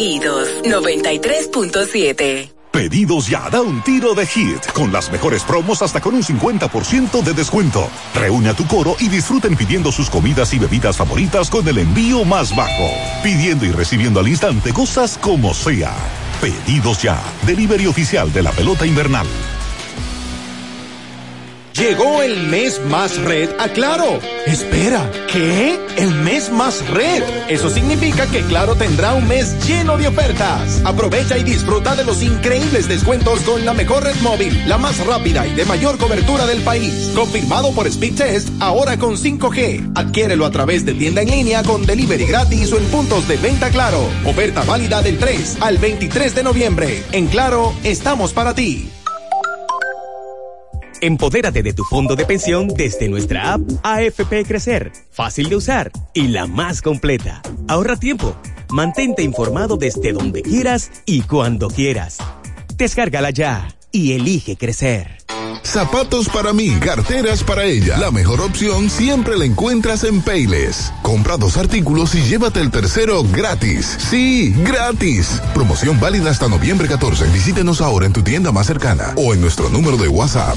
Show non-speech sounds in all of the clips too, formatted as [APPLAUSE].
Latidos 93.7 Pedidos ya, da un tiro de hit, con las mejores promos hasta con un 50% de descuento. Reúne a tu coro y disfruten pidiendo sus comidas y bebidas favoritas con el envío más bajo. Pidiendo y recibiendo al instante cosas como sea. Pedidos ya, delivery oficial de la pelota invernal. Llegó el mes más red a Claro. Espera, ¿qué? ¿El mes más red? Eso significa que Claro tendrá un mes lleno de ofertas. Aprovecha y disfruta de los increíbles descuentos con la mejor red móvil, la más rápida y de mayor cobertura del país. Confirmado por Speed Test, ahora con 5G. Adquiérelo a través de tienda en línea con delivery gratis o en puntos de venta Claro. Oferta válida del 3 al 23 de noviembre. En Claro, estamos para ti. Empodérate de tu fondo de pensión desde nuestra app AFP Crecer, fácil de usar y la más completa. Ahorra tiempo, mantente informado desde donde quieras y cuando quieras. Descárgala ya y elige crecer. Zapatos para mí, carteras para ella. La mejor opción siempre la encuentras en Payless. Compra dos artículos y llévate el tercero gratis. Sí, gratis. Promoción válida hasta noviembre 14. Visítenos ahora en tu tienda más cercana o en nuestro número de WhatsApp.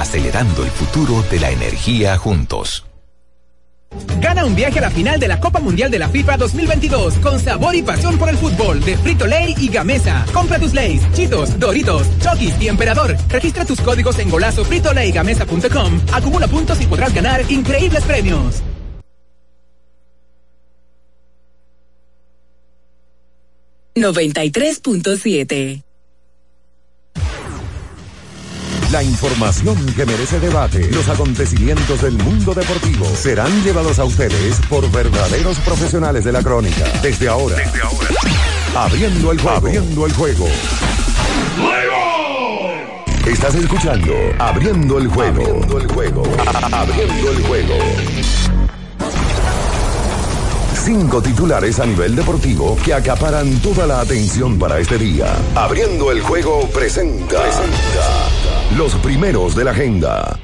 acelerando el futuro de la energía juntos. Gana un viaje a la final de la Copa Mundial de la FIFA 2022 con sabor y pasión por el fútbol de Frito Lay y Gamesa. Compra tus Lays, Chitos, Doritos, Chokis y Emperador. Registra tus códigos en golazo gamesa.com. Acumula puntos y podrás ganar increíbles premios. ...93.7 La información que merece debate, los acontecimientos del mundo deportivo serán llevados a ustedes por verdaderos profesionales de la crónica. Desde ahora, Desde ahora. abriendo el juego, abriendo el juego. Estás escuchando Abriendo el juego, abriendo el juego, abriendo el juego. Cinco titulares a nivel deportivo que acaparan toda la atención para este día. Abriendo el juego presenta. presenta los primeros de la agenda.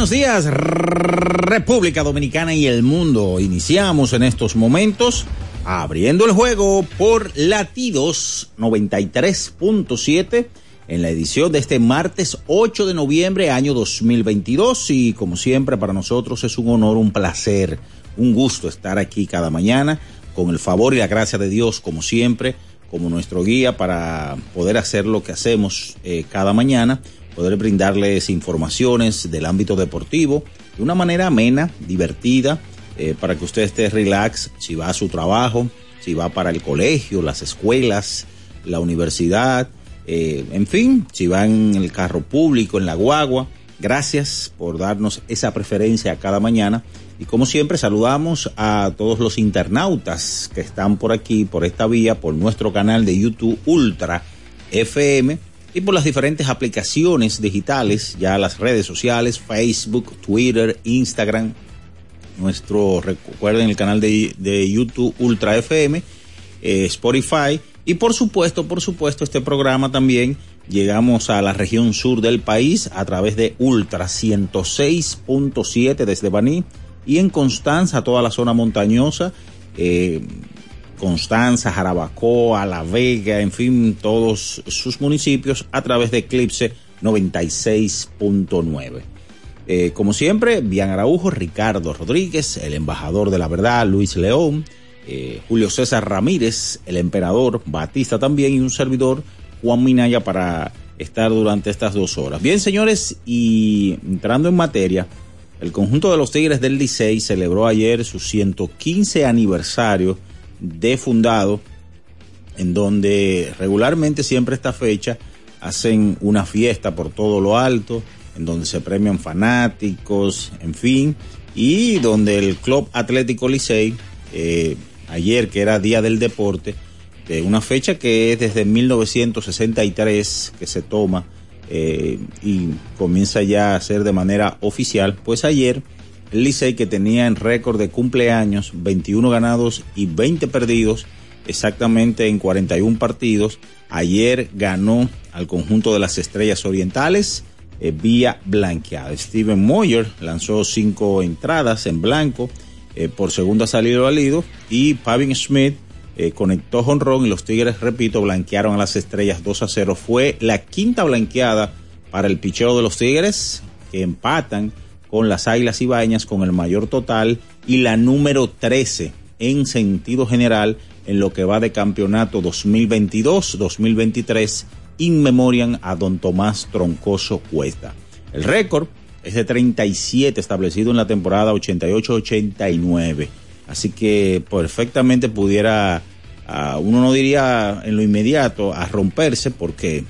Buenos días, República Dominicana y el mundo. Iniciamos en estos momentos abriendo el juego por latidos 93.7 en la edición de este martes 8 de noviembre año 2022 y como siempre para nosotros es un honor, un placer, un gusto estar aquí cada mañana con el favor y la gracia de Dios como siempre como nuestro guía para poder hacer lo que hacemos eh, cada mañana poder brindarles informaciones del ámbito deportivo de una manera amena, divertida, eh, para que usted esté relax si va a su trabajo, si va para el colegio, las escuelas, la universidad, eh, en fin, si va en el carro público, en la guagua, Gracias por darnos esa preferencia cada mañana. Y como siempre, saludamos a todos los internautas que están por aquí, por esta vía, por nuestro canal de YouTube Ultra FM y por las diferentes aplicaciones digitales, ya las redes sociales, Facebook, Twitter, Instagram, nuestro, recuerden el canal de, de YouTube Ultra FM, eh, Spotify. Y por supuesto, por supuesto, este programa también llegamos a la región sur del país a través de Ultra 106.7 desde Baní y en Constanza, toda la zona montañosa, eh, Constanza, Jarabacoa, La Vega, en fin, todos sus municipios a través de Eclipse 96.9. Eh, como siempre, Bian Araujo, Ricardo Rodríguez, el embajador de la verdad, Luis León, eh, Julio César Ramírez, el emperador, Batista también y un servidor, Juan Minaya, para estar durante estas dos horas. Bien, señores, y entrando en materia, el conjunto de los Tigres del Licey celebró ayer su 115 aniversario de fundado, en donde regularmente siempre esta fecha hacen una fiesta por todo lo alto, en donde se premian fanáticos, en fin, y donde el Club Atlético Licey, eh, ayer que era Día del Deporte, de una fecha que es desde 1963 que se toma eh, y comienza ya a ser de manera oficial, pues ayer Licey que tenía en récord de cumpleaños 21 ganados y 20 perdidos, exactamente en 41 partidos, ayer ganó al conjunto de las Estrellas Orientales eh, vía blanqueada. Steven Moyer lanzó cinco entradas en blanco eh, por segunda salida valido y Pavin Smith eh, conectó jonrón y los Tigres, repito, blanquearon a las Estrellas 2 a 0. Fue la quinta blanqueada para el picheo de los Tigres que empatan con las Águilas Ibañas con el mayor total y la número 13 en sentido general en lo que va de campeonato 2022-2023 in memoriam a don Tomás Troncoso Cuesta. El récord es de 37 establecido en la temporada 88-89. Así que perfectamente pudiera, uh, uno no diría en lo inmediato a romperse porque,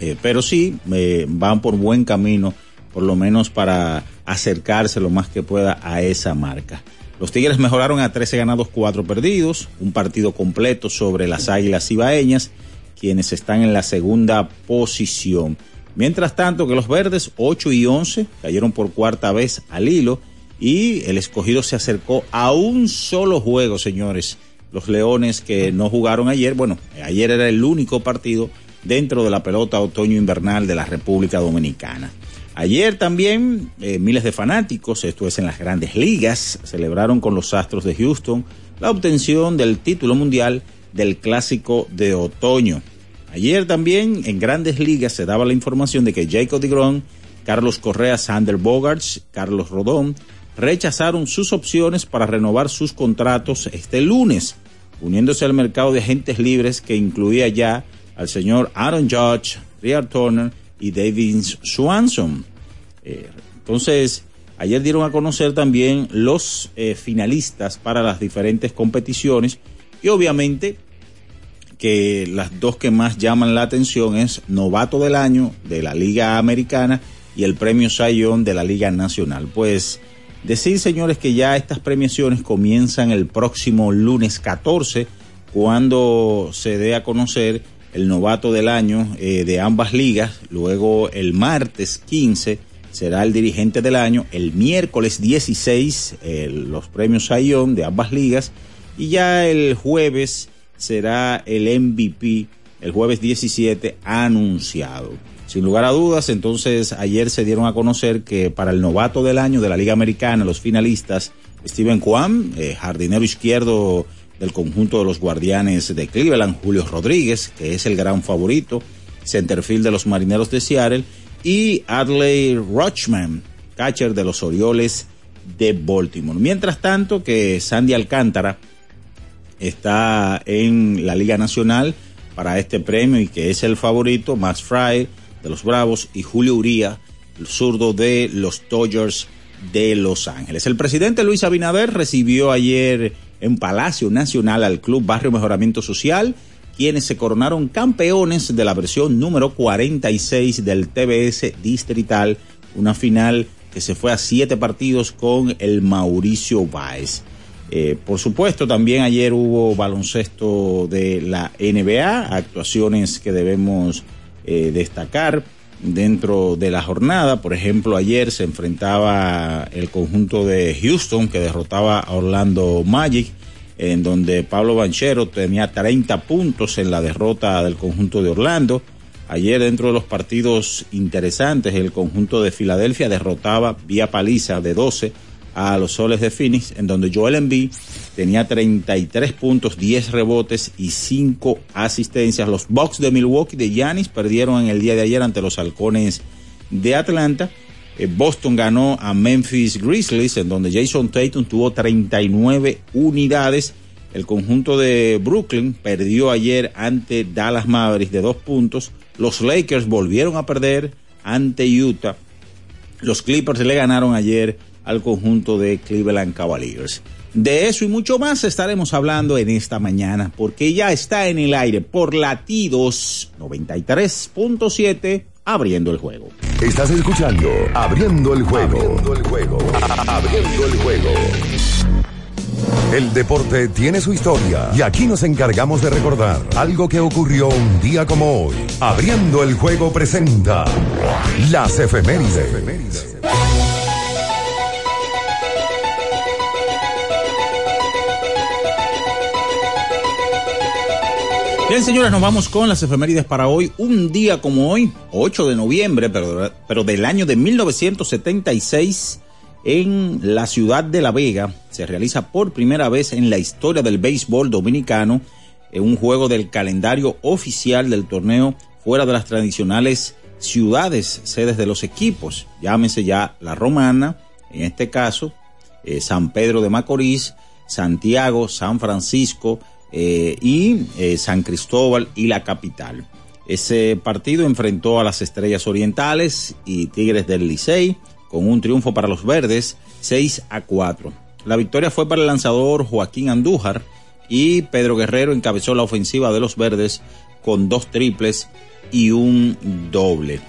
eh, pero sí, eh, van por buen camino por lo menos para acercarse lo más que pueda a esa marca. Los Tigres mejoraron a 13 ganados, 4 perdidos, un partido completo sobre las Águilas Ibaeñas, quienes están en la segunda posición. Mientras tanto que los Verdes 8 y 11 cayeron por cuarta vez al hilo y el escogido se acercó a un solo juego, señores. Los Leones que no jugaron ayer, bueno, ayer era el único partido dentro de la pelota otoño-invernal de la República Dominicana. Ayer también eh, miles de fanáticos, esto es en las grandes ligas, celebraron con los Astros de Houston la obtención del título mundial del clásico de otoño. Ayer también en grandes ligas se daba la información de que Jacob DeGrom, Carlos Correa, Sander Bogarts, Carlos Rodón rechazaron sus opciones para renovar sus contratos este lunes, uniéndose al mercado de agentes libres que incluía ya al señor Aaron Judge, Rhea Turner y David Swanson. Eh, entonces, ayer dieron a conocer también los eh, finalistas para las diferentes competiciones y obviamente que las dos que más llaman la atención es Novato del Año de la Liga Americana y el Premio Sayón de la Liga Nacional. Pues decir, señores, que ya estas premiaciones comienzan el próximo lunes 14, cuando se dé a conocer el novato del año eh, de ambas ligas. Luego el martes 15 será el dirigente del año. El miércoles 16 los premios Sayón de ambas ligas. Y ya el jueves será el MVP, el jueves 17 anunciado. Sin lugar a dudas, entonces ayer se dieron a conocer que para el novato del año de la Liga Americana, los finalistas, Steven Kwan, eh, jardinero izquierdo del conjunto de los guardianes de Cleveland, Julio Rodríguez, que es el gran favorito, centerfield de los marineros de Seattle, y Adley Rochman, catcher de los Orioles de Baltimore. Mientras tanto que Sandy Alcántara está en la Liga Nacional para este premio y que es el favorito, Max Fry de los Bravos y Julio Uría, el zurdo de los Dodgers de Los Ángeles. El presidente Luis Abinader recibió ayer en Palacio Nacional al Club Barrio Mejoramiento Social, quienes se coronaron campeones de la versión número 46 del TBS Distrital una final que se fue a siete partidos con el Mauricio Báez. Eh, por supuesto, también ayer hubo baloncesto de la NBA, actuaciones que debemos eh, destacar dentro de la jornada. Por ejemplo, ayer se enfrentaba el conjunto de Houston que derrotaba a Orlando Magic, en donde Pablo Banchero tenía 30 puntos en la derrota del conjunto de Orlando. Ayer dentro de los partidos interesantes, el conjunto de Filadelfia derrotaba vía paliza de 12 a los soles de Phoenix, en donde Joel Embiid tenía 33 puntos, 10 rebotes y 5 asistencias. Los Bucks de Milwaukee de Giannis perdieron en el día de ayer ante los halcones de Atlanta. Eh, Boston ganó a Memphis Grizzlies, en donde Jason Tatum tuvo 39 unidades. El conjunto de Brooklyn perdió ayer ante Dallas Mavericks de dos puntos. Los Lakers volvieron a perder ante Utah. Los Clippers le ganaron ayer al conjunto de Cleveland Cavaliers. De eso y mucho más estaremos hablando en esta mañana, porque ya está en el aire por latidos 93.7, abriendo el juego. Estás escuchando Abriendo el juego. Abriendo el juego. Abriendo el juego. El deporte tiene su historia y aquí nos encargamos de recordar algo que ocurrió un día como hoy. Abriendo el juego presenta las efemérides. Bien, señores, nos vamos con las efemérides para hoy. Un día como hoy, 8 de noviembre, pero, pero del año de 1976, en la ciudad de La Vega, se realiza por primera vez en la historia del béisbol dominicano un juego del calendario oficial del torneo fuera de las tradicionales ciudades, sedes de los equipos. Llámese ya La Romana, en este caso, eh, San Pedro de Macorís, Santiago, San Francisco, eh, y eh, San Cristóbal y la capital. Ese partido enfrentó a las Estrellas Orientales y Tigres del Licey con un triunfo para los verdes 6 a 4. La victoria fue para el lanzador Joaquín Andújar y Pedro Guerrero encabezó la ofensiva de los verdes con dos triples y un doble.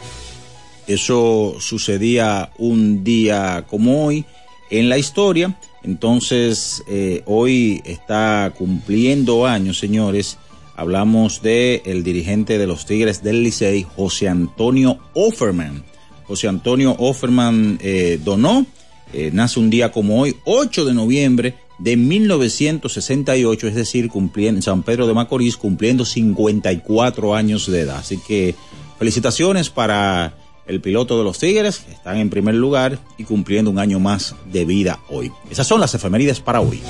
Eso sucedía un día como hoy en la historia entonces, eh, hoy está cumpliendo años, señores. Hablamos de el dirigente de los Tigres del Licey, José Antonio Offerman. José Antonio Offerman eh, donó, eh, nace un día como hoy, 8 de noviembre de 1968, es decir, cumpliendo, en San Pedro de Macorís, cumpliendo 54 años de edad. Así que felicitaciones para el piloto de los Tigres, están en primer lugar y cumpliendo un año más de vida hoy. Esas son las efemérides para hoy.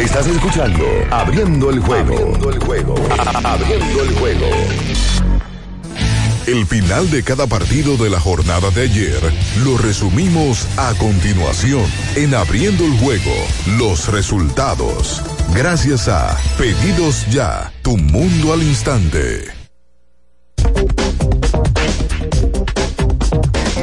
Estás escuchando Abriendo el juego. Abriendo el juego. Abriendo el juego. El final de cada partido de la jornada de ayer lo resumimos a continuación en Abriendo el juego, los resultados. Gracias a Pedidos Ya, tu mundo al instante.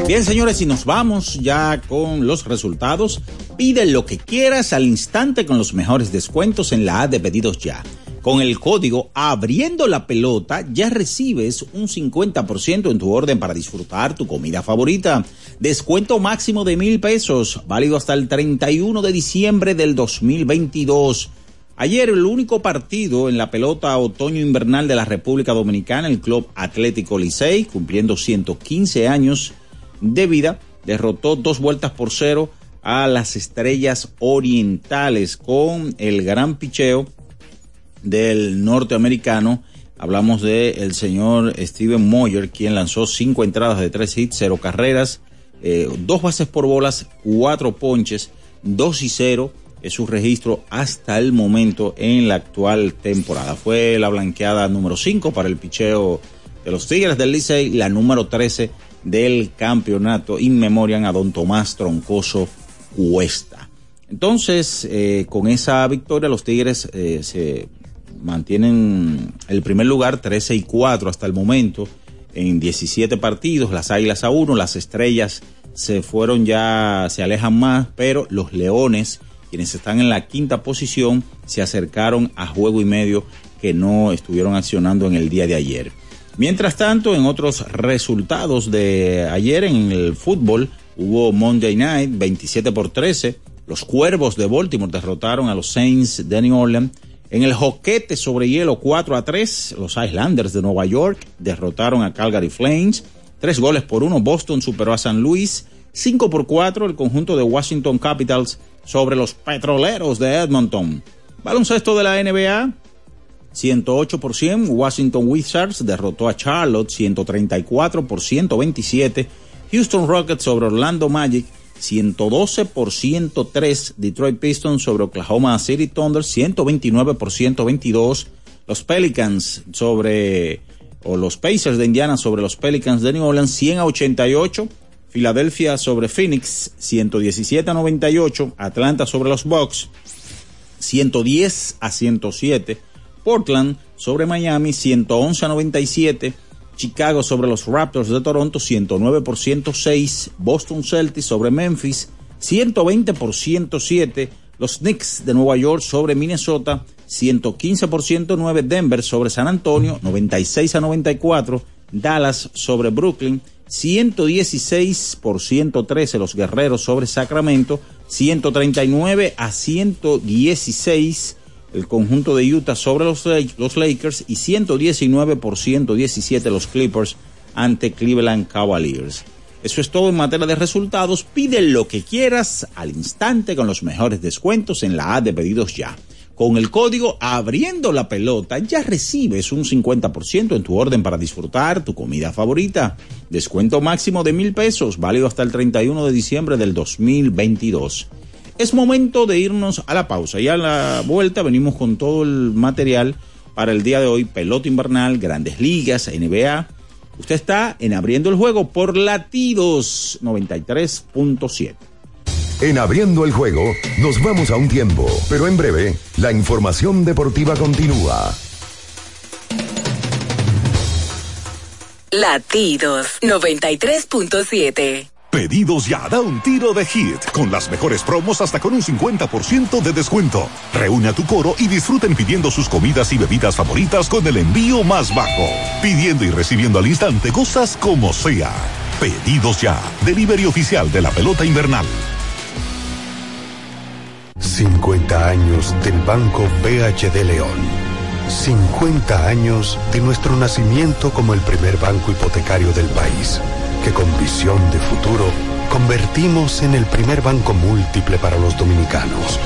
Bien, señores, y nos vamos ya con los resultados. Pide lo que quieras al instante con los mejores descuentos en la A de pedidos ya. Con el código Abriendo la Pelota ya recibes un 50% en tu orden para disfrutar tu comida favorita. Descuento máximo de mil pesos, válido hasta el 31 de diciembre del 2022. Ayer el único partido en la pelota otoño-invernal de la República Dominicana, el Club Atlético Licey, cumpliendo 115 años de vida, derrotó dos vueltas por cero a las Estrellas Orientales con el gran picheo del norteamericano. Hablamos de el señor Steven Moyer, quien lanzó cinco entradas de tres hits, cero carreras, eh, dos bases por bolas, cuatro ponches, dos y cero es su registro hasta el momento en la actual temporada. Fue la blanqueada número 5 para el picheo de los Tigres del Licey, la número 13 del campeonato in memoriam a don Tomás Troncoso Cuesta. Entonces, eh, con esa victoria, los Tigres eh, se mantienen el primer lugar 13 y 4 hasta el momento en 17 partidos, las Águilas a 1, las Estrellas se fueron ya, se alejan más, pero los Leones quienes están en la quinta posición se acercaron a juego y medio que no estuvieron accionando en el día de ayer. Mientras tanto, en otros resultados de ayer en el fútbol, hubo Monday Night 27 por 13. Los Cuervos de Baltimore derrotaron a los Saints de New Orleans. En el joquete sobre hielo 4 a 3, los Islanders de Nueva York derrotaron a Calgary Flames. Tres goles por uno, Boston superó a San Luis. 5 por 4, el conjunto de Washington Capitals sobre los Petroleros de Edmonton. Baloncesto de la NBA, 108 por 100. Washington Wizards derrotó a Charlotte 134 por 127. Houston Rockets sobre Orlando Magic 112 por 103. Detroit Pistons sobre Oklahoma City Thunder 129 por 122. Los Pelicans sobre, o los Pacers de Indiana sobre los Pelicans de New Orleans 100 a 88. Filadelfia sobre Phoenix 117 a 98. Atlanta sobre los Bucks 110 a 107. Portland sobre Miami 111 a 97. Chicago sobre los Raptors de Toronto 109 por 106. Boston Celtics sobre Memphis 120 por 107. Los Knicks de Nueva York sobre Minnesota 115 por 109. Denver sobre San Antonio 96 a 94. Dallas sobre Brooklyn 116 por 113 los Guerreros sobre Sacramento, 139 a 116 el conjunto de Utah sobre los, Lakers y 119 por 117 los Clippers ante Cleveland Cavaliers. Eso es todo en materia de resultados. Pide lo que quieras al instante con los mejores descuentos en la A de pedidos ya. Con el código Abriendo la Pelota ya recibes un 50% en tu orden para disfrutar tu comida favorita. Descuento máximo de mil pesos, válido hasta el 31 de diciembre del 2022. Es momento de irnos a la pausa y a la vuelta venimos con todo el material para el día de hoy, pelota invernal, grandes ligas, NBA. Usted está en Abriendo el Juego por latidos 93.7. En abriendo el juego, nos vamos a un tiempo, pero en breve, la información deportiva continúa. Latidos 93.7. Pedidos ya, da un tiro de hit, con las mejores promos hasta con un 50% de descuento. Reúne a tu coro y disfruten pidiendo sus comidas y bebidas favoritas con el envío más bajo. Pidiendo y recibiendo al instante cosas como sea. Pedidos ya, delivery oficial de la pelota invernal. 50 años del Banco BHD León. 50 años de nuestro nacimiento como el primer banco hipotecario del país, que con visión de futuro convertimos en el primer banco múltiple para los dominicanos.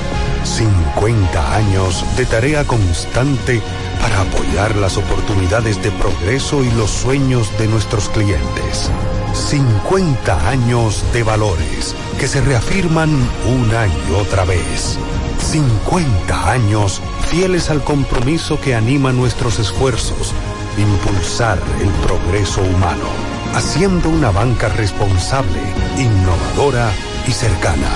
50 años de tarea constante para apoyar las oportunidades de progreso y los sueños de nuestros clientes. 50 años de valores que se reafirman una y otra vez. 50 años fieles al compromiso que anima nuestros esfuerzos, impulsar el progreso humano, haciendo una banca responsable, innovadora y cercana.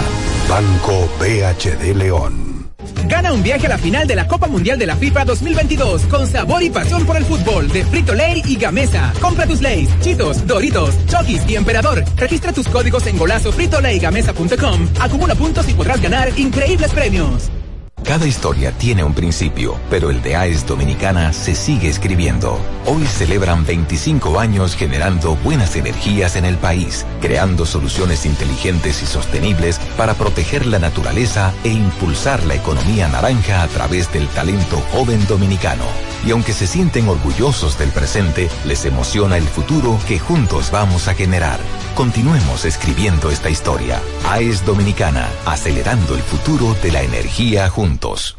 Banco BHD León. Gana un viaje a la final de la Copa Mundial de la FIFA 2022 con sabor y pasión por el fútbol de Frito Lay y Gamesa. Compra tus Lays, Chitos, Doritos, Chokis y Emperador. Registra tus códigos en golazo gamesa.com. Acumula puntos y podrás ganar increíbles premios. Cada historia tiene un principio, pero el de AES Dominicana se sigue escribiendo. Hoy celebran 25 años generando buenas energías en el país, creando soluciones inteligentes y sostenibles para proteger la naturaleza e impulsar la economía naranja a través del talento joven dominicano. Y aunque se sienten orgullosos del presente, les emociona el futuro que juntos vamos a generar. Continuemos escribiendo esta historia. AES Dominicana, acelerando el futuro de la energía juntos.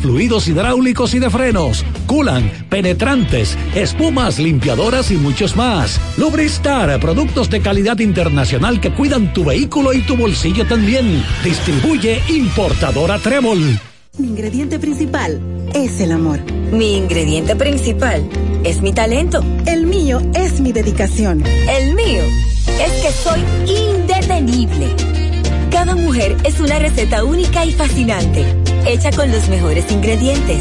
fluidos hidráulicos y de frenos, culan, penetrantes, espumas, limpiadoras y muchos más. Lubristar, productos de calidad internacional que cuidan tu vehículo y tu bolsillo también. Distribuye importadora Trébol. Mi ingrediente principal es el amor Mi ingrediente principal es mi talento. El mío es mi dedicación. El mío es que soy indetenible. Cada mujer es una receta única y fascinante, hecha con los mejores ingredientes.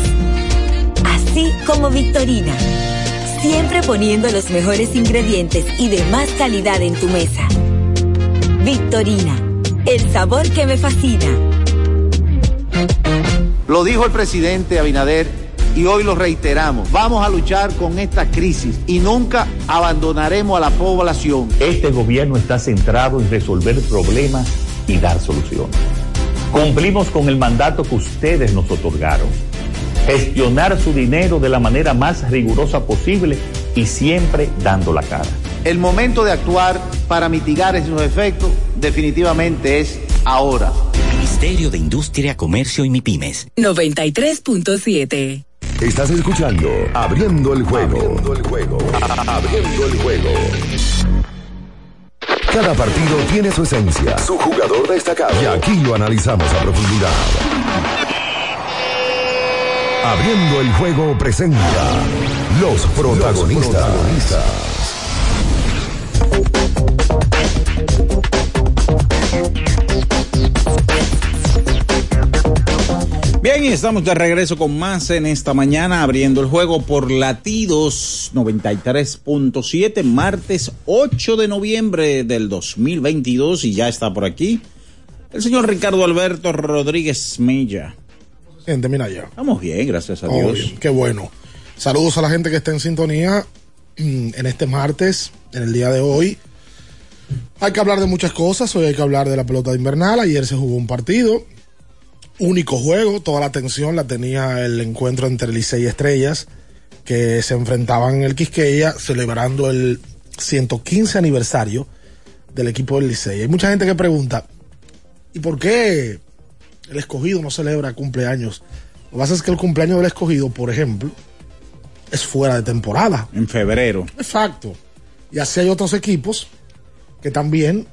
Así como Victorina, siempre poniendo los mejores ingredientes y de más calidad en tu mesa. Victorina, el sabor que me fascina. Lo dijo el presidente Abinader y hoy lo reiteramos. Vamos a luchar con esta crisis y nunca abandonaremos a la población. Este gobierno está centrado en resolver problemas y dar soluciones. Cumplimos con el mandato que ustedes nos otorgaron. Gestionar su dinero de la manera más rigurosa posible y siempre dando la cara. El momento de actuar para mitigar esos efectos definitivamente es ahora. Ministerio de Industria, Comercio y MIPIMES. 93.7. Estás escuchando Abriendo el juego. Abriendo el juego. Abriendo el juego. Cada partido tiene su esencia, su jugador destacado. Y aquí lo analizamos a profundidad. Abriendo el juego presenta los protagonistas. Bien, y estamos de regreso con más en esta mañana, abriendo el juego por latidos 93.7, martes 8 de noviembre del 2022, y ya está por aquí el señor Ricardo Alberto Rodríguez Mella. Gente, mira ya. Estamos bien, gracias a Oh, Dios. bien, qué bueno. Saludos a la gente que está en sintonía mm, en este martes, en el día de hoy. Hay que hablar de muchas cosas. Hoy hay que hablar de la pelota invernal. Ayer se jugó un partido. Único juego. Toda la atención la tenía el encuentro entre Licey y Estrellas, que se enfrentaban en el Quisqueya, celebrando el 115 aniversario del equipo del Licey. Hay mucha gente que pregunta, ¿y por qué el escogido no celebra cumpleaños? Lo que pasa es que el cumpleaños del escogido, por ejemplo, es fuera de temporada. En febrero. Exacto. Y así hay otros equipos que también,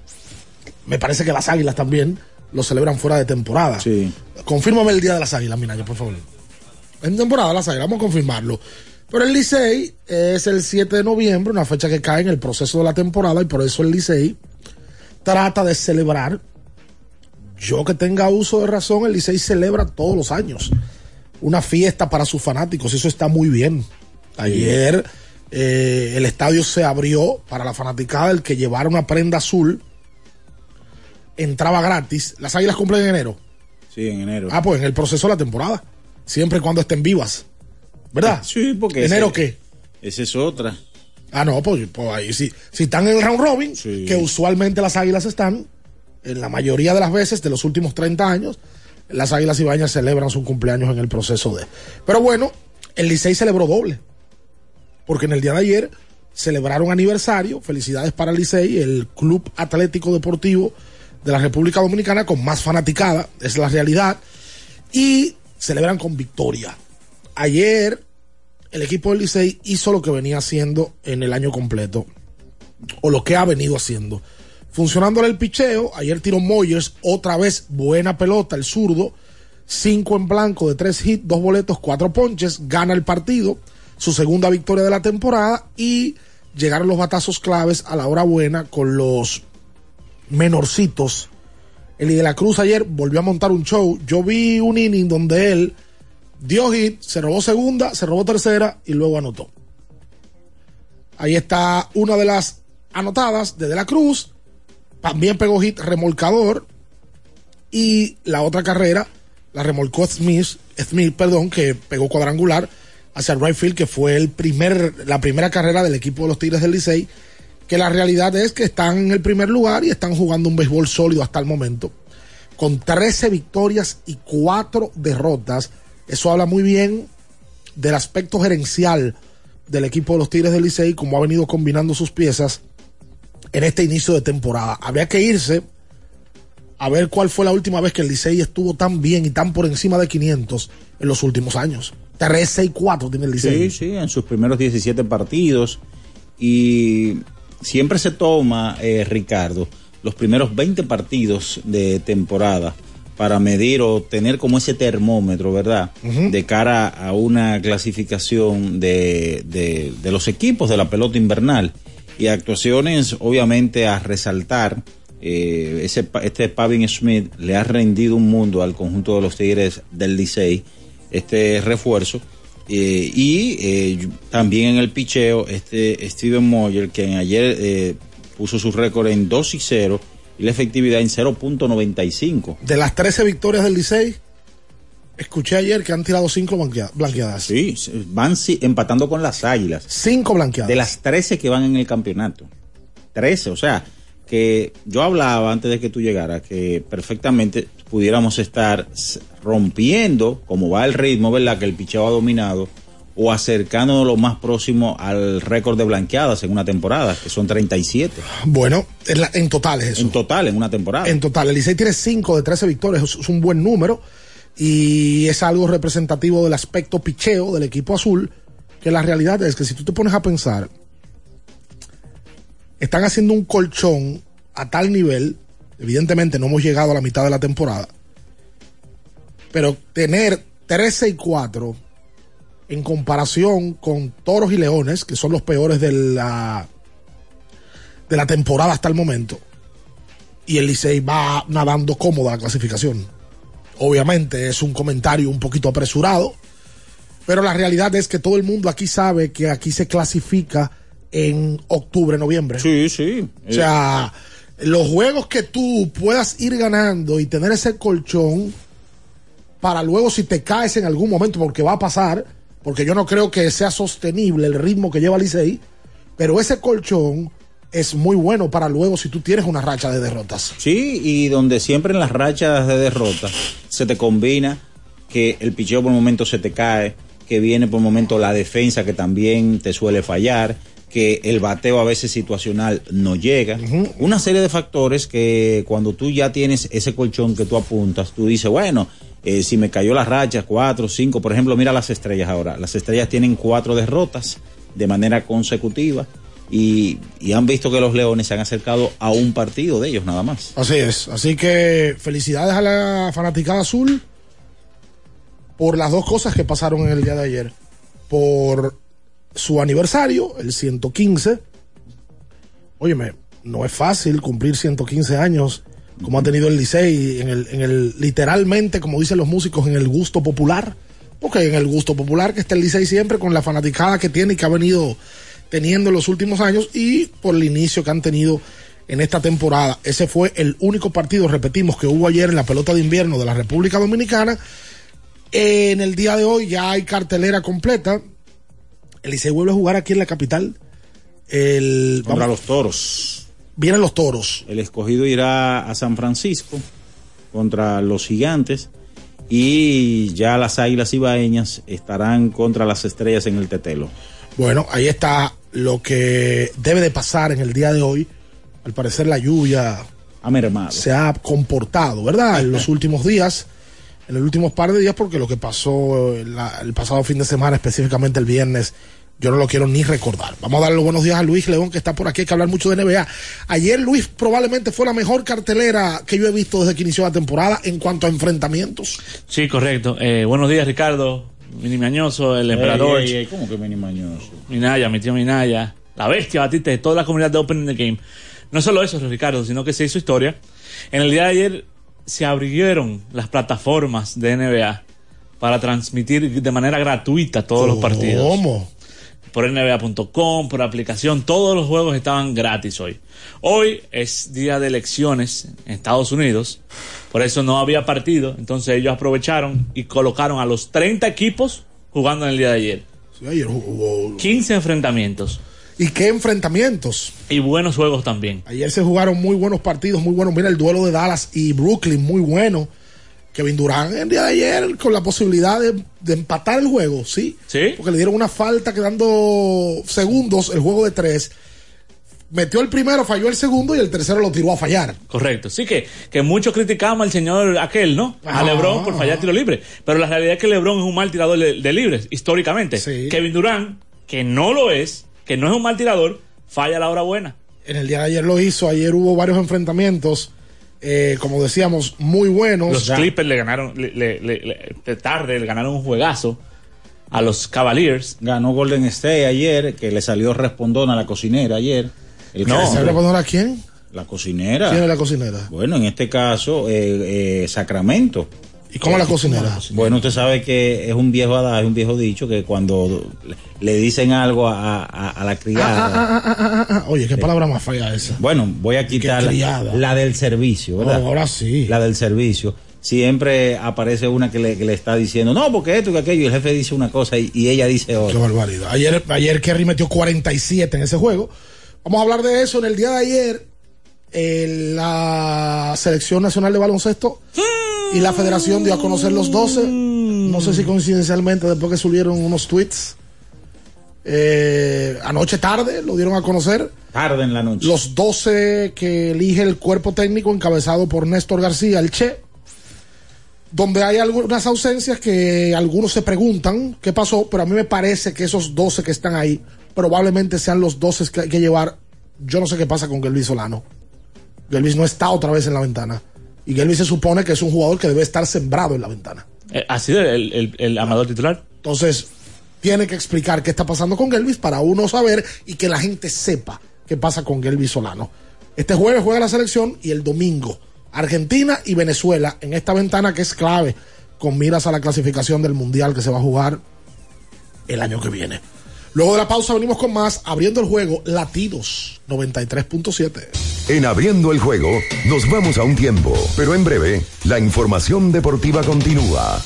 me parece que las águilas también lo celebran fuera de temporada. Sí. Confírmame el día de las águilas, Minaya, por favor. En temporada las águilas, vamos a confirmarlo. Pero el Licey es el 7 de noviembre, una fecha que cae en el proceso de la temporada y por eso el Licey trata de celebrar. Yo que tenga uso de razón, el Licey celebra todos los años una fiesta para sus fanáticos, eso está muy bien. Ayer eh, el estadio se abrió para la fanaticada, el que llevara una prenda azul entraba gratis. Las águilas cumplen en enero. Sí, en enero. Ah, pues en el proceso de la temporada. Siempre y cuando estén vivas. ¿Verdad? Sí, porque. ¿Enero ese- qué? Esa es otra. Ah, no, pues, pues ahí sí. Si están en el round robin, que usualmente las águilas están, en la mayoría de las veces de los últimos 30 años, las águilas ibañas celebran su cumpleaños en el proceso de. Pero bueno, el Licey celebró doble. Porque en el día de ayer celebraron aniversario. Felicidades para el Licey, el Club Atlético Deportivo de la República Dominicana con más fanaticada, es la realidad. Y celebran con victoria. Ayer el equipo del Licey hizo lo que venía haciendo en el año completo, o lo que ha venido haciendo. Funcionándole el picheo, ayer tiró Moyers, otra vez buena pelota, el zurdo, cinco en blanco de tres hits, dos boletos, cuatro ponches, gana el partido, su segunda victoria de la temporada y llegaron los batazos claves a la hora buena con los menorcitos. Eli de la Cruz ayer volvió a montar un show. Yo vi un inning donde él dio hit, se robó segunda, se robó tercera y luego anotó. Ahí está una de las anotadas de De la Cruz. También pegó hit remolcador. Y la otra carrera la remolcó Smith, Smith, perdón, que pegó cuadrangular hacia el right field, que fue el primer, la primera carrera del equipo de los Tigres del Licey. Que la realidad es que están en el primer lugar y están jugando un béisbol sólido hasta el momento. Con 13 victorias y 4 derrotas. Eso habla muy bien del aspecto gerencial del equipo de los Tigres del Licey, como ha venido combinando sus piezas en este inicio de temporada. Habría que irse a ver cuál fue la última vez que el Licey estuvo tan bien y tan por encima de 500 en los últimos años. 13 y 4 tiene el Licey. Sí, sí, en sus primeros 17 partidos. Y siempre se toma, eh, Ricardo, los primeros 20 partidos de temporada para medir o tener como ese termómetro, ¿verdad? De cara a una clasificación de, de, de los equipos de la pelota invernal y actuaciones obviamente a resaltar. Eh, ese, este Pavin Smith le ha rendido un mundo al conjunto de los Tigres del Licey, este refuerzo. Eh, y eh, también en el picheo, este Steven Moyer, que ayer eh, puso su récord en 2 y 0 y la efectividad en 0.95. De las 13 victorias del Licey, escuché ayer que han tirado 5 blanquea- blanqueadas. Sí, van si- empatando con las águilas. 5 blanqueadas. De las 13 que van en el campeonato. 13, o sea, que yo hablaba antes de que tú llegaras que perfectamente pudiéramos estar rompiendo, como va el ritmo, ¿verdad? Que el picheo ha dominado, o acercándonos lo más próximo al récord de blanqueadas en una temporada, que son 37. Bueno, en, la- en total es eso. En total, en una temporada. En total, el Licey tiene 5 de 13 victorias, es es un buen número y es algo representativo del aspecto picheo del equipo azul, que la realidad es que si tú te pones a pensar, están haciendo un colchón a tal nivel, evidentemente no hemos llegado a la mitad de la temporada, pero tener 13 y 4 en comparación con Toros y Leones, que son los peores de la, de la temporada hasta el momento, y el Licey va nadando cómodo a la clasificación. Obviamente es un comentario un poquito apresurado, pero la realidad es que todo el mundo aquí sabe que aquí se clasifica en octubre, noviembre. Sí, sí. O sea, los juegos que tú puedas ir ganando y tener ese colchón para luego si te caes en algún momento, porque va a pasar, porque yo no creo que sea sostenible el ritmo que lleva Licey, pero ese colchón es muy bueno para luego si tú tienes una racha de derrotas. Sí, y donde siempre en las rachas de derrota se te combina que el picheo por momento se te cae, que viene por momento la defensa que también te suele fallar, que el bateo a veces situacional no llega. Una serie de factores que cuando tú ya tienes ese colchón que tú apuntas, tú dices, bueno, eh, si me cayó la racha, cuatro, cinco, por ejemplo, mira las estrellas ahora. Las estrellas tienen cuatro derrotas de manera consecutiva. Y, y han visto que los leones se han acercado a un partido de ellos nada más. Así es. Así que felicidades a la fanaticada azul por las dos cosas que pasaron en el día de ayer. Por su aniversario, el 115. Óyeme, no es fácil cumplir 115 años como ha tenido el Licey en el, en el literalmente, como dicen los músicos, en el gusto popular. Porque en el gusto popular que está el Licey siempre con la fanaticada que tiene y que ha venido teniendo en los últimos años y por el inicio que han tenido en esta temporada. Ese fue el único partido, repetimos, que hubo ayer en la pelota de invierno de la República Dominicana. En el día de hoy ya hay cartelera completa. El Licey vuelve a jugar aquí en la capital. El, Contra los toros. Vienen los toros. El escogido irá a San Francisco contra los gigantes y ya las águilas ibaeñas estarán contra las estrellas en el Tetelo. Bueno, ahí está lo que debe de pasar en el día de hoy. Al parecer la lluvia ha mermado. Se ha comportado, ¿verdad? En los [LAUGHS] últimos días, en los últimos par de días, porque lo que pasó eh, la- el pasado fin de semana, específicamente el viernes, yo no lo quiero ni recordar. Vamos a darle los buenos días a Luis León, que está por aquí, hay que hablar mucho de NBA. Ayer Luis probablemente fue la mejor cartelera que yo he visto desde que inició la temporada en cuanto a enfrentamientos. Sí, correcto. Eh, buenos días, Ricardo. Mini Mañoso, el emperador. Ey, ey, ey, ¿Cómo que mini mañoso? Minaya, mi tío Minaya. La bestia Batista de toda la comunidad de Open in the Game. No solo eso, Ricardo, sino que se hizo historia. En el día de ayer se abrieron las plataformas de NBA para transmitir de manera gratuita todos los partidos. ¿Cómo? Por NBA.com, por aplicación, todos los juegos estaban gratis hoy. Hoy es día de elecciones en Estados Unidos, por eso no había partido, entonces ellos aprovecharon y colocaron a los 30 equipos jugando en el día de ayer. Sí, ayer hubo 15 enfrentamientos. ¿Y qué enfrentamientos? Y buenos juegos también. Ayer se jugaron muy buenos partidos, muy buenos. Mira el duelo de Dallas y Brooklyn, muy bueno. Kevin Durant el día de ayer con la posibilidad de, de empatar el juego, ¿sí? Sí. Porque le dieron una falta quedando segundos el juego de tres. Metió el primero, falló el segundo y el tercero lo tiró a fallar. Correcto. Sí que, que muchos criticamos al señor aquel, ¿no? A Ah. LeBron por fallar tiro libre. Pero la realidad es que LeBron es un mal tirador de, de libres, históricamente. Kevin Durant, que no lo es, que no es un mal tirador, falla a la hora buena. En el día de ayer lo hizo. Ayer hubo varios enfrentamientos eh, como decíamos, muy buenos. Los Clippers le ganaron, le, le- le- le- tarde le ganaron un juegazo a los Cavaliers. Ganó Golden State ayer, que le salió respondón a la cocinera ayer. El ¿Se caso- le poner a quién? La cocinera. ¿Quién es la cocinera? Bueno, en este caso, eh, eh, Sacramento. ¿Y cómo la cocinera? Bueno, usted sabe que es un viejo adagio, un viejo dicho que cuando le- dicen algo a, a- a la criada. Ah, ah, ah, Oye, qué palabra más fea esa. Bueno, voy a quitar la, del servicio, ¿verdad? Oh, ahora sí. La del servicio. Siempre aparece una que le, que le está diciendo, no, porque esto y aquello, y el jefe dice una cosa y, y ella dice otra. Qué barbaridad. Ayer, ayer Kerry metió 47 en ese juego. Vamos a hablar de eso. En el día de ayer, eh, la Selección Nacional de Baloncesto y la Federación dio a conocer los 12. No sé si coincidencialmente después que subieron unos tweets. eh, anoche tarde lo dieron a conocer. Tarde en la noche. Los 12 que elige el cuerpo técnico encabezado por Néstor García, el Che. Donde hay algunas ausencias que algunos se preguntan qué pasó, pero a mí me parece que esos 12 que están ahí probablemente sean los 12 que hay que llevar. Yo no sé qué pasa con Gelvis Solano. Gelvis no está otra vez en la ventana. Y Gelvis se supone que es un jugador que debe estar sembrado en la ventana. Eh, ¿Ha sido el, el- el amador titular? Entonces, tiene que explicar qué está pasando con Gelvis para uno saber y que la gente sepa qué pasa con Gelvis Solano. Este jueves juega la selección y el domingo Argentina y Venezuela en esta ventana que es clave con miras a la clasificación del Mundial que se va a jugar el año que viene. Luego de la pausa venimos con más, abriendo el juego Latidos 93.7. En abriendo el juego, nos vamos a un tiempo, pero en breve, la información deportiva continúa.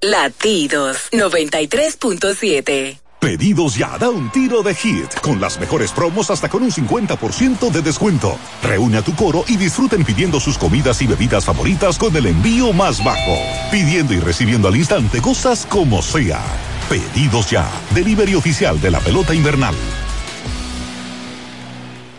Latidos 93.7. Pedidos ya, da un tiro de hit, con las mejores promos hasta con un 50% de descuento. Reúne a tu coro y disfruten pidiendo sus comidas y bebidas favoritas con el envío más bajo. Pidiendo y recibiendo al instante cosas como sea. Pedidos ya, delivery oficial de la pelota invernal.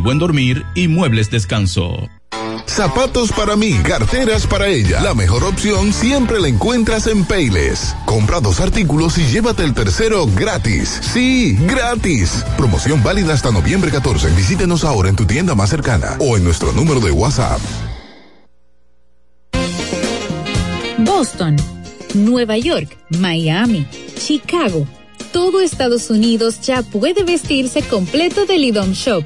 buen dormir y muebles descanso. Zapatos para mí, carteras para ella. La mejor opción siempre la encuentras en Payless. Compra dos artículos y llévate el tercero gratis. Sí, gratis. Promoción válida hasta noviembre 14. Visítenos ahora en tu tienda más cercana o en nuestro número de WhatsApp. Boston, Nueva York, Miami, Chicago. Todo Estados Unidos ya puede vestirse completo del IDOM Shop.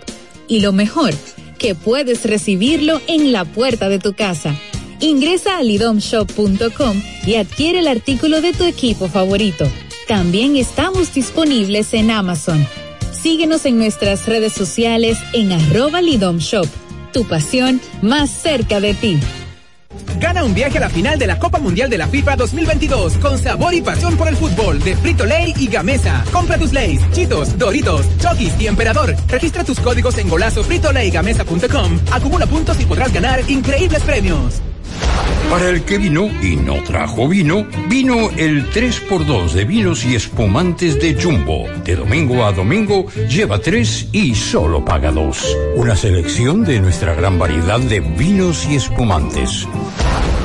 Y lo mejor, que puedes recibirlo en la puerta de tu casa. Ingresa a lidomshop.com y adquiere el artículo de tu equipo favorito. También estamos disponibles en Amazon. Síguenos en nuestras redes sociales en arroba Lidom Shop. Tu pasión más cerca de ti. Gana un viaje a la final de la Copa Mundial de la FIFA 2022 con sabor y pasión por el fútbol de Frito Lay y Gamesa. Compra tus Lays, Chitos, Doritos, Chokis y Emperador. Registra tus códigos en golazo fritolaygamesa.com. Acumula puntos y podrás ganar increíbles premios. Para el que vino y no trajo vino, vino el 3x2 de vinos y espumantes de Jumbo. De domingo a domingo, lleva 3 y solo paga 2. Una selección de nuestra gran variedad de vinos y espumantes.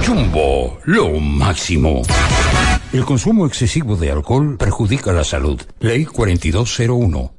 Jumbo, lo máximo. El consumo excesivo de alcohol perjudica la salud. Ley 4201.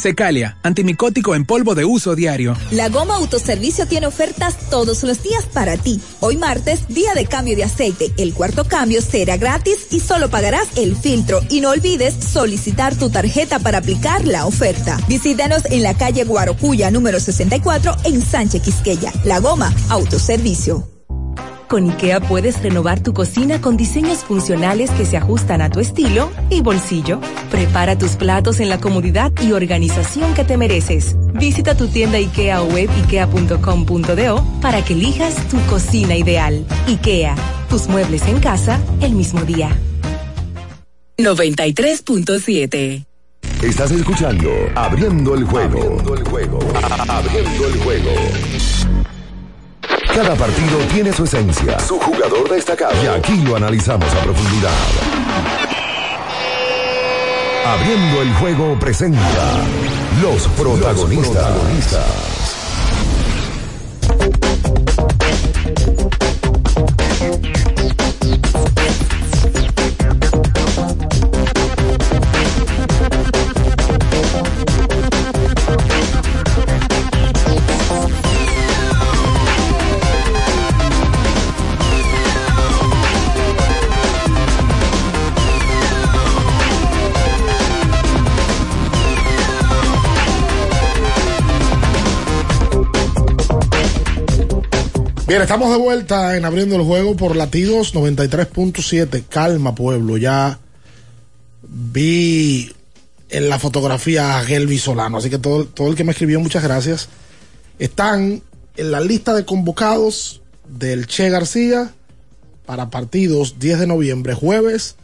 Secalia, antimicótico en polvo de uso diario. La Goma Autoservicio tiene ofertas todos los días para ti. Hoy martes, día de cambio de aceite. El cuarto cambio será gratis y solo pagarás el filtro. Y no olvides solicitar tu tarjeta para aplicar la oferta. Visítanos en la calle Guarocuya número 64 en Sánchez Quisqueya. La Goma Autoservicio. Con IKEA puedes renovar tu cocina con diseños funcionales que se ajustan a tu estilo y bolsillo. Prepara tus platos en la comodidad y organización que te mereces. Visita tu tienda IKEA o web ikea.com.do para que elijas tu cocina ideal. IKEA, tus muebles en casa el mismo día. 93.7 Estás escuchando Abriendo el juego. Abriendo el juego. Abriendo el juego. Cada partido tiene su esencia, su jugador destacado. Y aquí lo analizamos a profundidad. Abriendo el juego presenta los protagonistas. Bien, estamos de vuelta en abriendo el juego por latidos 93.7. Calma, pueblo. Ya vi en la fotografía a Gelby Solano. Así que todo, todo el que me escribió, muchas gracias. Están en la lista de convocados del Che García para partidos 10 de noviembre, jueves,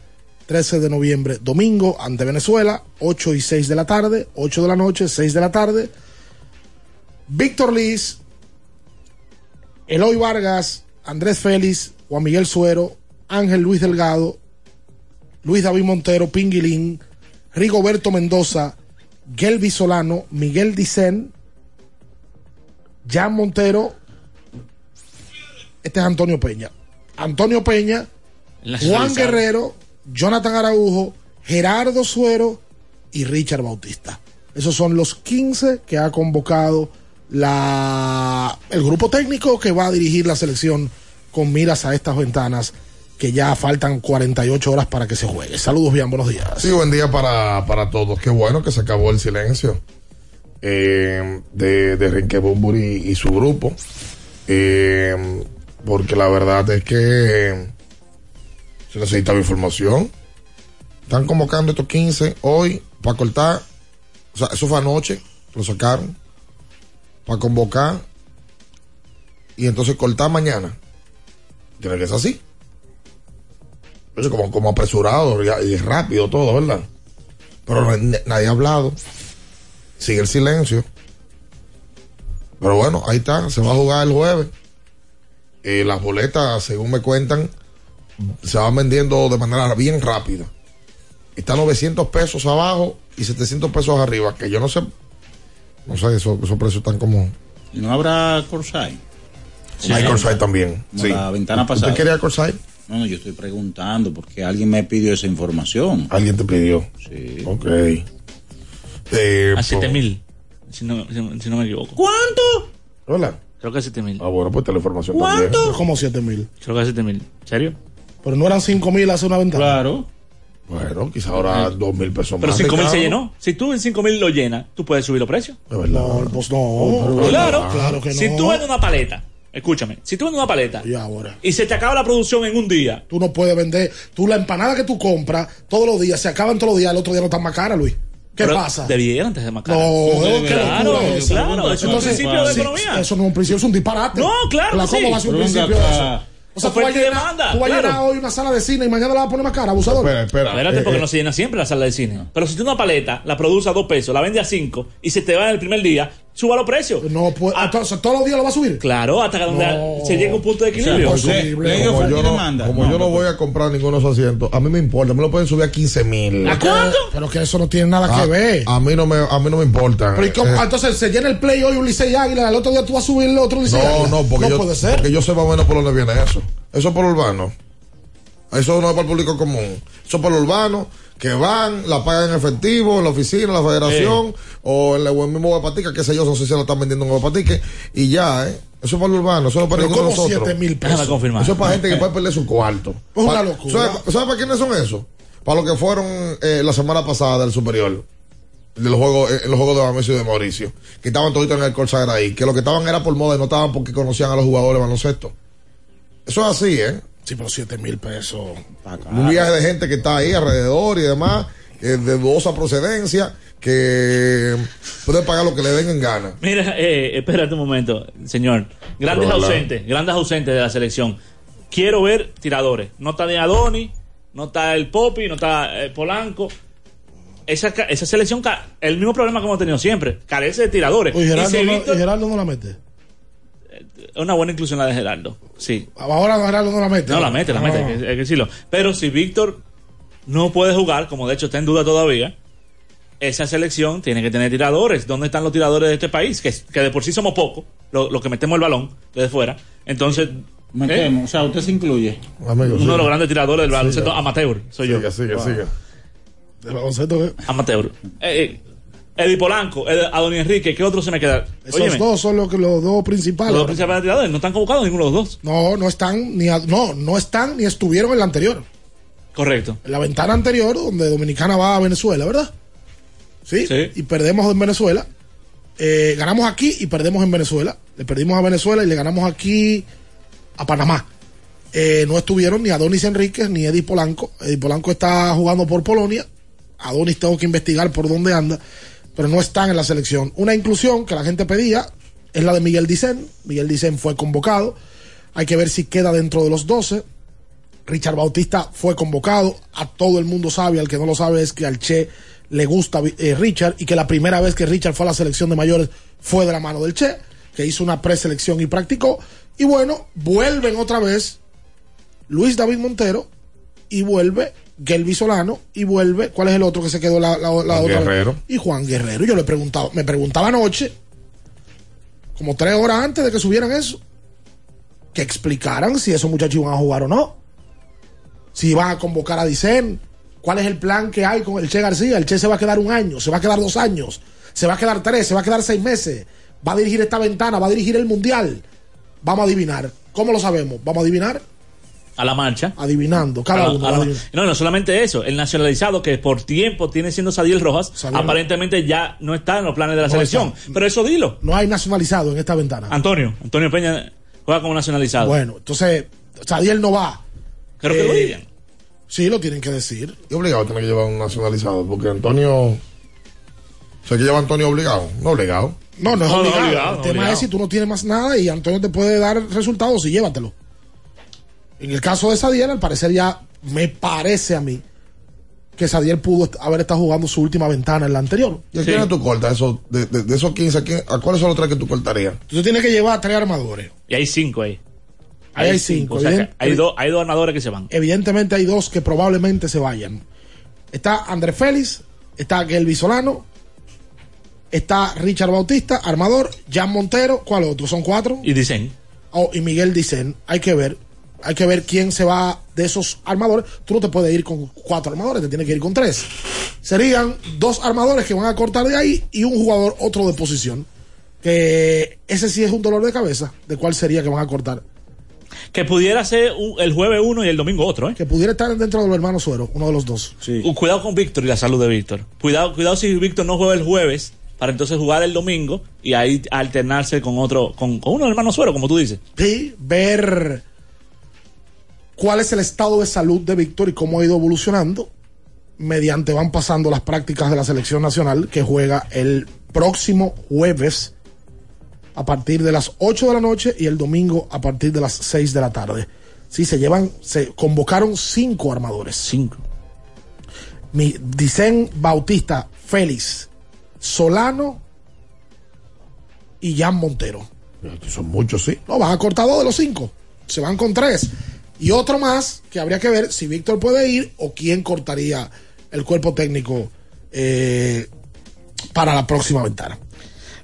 13 de noviembre, domingo, ante Venezuela, 8 y 6 de la tarde, 8 de la noche, 6 de la tarde. Víctor Liz, Eloy Vargas, Andrés Félix, Juan Miguel Suero, Ángel Luis Delgado, Luis David Montero, Pinguilín, Rigoberto Mendoza, Gelby Solano, Miguel Dicen, Jan Montero, este es Antonio Peña. Antonio Peña, Juan Guerrero, Jonathan Araujo, Gerardo Suero y Richard Bautista. Esos son los 15 que ha convocado la, el grupo técnico que va a dirigir la selección con miras a estas ventanas que ya faltan 48 horas para que se juegue. Saludos, bien, buenos días. Sí, buen día para, para todos. Qué bueno que se acabó el silencio eh, de, de Renke Bumburi y, su grupo. Eh, porque la verdad es que se necesitaba información. Están convocando estos 15 hoy para cortar. O sea, eso fue anoche, lo sacaron para convocar y entonces cortar mañana. Tiene que ser así. Como, como apresurado y rápido todo, ¿verdad? Pero nadie ha hablado. Sigue el silencio. Pero bueno, ahí está, se va a jugar el jueves. Eh, las boletas, según me cuentan, se van vendiendo de manera bien rápida. Está 900 pesos abajo y 700 pesos arriba, que yo no sé no sé, esos, esos precios están como. ¿Y no habrá Corsair? Sí, hay Corsair también. Sí. La ventana pasada. ¿Usted quería Corsair? No, no, yo estoy preguntando porque alguien me pidió esa información. ¿Alguien te pidió? Sí. Ok. Eh, a 7 mil, si no, si, no me equivoco. ¿Cuánto? Hola. Creo que a 7 mil. Ah, bueno, pues te la información ¿Cuánto? también. ¿Cómo 7 mil? Creo que a 7 mil. ¿Serio? Pero no eran 5 mil hace una ventana. Claro. Bueno, quizá ahora dos mil pesos Pero más. 5 mil se llenó. Si tú en 5 mil lo llenas, tú puedes subir los precios. De verdad. No, pues no. Claro. Claro que no. Si tú vendes una paleta, escúchame, si tú vendes una paleta Y ahora. y se te acaba la producción en un día, Tú no puedes vender. Tú la empanada que tú compras todos los días, se acaban todos los días, el otro día no están más cara, Luis. ¿Qué pero pasa? Debieran antes de más cara. No, claro, locura esa. claro, eso es un Entonces, principio de sí, economía. Eso no es un principio, es un disparate. No, claro La que sí. ¿Cómo va a ser un principio de eso? O sea, tú vas, llenar, demanda, tú vas a llenar hoy una sala de cine y mañana la vas a poner más cara, abusador. Espera, espera. Espérate, Eh, porque eh, no se llena siempre la sala de cine. Pero si tú una paleta la produces a dos pesos, la vende a cinco y se te va en el primer día, suba los precios. No puede. entonces, todos los días lo va a subir. Claro, hasta que No. se llegue a un punto de equilibrio. O sea, Posible. ley de como yo no, yo no voy a comprar ninguno de esos asientos, a mí me importa, me lo pueden subir a 15 mil. ¿A cuánto? Pero que eso no tiene nada A, que ver. a mí no me, a mí no me importa. Pero. Eh, entonces se llena el play hoy un Licey Águila, el otro día tú vas a subir el otro Licey no, Águila. no, porque, yo, puede ser. porque yo sé más o menos por dónde viene eso. Eso es por urbano. Eso no es para el público común. Eso es para los urbanos que van, la pagan en efectivo en la oficina, en la federación, o en el mismo Guapatique, que sé yo, no sé si lo están vendiendo en Guapatique, y ya, ¿eh? Eso es para los urbanos, eso no es para Pero ninguno de ¿cómo nosotros. 7 mil pesos? Eso es para gente que puede perder su cuarto. Es [LAUGHS] una locura. ¿Sabe, sabe para quiénes son esos? Para los que fueron eh, la semana pasada del superior. De los juegos, eh, en los juegos de Bamesio y de Mauricio. Que estaban toditos en el Corsagra ahí. Que lo que estaban era por moda y no estaban porque conocían a los jugadores de baloncesto. Eso es así, ¿eh? Sí, pero 7 mil pesos. Un viaje de gente que está ahí alrededor y demás, eh, de dudosa procedencia, que pueden pagar lo que le den en gana. Mira, eh, espérate un momento, señor. Grandes ausentes, grandes ausentes de la selección. Quiero ver tiradores. No está de Adoni, no está el Popi, no está eh, Polanco. Esa, esa selección, el mismo problema que hemos tenido siempre, carece de tiradores. Oye, Gerardo, si no, Víctor- y Gerardo no la mete. Es una buena inclusión la de Gerardo, sí. Ahora Gerardo no la mete. No, la mete, la mete, Ah. hay que, hay que decirlo. Pero si Víctor no puede jugar, como de hecho está en duda todavía, esa selección tiene que tener tiradores. ¿Dónde están los tiradores de este país? Que, que de por sí somos pocos, los lo que metemos el balón desde fuera. Entonces, Metemos, o sea, usted se incluye. uno de los grandes tiradores del baloncesto amateur soy yo. Siga, siga, siga. ¿Del baloncesto qué? Amateur. Eh, eh, Eddie Polanco, Adonis Enrique, ¿qué otro se me queda? Esos Óyeme, dos son los, dos principales. los dos principales tiradores no están convocados ninguno de los dos. No, no están ni a- no, no están ni estuvieron en la anterior. Correcto. En la ventana anterior, donde Dominicana va a Venezuela, ¿verdad? Sí. Sí. Y perdemos en Venezuela. Eh, ganamos aquí y perdemos en Venezuela. Le perdimos a Venezuela y le ganamos aquí a Panamá. Eh, no estuvieron ni Adonis Enríquez ni Eddie Polanco. Eddie Polanco está jugando por Polonia. Adonis tengo que investigar por dónde anda, pero no están en la selección. Una inclusión que la gente pedía es la de Miguel Dicen. Miguel Dicen fue convocado. Hay que ver si queda dentro de los 12. Richard Bautista fue convocado. A todo el mundo sabe, al que no lo sabe es que al Che le gusta eh, Richard y que la primera vez que Richard fue a la selección de mayores fue de la mano del Che, que hizo una preselección y practicó. Y bueno, vuelven otra vez Luis David Montero y vuelve Gelby Solano y vuelve, ¿cuál es el otro que se quedó la, la- la Juan otra? Guerrero. Y Juan Guerrero. Yo le preguntaba, me preguntaba anoche, como tres horas antes de que subieran eso, que explicaran si esos muchachos iban a jugar o no. Si iban a convocar a Dicen. ¿Cuál es el plan que hay con el Che García? El Che se va a quedar un año, se va a quedar dos años, se va a quedar tres, se va a quedar seis meses. Va a dirigir esta ventana, va a dirigir el Mundial. Vamos a adivinar. ¿Cómo lo sabemos? Vamos a adivinar. A la marcha. Adivinando, cada la- uno. la- no, no solamente eso, el nacionalizado que por tiempo tiene siendo Sadiel Rojas, Sadiel- aparentemente ya no está en los planes de la No selección. está. Pero eso dilo. No hay nacionalizado en esta ventana. Antonio, Antonio Peña juega como nacionalizado. Bueno, entonces, Sadiel no va. Creo que lo Eh, digan. Sí, lo tienen que decir. Y obligado a tener que llevar un nacionalizado, porque Antonio. O sea, que lleva Antonio obligado. No obligado. No, no es No, no, obligado. obligado, el no, tema obligado. es si tú no tienes más nada y Antonio te puede dar resultados y llévatelo. En el caso de Sadiel, al parecer ya me parece a mí que Sadiel pudo haber estado jugando su última ventana en la anterior. ¿Y a quiénes tú cortas? Eso, de, de- de esos 15, ¿a, quién- ¿a cuáles son los tres que tú cortarías? Tú tienes que llevar a tres armadores. Y hay cinco ahí. Ahí hay cinco, O sea, evidente- hay, dos hay dos armadores que se van. Evidentemente hay dos que probablemente se vayan. Está Andrés Félix, está Gelby Solano, está Richard Bautista, armador, Jan Montero, ¿cuál otro? ¿Son cuatro? Y dicen. Oh, y Miguel Dicen. Hay que ver. Hay que ver quién se va de esos armadores. Tú no te puedes ir con cuatro armadores, te tienes que ir con tres. Serían dos armadores que van a cortar de ahí y un jugador otro de posición. Que ese sí es un dolor de cabeza. ¿De cuál sería que van a cortar? Que pudiera ser un- el jueves uno y el domingo otro, ¿eh? Que pudiera estar dentro de los hermanos Suero, uno de los dos. Uh, Cuidado con Víctor y la salud de Víctor. Cuidado, cuidado si Víctor no juega el jueves para entonces jugar el domingo y ahí alternarse con otro, con, con uno de hermano suero, como tú dices. Sí, ver cuál es el estado de salud de Víctor y cómo ha ido evolucionando mediante van pasando las prácticas de la selección nacional que juega el próximo jueves a partir de las 8 de la noche y el domingo a partir de las 6 de la tarde. Sí, se llevan, se convocaron cinco armadores. Cinco. Mi, dicen Bautista, Félix, Solano y Jan Montero. Son muchos, sí. No, van a cortar dos de los cinco. Se van con tres. Y otro más que habría que ver si Víctor puede ir o quién cortaría el cuerpo técnico eh, para la próxima ventana.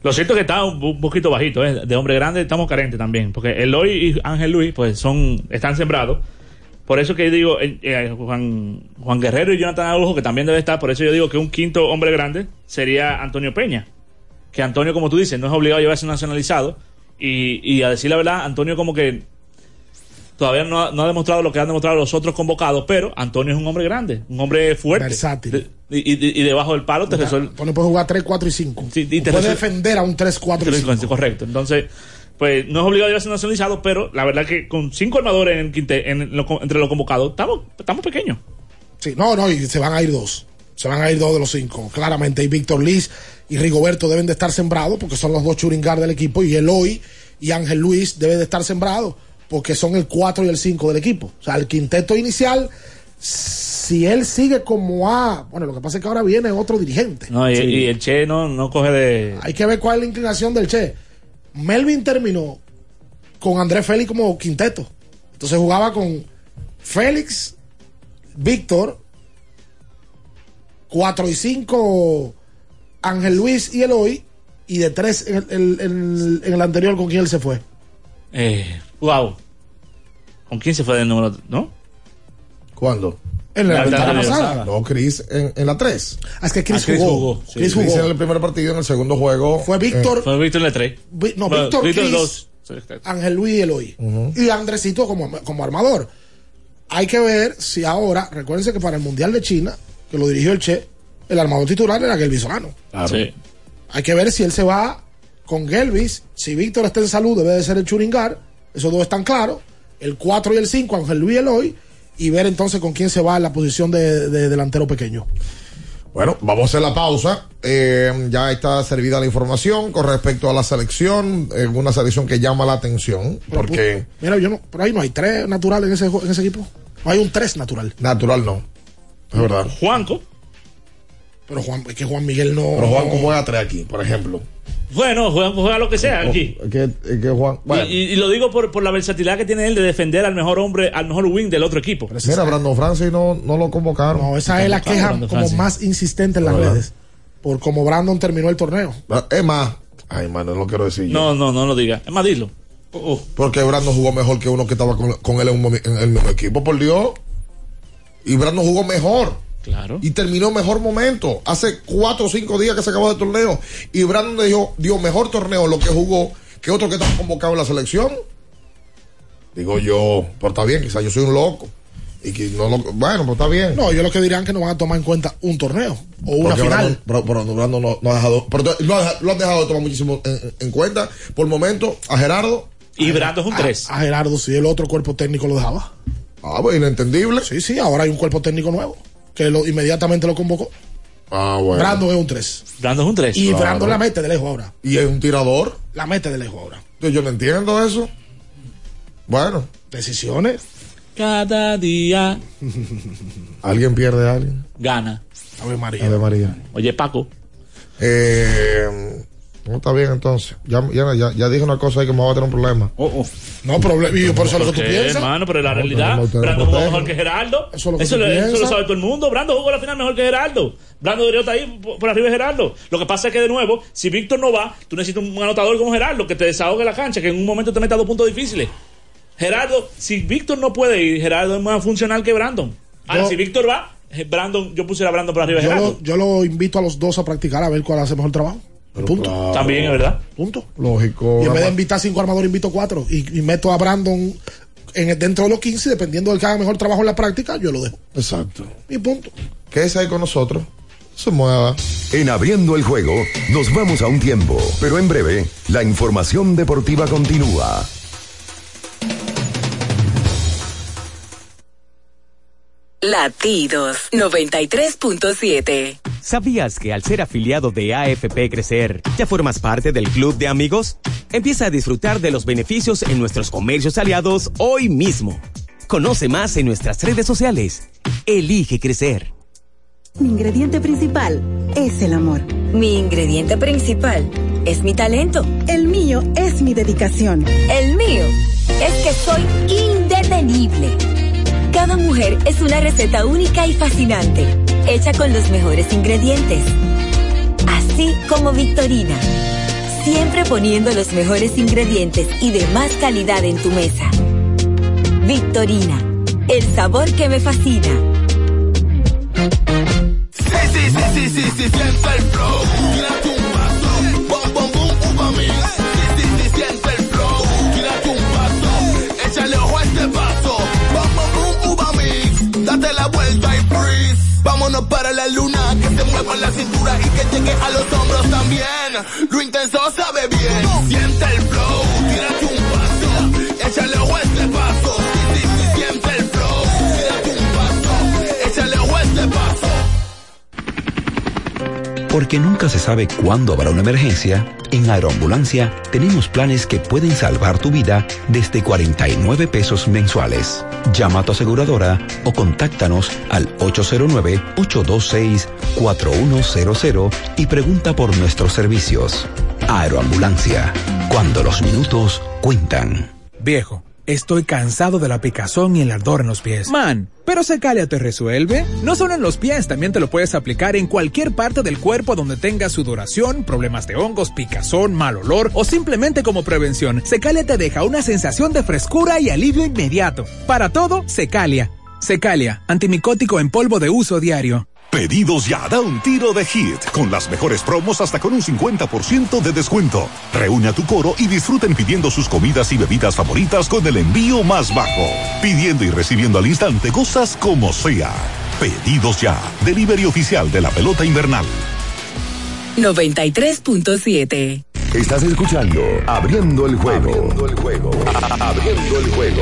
Lo cierto es que está un, poquito bajito, ¿eh? De hombre grande estamos carentes también. Porque Eloy y Ángel Luis, pues son, están sembrados. Por eso que digo, eh, Juan, Juan Guerrero y Jonathan Araujo, que también debe estar, por eso yo digo que un quinto hombre grande sería Antonio Peña. Que Antonio, como tú dices, no es obligado a llevarse nacionalizado. Y, y a decir la verdad, Antonio como que todavía no ha, no ha demostrado lo que han demostrado los otros convocados, pero Antonio es un hombre grande, un hombre fuerte. Versátil. De- y, y- y debajo del palo te resuelve. Antonio puede jugar 3, 4 y 5. y te puede resuelve- defender a un 3, 4 y 5. Correcto. Entonces, pues no es obligado a llevarse nacionalizado, pero la verdad que con cinco armadores en el quinte- en lo- entre los convocados, estamos, estamos pequeños. Sí, no, no, y se van a ir dos. Se van a ir dos de los cinco, claramente. Y Víctor Liz y Rigoberto deben de estar sembrados porque son los dos churingar del equipo. Y Eloy y Ángel Luis deben de estar sembrados porque son el 4 y el 5 del equipo. O sea, el quinteto inicial, si él sigue como A, bueno, lo que pasa es que ahora viene otro dirigente. No, y, Sí. y el Che no, no coge de. Hay que ver cuál es la inclinación del Che. Melvin terminó con Andrés Félix como quinteto. Entonces jugaba con Félix, Víctor, 4 y 5 Ángel Luis y Eloy, y de 3 en el, en- en el anterior con quién él se fue. Eh, wow. ¿Con quién se fue del número? ¿No? ¿Cuándo? En la, La ventana pasada. No, Chris en, en la 3. Ah, es que Chris, Ah, Chris jugó. jugó, sí. Chris Chris jugó. en el primer partido, en el segundo juego. Fue Víctor, Fue Víctor en el 3. Vi- no, Bueno, Víctor, Víctor Chris, dos. Sí, exacto. Ángel Luis y Eloy. Y Andresito como, como armador. Hay que ver si ahora, recuérdense que para el Mundial de China, que lo dirigió el Che, el armador titular era Gelvis Solano. Sí. Hay que ver si él se va con Gelvis. Si Víctor está en salud, debe de ser el Churingar. Esos dos están claros. El 4 y el 5, Ángel Luis Eloy. Y ver entonces con quién se va en la posición de, de delantero pequeño. Bueno, vamos a hacer la pausa. Eh, ya está servida la información con respecto a la selección. eh, una selección que llama la atención. Porque Mira, yo no, por ahí no hay tres naturales en ese, en ese equipo. No hay un tres natural. natural no. Es verdad. Juanco. Pero Juan, es que Juan Miguel no. Pero Juan juega tres aquí, por ejemplo. Bueno, juega, juega lo que sea aquí. Es que, es que Juan. Y- Bueno, Y, y lo digo por, por la versatilidad que tiene él de defender al mejor hombre, al mejor wing del otro equipo. mira, Brandon Francis no, no lo convocaron. No, esa es la queja Brandon como Francis. más insistente en las ¿Verdad? redes. Por como Brandon terminó el torneo. Es más. Ay, mano, no lo quiero decir yo. No, no, no lo diga. Es más, dilo. Uh, uh. Porque Brandon jugó mejor que uno que estaba con, con él en, un en el mismo equipo, por Dios. Y Brandon jugó mejor. Claro. Y terminó mejor momento. Hace cuatro o cinco días que se acabó el torneo. Y Brandon dio, dio mejor torneo lo que jugó que otro que estaba convocado en la selección. Digo yo, pero está bien, quizás yo soy un loco. Y que no lo, bueno, pues está bien. No, yo lo que dirán que no van a tomar en cuenta un torneo o una Porque final. Brandon, pero- pero Brandon no, no ha dejado, pero lo, ha- lo han dejado de tomar muchísimo en, en cuenta. Por el momento, a Gerardo. Y Brando es un 3. A Gerardo, si el otro cuerpo técnico lo dejaba. Ah, pues inentendible. Sí, sí, ahora hay un cuerpo técnico nuevo que lo, inmediatamente lo convocó. Ah, bueno. Brandon es un 3. Brando es un 3. Y Claro. Brandon la mete de lejos ahora. Y es un tirador. La mete de lejos ahora. Entonces, yo no entiendo eso. Bueno, Decisiones. Cada día [LAUGHS] alguien pierde a alguien. gana. Ave María. Ave María. Oye, Paco. Eh, no está bien entonces. Ya, ya, ya, ya dije una cosa ahí que me va a tener un problema. No problema. Y por eso es lo que tú ¿Qué, piensas. hermano? Pero la No, realidad, no, no, no, Brando jugó mejor que Gerardo. Eso es lo que eso, tú lo, eso piensas. lo sabe todo el mundo. Brando jugó la final mejor que Gerardo. Brando debería estar ahí por, por arriba de Gerardo. Lo que pasa es que, de nuevo, si Víctor no va, tú necesitas un anotador como Gerardo que te desahogue la cancha, que en un momento te meta dos puntos difíciles. Gerardo, si Víctor no puede ir, Gerardo es más funcional que Brandon. Ahora, Yo- si Víctor va, Brandon, yo pusiera a Brandon por arriba de Yo Gerardo. lo, yo lo invito a los dos a practicar a ver cuál hace mejor trabajo. Punto. También es verdad. Punto. Lógico. Y en vez de invitar cinco armadores, invito cuatro. Y, y meto a Brandon en, dentro de los 15, dependiendo del que haga mejor trabajo en la práctica, yo lo dejo. Exacto. Y punto. Quédese ahí con nosotros. Se mueva. En abriendo el juego, nos vamos a un tiempo, pero en breve, la información deportiva continúa. Latidos 93.7. ¿Sabías que al ser afiliado de AFP Crecer, ya formas parte del club de amigos? Empieza a disfrutar de los beneficios en nuestros comercios aliados hoy mismo. Conoce más en nuestras redes sociales. Elige crecer. Mi ingrediente principal es el amor. Mi ingrediente principal es mi talento. El mío es mi dedicación. El mío es que soy indetenible. Cada mujer es una receta única y fascinante, hecha con los mejores ingredientes. Así como Victorina, siempre poniendo los mejores ingredientes y de más calidad en tu mesa. Victorina, el sabor que me fascina. Sí, sí, sí, sí, sí, sí. Vámonos para la luna, que se mueva la cintura y que llegue a los hombros también. Lo intenso sabe bien. Siente el Porque nunca se sabe cuándo habrá una emergencia, en Aeroambulancia tenemos planes que pueden salvar tu vida desde 49 pesos mensuales. Llama a tu aseguradora o contáctanos al 809-826-4100 y pregunta por nuestros servicios. Aeroambulancia, cuando los minutos cuentan. Viejo, estoy cansado de la picazón y el ardor en los pies. Man, pero Secalia te resuelve. No solo en los pies, también te lo puedes aplicar en cualquier parte del cuerpo donde tengas sudoración, problemas de hongos, picazón, mal olor o simplemente como prevención. Secalia te deja una sensación de frescura y alivio inmediato. Para todo, Secalia. Secalia, antimicótico en polvo de uso diario. Pedidos ya, da un tiro de hit, con las mejores promos hasta con un 50% de descuento. Reúne a tu coro y disfruten pidiendo sus comidas y bebidas favoritas con el envío más bajo. Pidiendo y recibiendo al instante cosas como sea. Pedidos ya, delivery oficial de la pelota invernal. 93.7. Estás escuchando Abriendo el juego. Abriendo el juego. Abriendo el juego.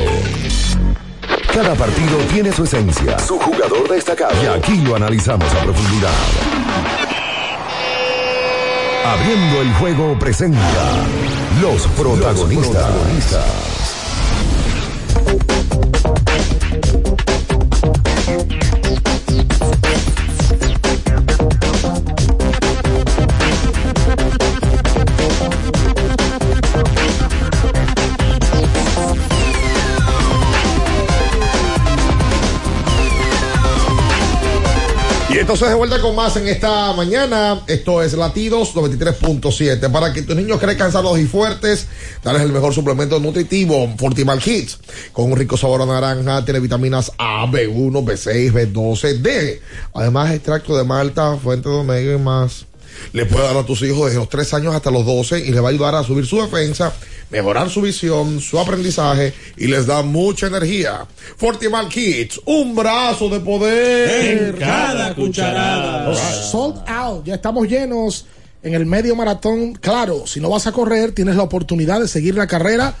Cada partido tiene su esencia, su jugador destacado. Y aquí lo analizamos a profundidad. Abriendo el juego presenta los protagonistas. Y entonces de vuelta con más en esta mañana. Esto es Latidos 93.7. Para que tus niños crezcan sanos y fuertes, dales el mejor suplemento nutritivo, Fortimal Kids. Con un rico sabor a naranja, tiene vitaminas A, B1, B6, B12, D. Además, extracto de malta, fuente de omega y más. Le puede dar a tus hijos desde los 3 años hasta los 12 y le va a ayudar a subir su defensa, mejorar su visión, su aprendizaje y les da mucha energía. Fortimal Kids, un brazo de poder En cada cucharada. Sold out, ya estamos llenos en el medio maratón. Claro, si no vas a correr, tienes la oportunidad de seguir la carrera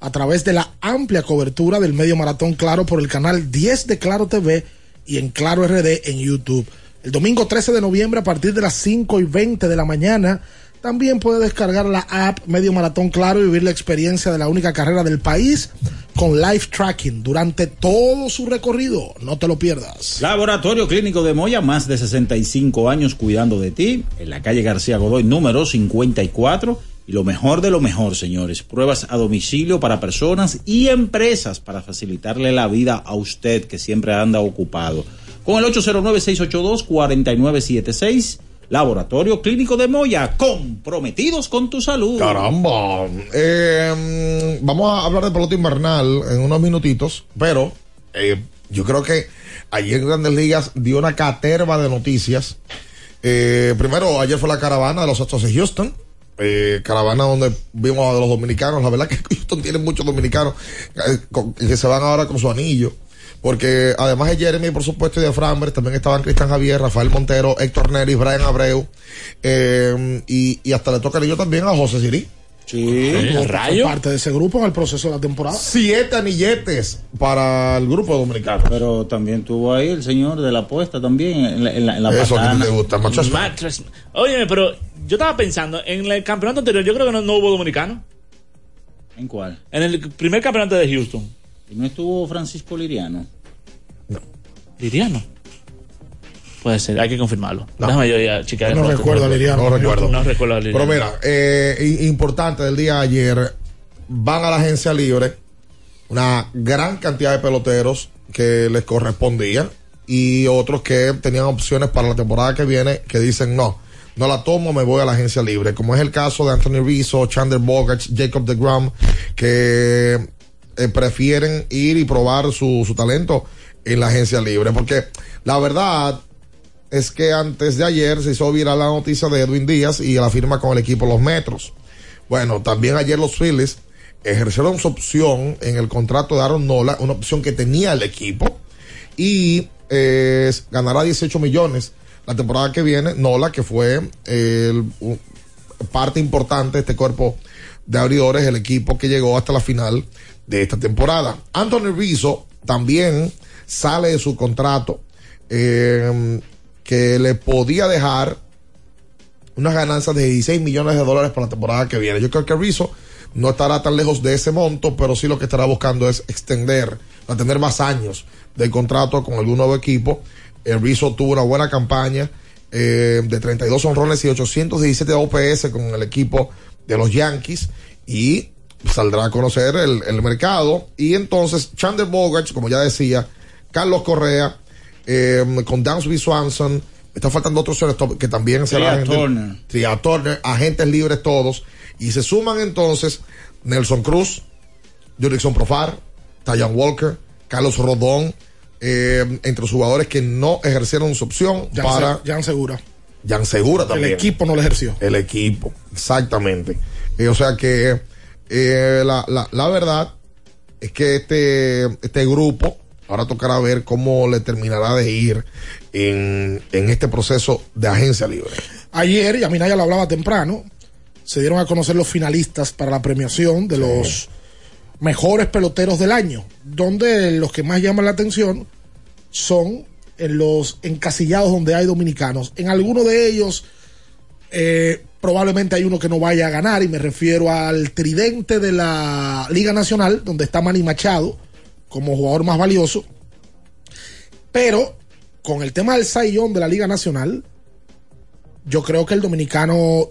a través de la amplia cobertura del medio maratón Claro por el canal 10 de Claro TV y en Claro RD en YouTube. El domingo 13 de noviembre a partir de las 5 y 20 de la mañana también puede descargar la app Medio Maratón Claro y vivir la experiencia de la única carrera del país con live tracking durante todo su recorrido. No te lo pierdas. Laboratorio Clínico de Moya, más de 65 años cuidando de ti, en la calle García Godoy, número 54. Y lo mejor de lo mejor, señores, pruebas a domicilio para personas y empresas para facilitarle la vida a usted que siempre anda ocupado. Con el 809-682-4976, Laboratorio Clínico de Moya, comprometidos con tu salud. Caramba. Eh, vamos a hablar de pelota invernal en unos minutitos, pero eh, yo creo que ayer en Grandes Ligas dio una caterva de noticias. Eh, primero, ayer fue la caravana de los Astros de Houston. Eh, caravana donde vimos a los dominicanos. La verdad que [LAUGHS] Houston tiene muchos dominicanos eh, que se van ahora con su anillo. Porque además de Jeremy, por supuesto, y de Framber, también estaban Cristian Javier, Rafael Montero, Héctor Neris, Brian Abreu. eh, y, y hasta le toca anillo también a José Siri. Sí, Fue parte de ese grupo en el proceso de la temporada. Siete anilletes para el grupo dominicano. Pero también tuvo ahí el señor de la apuesta también en la, en la, en la Eso que patana. te gusta, macho. Óyeme, pero yo estaba pensando, en el campeonato anterior yo creo que no, no hubo dominicano. ¿En cuál? En el primer campeonato de Houston. ¿Y no estuvo Francisco Liriano? ¿Liriano? Puede ser, hay que confirmarlo. Déjame yo ya checar. el No roster. recuerdo a Liriano. No recuerdo. No recuerdo a Liriano. Pero mira, eh, importante del día de ayer, van a la agencia libre una gran cantidad de peloteros que les correspondían y otros que tenían opciones para la temporada que viene que dicen no, no la tomo, me voy a la agencia libre, como es el caso de Anthony Rizzo, Chandler Bogart, Jacob DeGrom, que eh, prefieren ir y probar su, su talento en la agencia libre. Porque la verdad es que antes de ayer se hizo viral la noticia de Edwin Díaz y la firma con el equipo Los Metros. Bueno, también ayer los Phillies ejercieron su opción en el contrato de Aaron Nola, una opción que tenía el equipo, y eh, ganará 18 millones la temporada que viene. Nola, que fue el- parte importante de este cuerpo de abridores, el equipo que llegó hasta la final de esta temporada. Anthony Rizzo también sale de su contrato eh, que le podía dejar unas ganancias de 16 millones de dólares para la temporada que viene. Yo creo que Rizzo no estará tan lejos de ese monto, pero sí lo que estará buscando es extender, a más años de contrato con algún nuevo equipo. Eh, Rizzo tuvo una buena campaña eh, de 32 honrones y 817 OPS con el equipo de los Yankees y saldrá a conocer el, el mercado. Y entonces Chandler Bogarts, como ya decía, Carlos Correa, eh, con Dansby Swanson, está faltando otros shortstop que también serán Turner. Agentes libres todos. Y se suman entonces Nelson Cruz, Jurickson Profar, Tayan Walker, Carlos Rodón, eh, entre los jugadores que no ejercieron su opción Jan, para Se- Jan Segura. Jan Segura también. El equipo no lo ejerció. El equipo, exactamente. Eh, o sea que eh, la, la, la verdad es que este, este grupo ahora tocará ver cómo le terminará de ir en, en este proceso de agencia libre. Ayer, y a Minaya lo hablaba temprano, se dieron a conocer los finalistas para la premiación de los mejores peloteros del año, donde los que más llaman la atención son en los encasillados donde hay dominicanos. En alguno de ellos eh, probablemente hay uno que no vaya a ganar y me refiero al tridente de la Liga Nacional, donde está Manny Machado como jugador más valioso. Pero con el tema del Sayón de la Liga Nacional, yo creo que el dominicano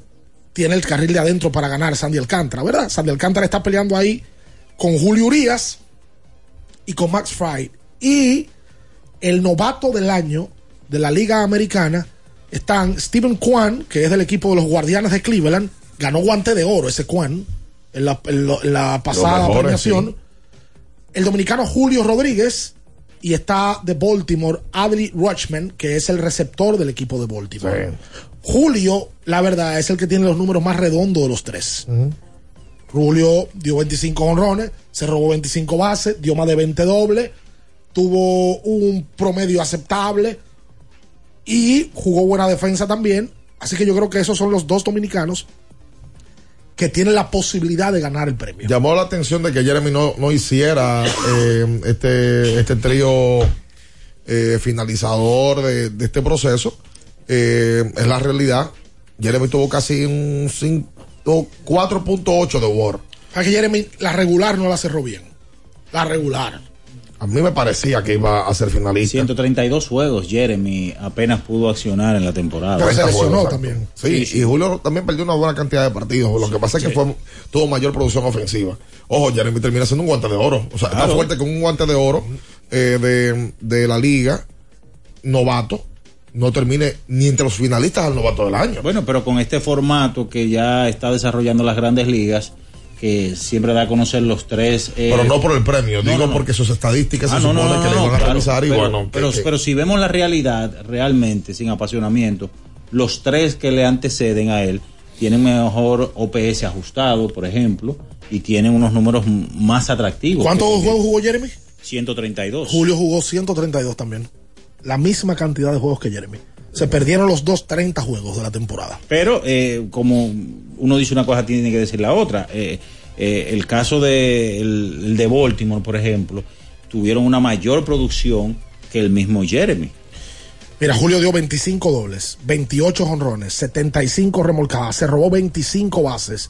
tiene el carril de adentro para ganar Sandy Alcántara, ¿verdad? Sandy Alcántara está peleando ahí con Julio Urias y con Max Fry. Y el novato del año de la Liga Americana están Steven Kwan, que es del equipo de los Guardianes de Cleveland, ganó guante de oro ese Kwan en la, en lo- en la pasada mejores, premiación. sí. El dominicano Julio Rodríguez y está de Baltimore Adley Rutschman, que es el receptor del equipo de Baltimore. Julio, la verdad, es el que tiene los números más redondos de los tres. Julio dio 25 honrones, se robó 25 bases, dio más de 20 dobles, tuvo un promedio aceptable y jugó buena defensa también. Así que yo creo que esos son los dos dominicanos que tienen la posibilidad de ganar el premio. Llamó la atención de que Jeremy no, no hiciera eh, este, este trío eh, finalizador de, de este proceso. Eh, es la realidad. Jeremy tuvo casi un cinco- 4.8 de WAR. A que Jeremy la regular no la cerró bien. La regular. A mí me parecía que iba a ser finalista. 132 juegos, Jeremy apenas pudo accionar en la temporada. 30 juegos, exacto. Sí, y Julio también perdió una buena cantidad de partidos. Lo que pasa es que fue, tuvo mayor producción ofensiva. Ojo, Jeremy termina siendo un guante de oro. O sea, está fuerte con un guante de oro eh, de, de la liga, novato. No termine ni entre los finalistas al novato del año. Bueno, pero con este formato que ya está desarrollando las grandes ligas, que siempre da a conocer los tres. eh, Pero no por el premio, no, digo no, no. porque sus estadísticas Ah, se supone que le van a claro, revisar y pero, bueno. que- pero, que- pero si vemos la realidad realmente, sin apasionamiento, los tres que le anteceden a él tienen mejor OPS ajustado, por ejemplo, y tienen unos números más atractivos. ¿Cuántos juegos jugó Jeremy? 132. Julio jugó 132 también. La misma cantidad de juegos que Jeremy. Se perdieron los dos 30 juegos de la temporada. Pero eh, como uno dice una cosa, tiene que decir la otra. Eh, eh, el caso de, el- el de Baltimore, por ejemplo, tuvieron una mayor producción que el mismo Jeremy. Mira, Julio dio 25 dobles, 28 honrones, 75 remolcadas, se robó 25 bases.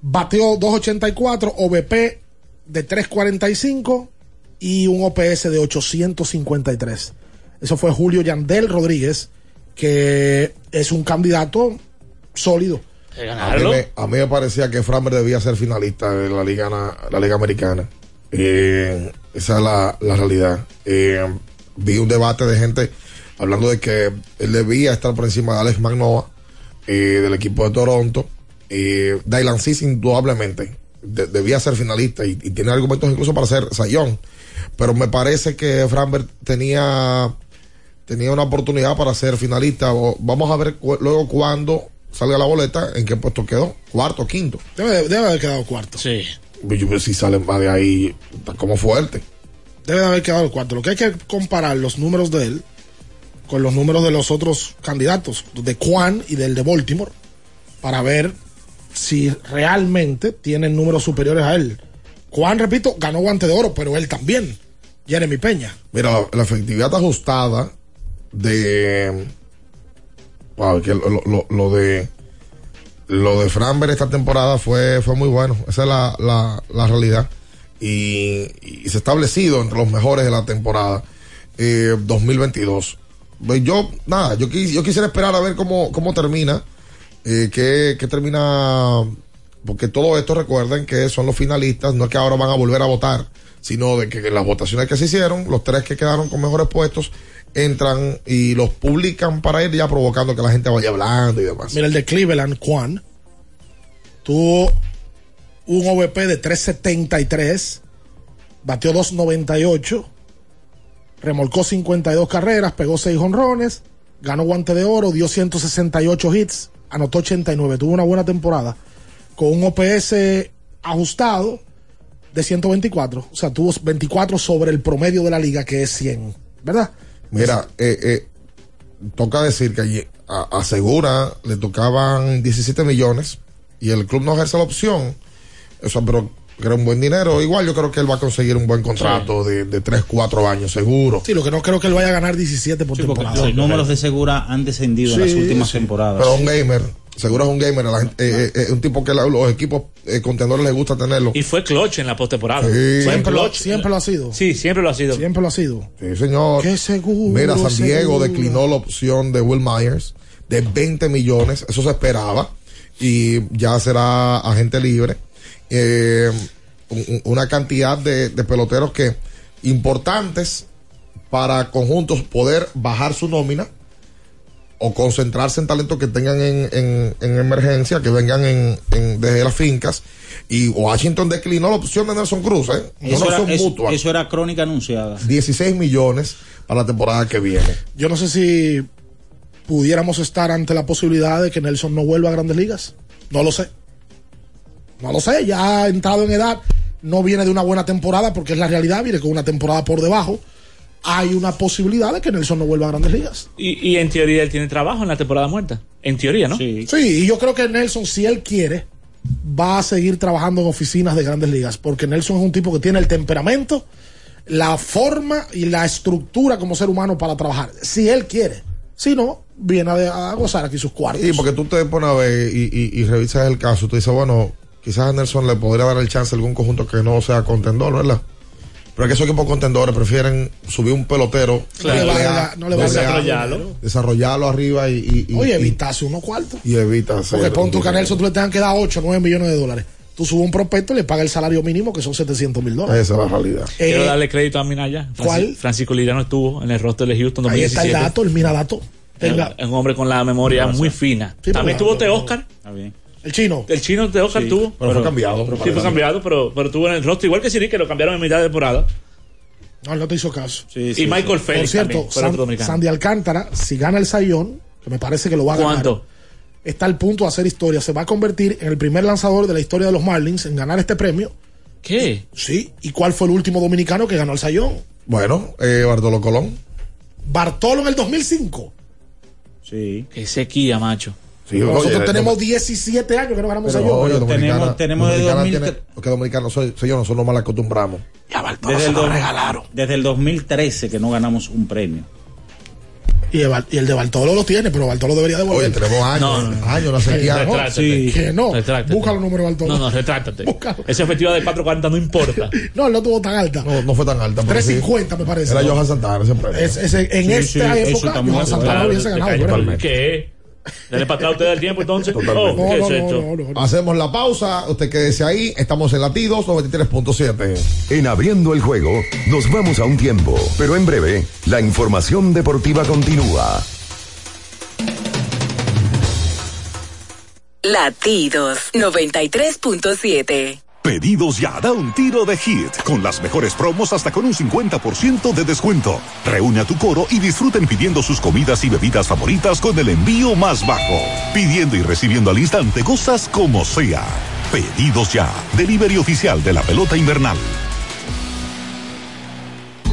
Bateó 284, OVP de 345 y un OPS de 853. Eso fue Julio Yandel Rodríguez, que es un candidato sólido. A mí, me, a mí me parecía que Framber debía ser finalista de la Liga, na- la Liga Americana. Eh, esa es la, la realidad. Eh, vi un debate de gente hablando de que él debía estar por encima de Alex Magnoa, eh, del equipo de Toronto. Eh, Dylan Cease indudablemente de- debía ser finalista y, y tiene argumentos incluso para ser sayón. Pero me parece que Framberg tenía, tenía una oportunidad para ser finalista. O- vamos a ver cu- luego cuando salga la boleta en qué puesto quedó. Cuarto, quinto. Debe, debe haber quedado cuarto. Sí. Yo si salen más de ahí, está como fuerte. Debe de haber quedado cuarto. Lo que hay que comparar los números de él con los números de los otros candidatos, de Juan y del de Baltimore, para ver si realmente tienen números superiores a él. Juan, repito, ganó guante de oro, pero él también. Jeremy Peña. Mira, la, la efectividad ajustada de. Lo, lo- lo de. Lo de Framber esta temporada fue, fue muy bueno. Esa es la, la, la realidad. Y, se ha establecido entre los mejores de la temporada eh, 2022. Pues Yo, nada, yo, quis- yo quisiera esperar a ver cómo, cómo termina. Eh, que, que termina. Porque todo esto recuerden que son los finalistas, no es que ahora van a volver a votar, sino de que las votaciones que se hicieron, los tres que quedaron con mejores puestos entran y los publican para ir ya provocando que la gente vaya hablando y demás. Mira, el de Cleveland, Juan, tuvo un OVP de 373, batió 298, remolcó 52 carreras, pegó 6 honrones, ganó guante de oro, dio 168 hits, anotó 89, tuvo una buena temporada, con un OPS ajustado de 124, o sea, tuvo 24 sobre el promedio de la liga, que es 100, ¿verdad? Mira, eh, eh, toca decir que allí, a, a Segura le tocaban 17 millones y el club no ejerce la opción. Eso, pero que era un buen dinero. Igual yo creo que él va a conseguir un buen contrato de, de 3, 4 años, seguro. Sí, lo que no creo que él vaya a ganar 17 por temporada. Los números de Segura han descendido en las últimas sí. temporadas. Pero un gamer, seguro es un gamer, la gente- eh, eh, eh, un tipo que la- los equipos eh, contendores les gusta tenerlo. Y fue clutch en la postemporada. Sí. Siempre lo, siempre lo ha sido. Sí, siempre lo ha sido. Siempre lo ha sido. Sí, señor. Qué seguro. Mira, San Diego seguro. declinó la opción de Will Myers de 20 millones, eso se esperaba, y ya será agente libre. Eh, un- un- una cantidad de, de peloteros que importantes para conjuntos poder bajar su nómina o concentrarse en talentos que tengan en, en- en emergencia, que vengan en, en- desde las fincas. Y Washington declinó la opción de Nelson Cruz, ¿eh? Era, eso era crónica anunciada. 16 millones para la temporada que viene. Yo no sé si pudiéramos estar ante la posibilidad de que Nelson no vuelva a grandes ligas. No lo sé. No lo sé. Ya ha entrado en edad. No viene de una buena temporada porque es la realidad. Viene con una temporada por debajo. Hay una posibilidad de que Nelson no vuelva a grandes ligas. Y, y en teoría él tiene trabajo en la temporada muerta. En teoría, ¿no? Sí. Sí, y yo creo que Nelson, si él quiere, va a seguir trabajando en oficinas de grandes ligas, porque Nelson es un tipo que tiene el temperamento, la forma y la estructura como ser humano para trabajar. Si él quiere, si no, viene a, a gozar aquí sus cuartos. Y porque tú te pones a ver y, y- y revisas el caso, tú dices, bueno, quizás a Nelson le podría dar el chance a algún conjunto que no sea contendor, ¿verdad? Pero es que esos equipos contendores prefieren subir un pelotero, No le va a doble A, dar- no le va a dinero. desarrollarlo arriba y, y, y- Oye, evitarse unos cuartos. y evita Porque pon dinero. Nelson tú le tengan que dar 8 o 9 millones de dólares. Tú subes un prospecto y le pagas el salario mínimo, que son 700 mil dólares. Esa es la realidad. Eh, Quiero darle crédito a Minaya. ¿Cuál? Francisco Liriano estuvo en el roster de Houston Ahí está 2017. el dato, el mira dato. Es un hombre con la memoria muy fina. Sí, También pero- tuvo T. Oscar. Está bien. El chino. El chino de Oscar Sí, tuvo. pero fue cambiado, Sí, fue cambiado, pero, pero tuvo en el roster. Igual que Siri, que lo cambiaron en mitad de temporada. No, él no te hizo caso. Sí, sí, y Michael sí. Félix. Por cierto, también, San-. Sandy Alcántara, si gana el Sayón, que me parece que lo va a ganar. ¿Cuánto? Está al punto de hacer historia. Se va a convertir en el primer lanzador de la historia de los Marlins en ganar este premio. ¿Qué? Sí. ¿Y cuál fue el último dominicano que ganó el Sayón? Bueno, eh, Bartolo Colón. Bartolo en el 2005. Sí. Qué sequía, macho. Sí, Nosotros oye, tenemos 17 años que no ganamos pero, oye, tenemos- tenemos de Dominicana 2000 tiene- que Dominicanos soy, soy yo, nosotros nos mal acostumbramos. Desde el, dos- desde el 2013 que no ganamos un premio. Y, el, y el de Bartolo lo tiene, pero Bartolo debería devolver. Oye, tenemos años, No, no, no. años, sequía. no, Retráctate. Sí. Que no. Retráctate. Busca los números de Bartolo. No, no, retráctate. Búscalo. Esa efectiva de 440 no importa. [LAUGHS] No, él no tuvo tan alta. No, no fue tan alta. pero sí. 350 me parece. Era Johan Santana ese premio. Es- ese- en Sí, esta época, Johan. Santana hubiese ganado. ¿Qué? Dale para atrás usted del tiempo entonces. Oh, ¿Qué No, es no, esto? no, no, no. Hacemos la pausa, usted quédese ahí, estamos en latidos 93.7. En abriendo el juego, nos vamos a un tiempo, pero en breve, la información deportiva continúa. Latidos 93.7. Pedidos ya, da un tiro de hit, con las mejores promos hasta con un 50% de descuento. Reúne a tu coro y disfruten pidiendo sus comidas y bebidas favoritas con el envío más bajo. Pidiendo y recibiendo al instante cosas como sea. Pedidos ya, delivery oficial de la pelota invernal.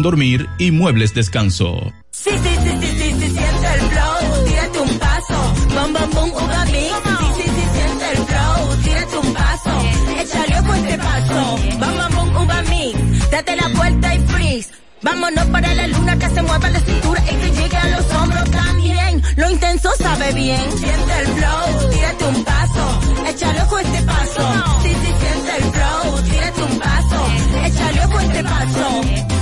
dormir y muebles descanso. Sí, sí, sí, sí, sí, sí, siente el flow, tírate un paso, bom, bom, bom, mix. Sí, sí, sí, siente el flow, tírate un paso, échale ojo este paso, bom, bom, bom, mix. Date la vuelta y freeze. Vámonos para la luna que se mueva la cintura y que llegue a los hombros también. Lo intenso sabe bien. Siente el flow, tírate un paso, échale ojo este paso. Sí, sí, siente el flow, tírate un paso, échale ojo este paso.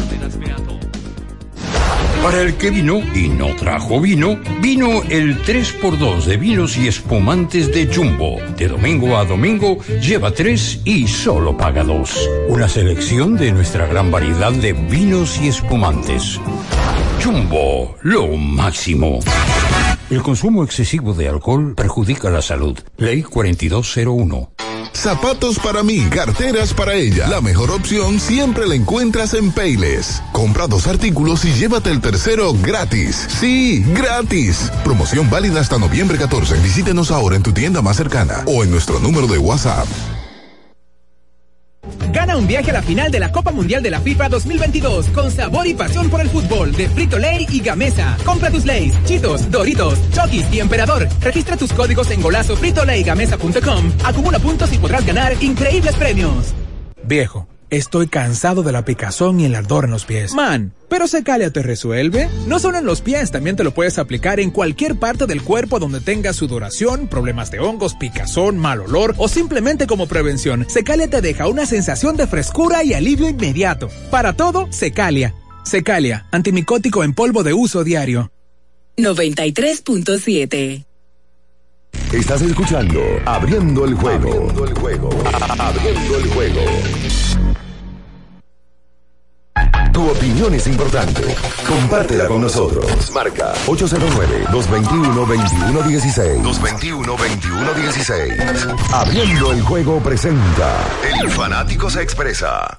Para el que vino y no trajo vino, vino el 3x2 de vinos y espumantes de Jumbo. De domingo a domingo, lleva 3 y solo paga 2. Una selección de nuestra gran variedad de vinos y espumantes. Jumbo, lo máximo. El consumo excesivo de alcohol perjudica la salud. Ley 4201. Zapatos para mí, carteras para ella. La mejor opción siempre la encuentras en Payless. Compra dos artículos y llévate el tercero gratis. Sí, gratis. Promoción válida hasta noviembre 14. Visítenos ahora en tu tienda más cercana o en nuestro número de WhatsApp. Gana un viaje a la final de la Copa Mundial de la FIFA 2022 con sabor y pasión por el fútbol de Frito Lay y Gamesa. Compra tus Lays, Chitos, Doritos, Chokis y Emperador. Registra tus códigos en golazo fritolaygamesa.com. Acumula puntos y podrás ganar increíbles premios. Viejo, estoy cansado de la picazón y el ardor en los pies. Man, pero Secalia te resuelve. No solo en los pies, también te lo puedes aplicar en cualquier parte del cuerpo donde tengas sudoración, problemas de hongos, picazón, mal olor o simplemente como prevención. Secalia te deja una sensación de frescura y alivio inmediato. Para todo, Secalia. Secalia, antimicótico en polvo de uso diario. 93.7 Estás escuchando Abriendo el juego. Abriendo el juego. Abriendo el juego. Tu opinión es importante. Compártela con nosotros. Marca 809-221-2116. 221-2116. Abriendo el juego presenta. El fanático se expresa.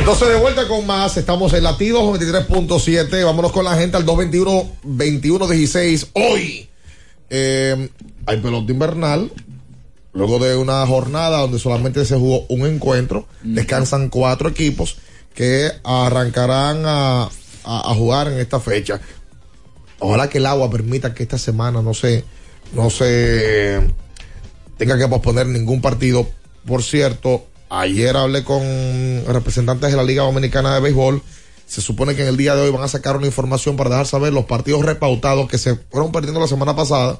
Entonces de vuelta con más, estamos en latidos 23.7, vámonos con la gente al 221-2116. Hoy eh, hay pelota invernal, luego de una jornada donde solamente se jugó un encuentro, descansan cuatro equipos que arrancarán a, a- a jugar en esta fecha. Ojalá que el agua permita que esta semana no se, no se tenga que posponer ningún partido. Por cierto, ayer hablé con representantes de la Liga Dominicana de Béisbol. Se supone que en el día de hoy van a sacar una información para dejar saber los partidos repautados que se fueron perdiendo la semana pasada.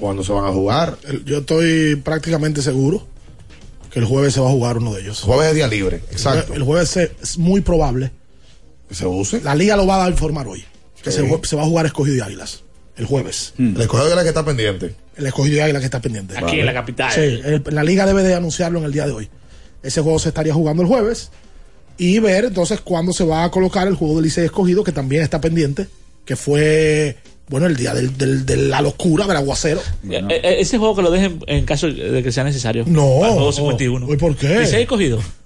cuando se van a jugar? Yo estoy prácticamente seguro que el jueves se va a jugar uno de ellos. Jueves es día libre, exacto. El jueves es muy probable que se use. La liga lo va a informar hoy. Que Sí. se, va a jugar escogido de águilas. El jueves. El escogido de águilas que está pendiente. El escogido de águilas que está pendiente. Aquí en la capital. Sí, el- la liga debe de anunciarlo en el día de hoy. Ese juego se estaría jugando el jueves. Y ver entonces cuándo se va a colocar el juego del Licey escogido, que también está pendiente. Que fue, bueno, el día del, del- de la locura del aguacero. Eh, eh, ese juego que lo dejen en caso de que sea necesario. No. Para el juego 51. ¿Y por qué? ¿Y se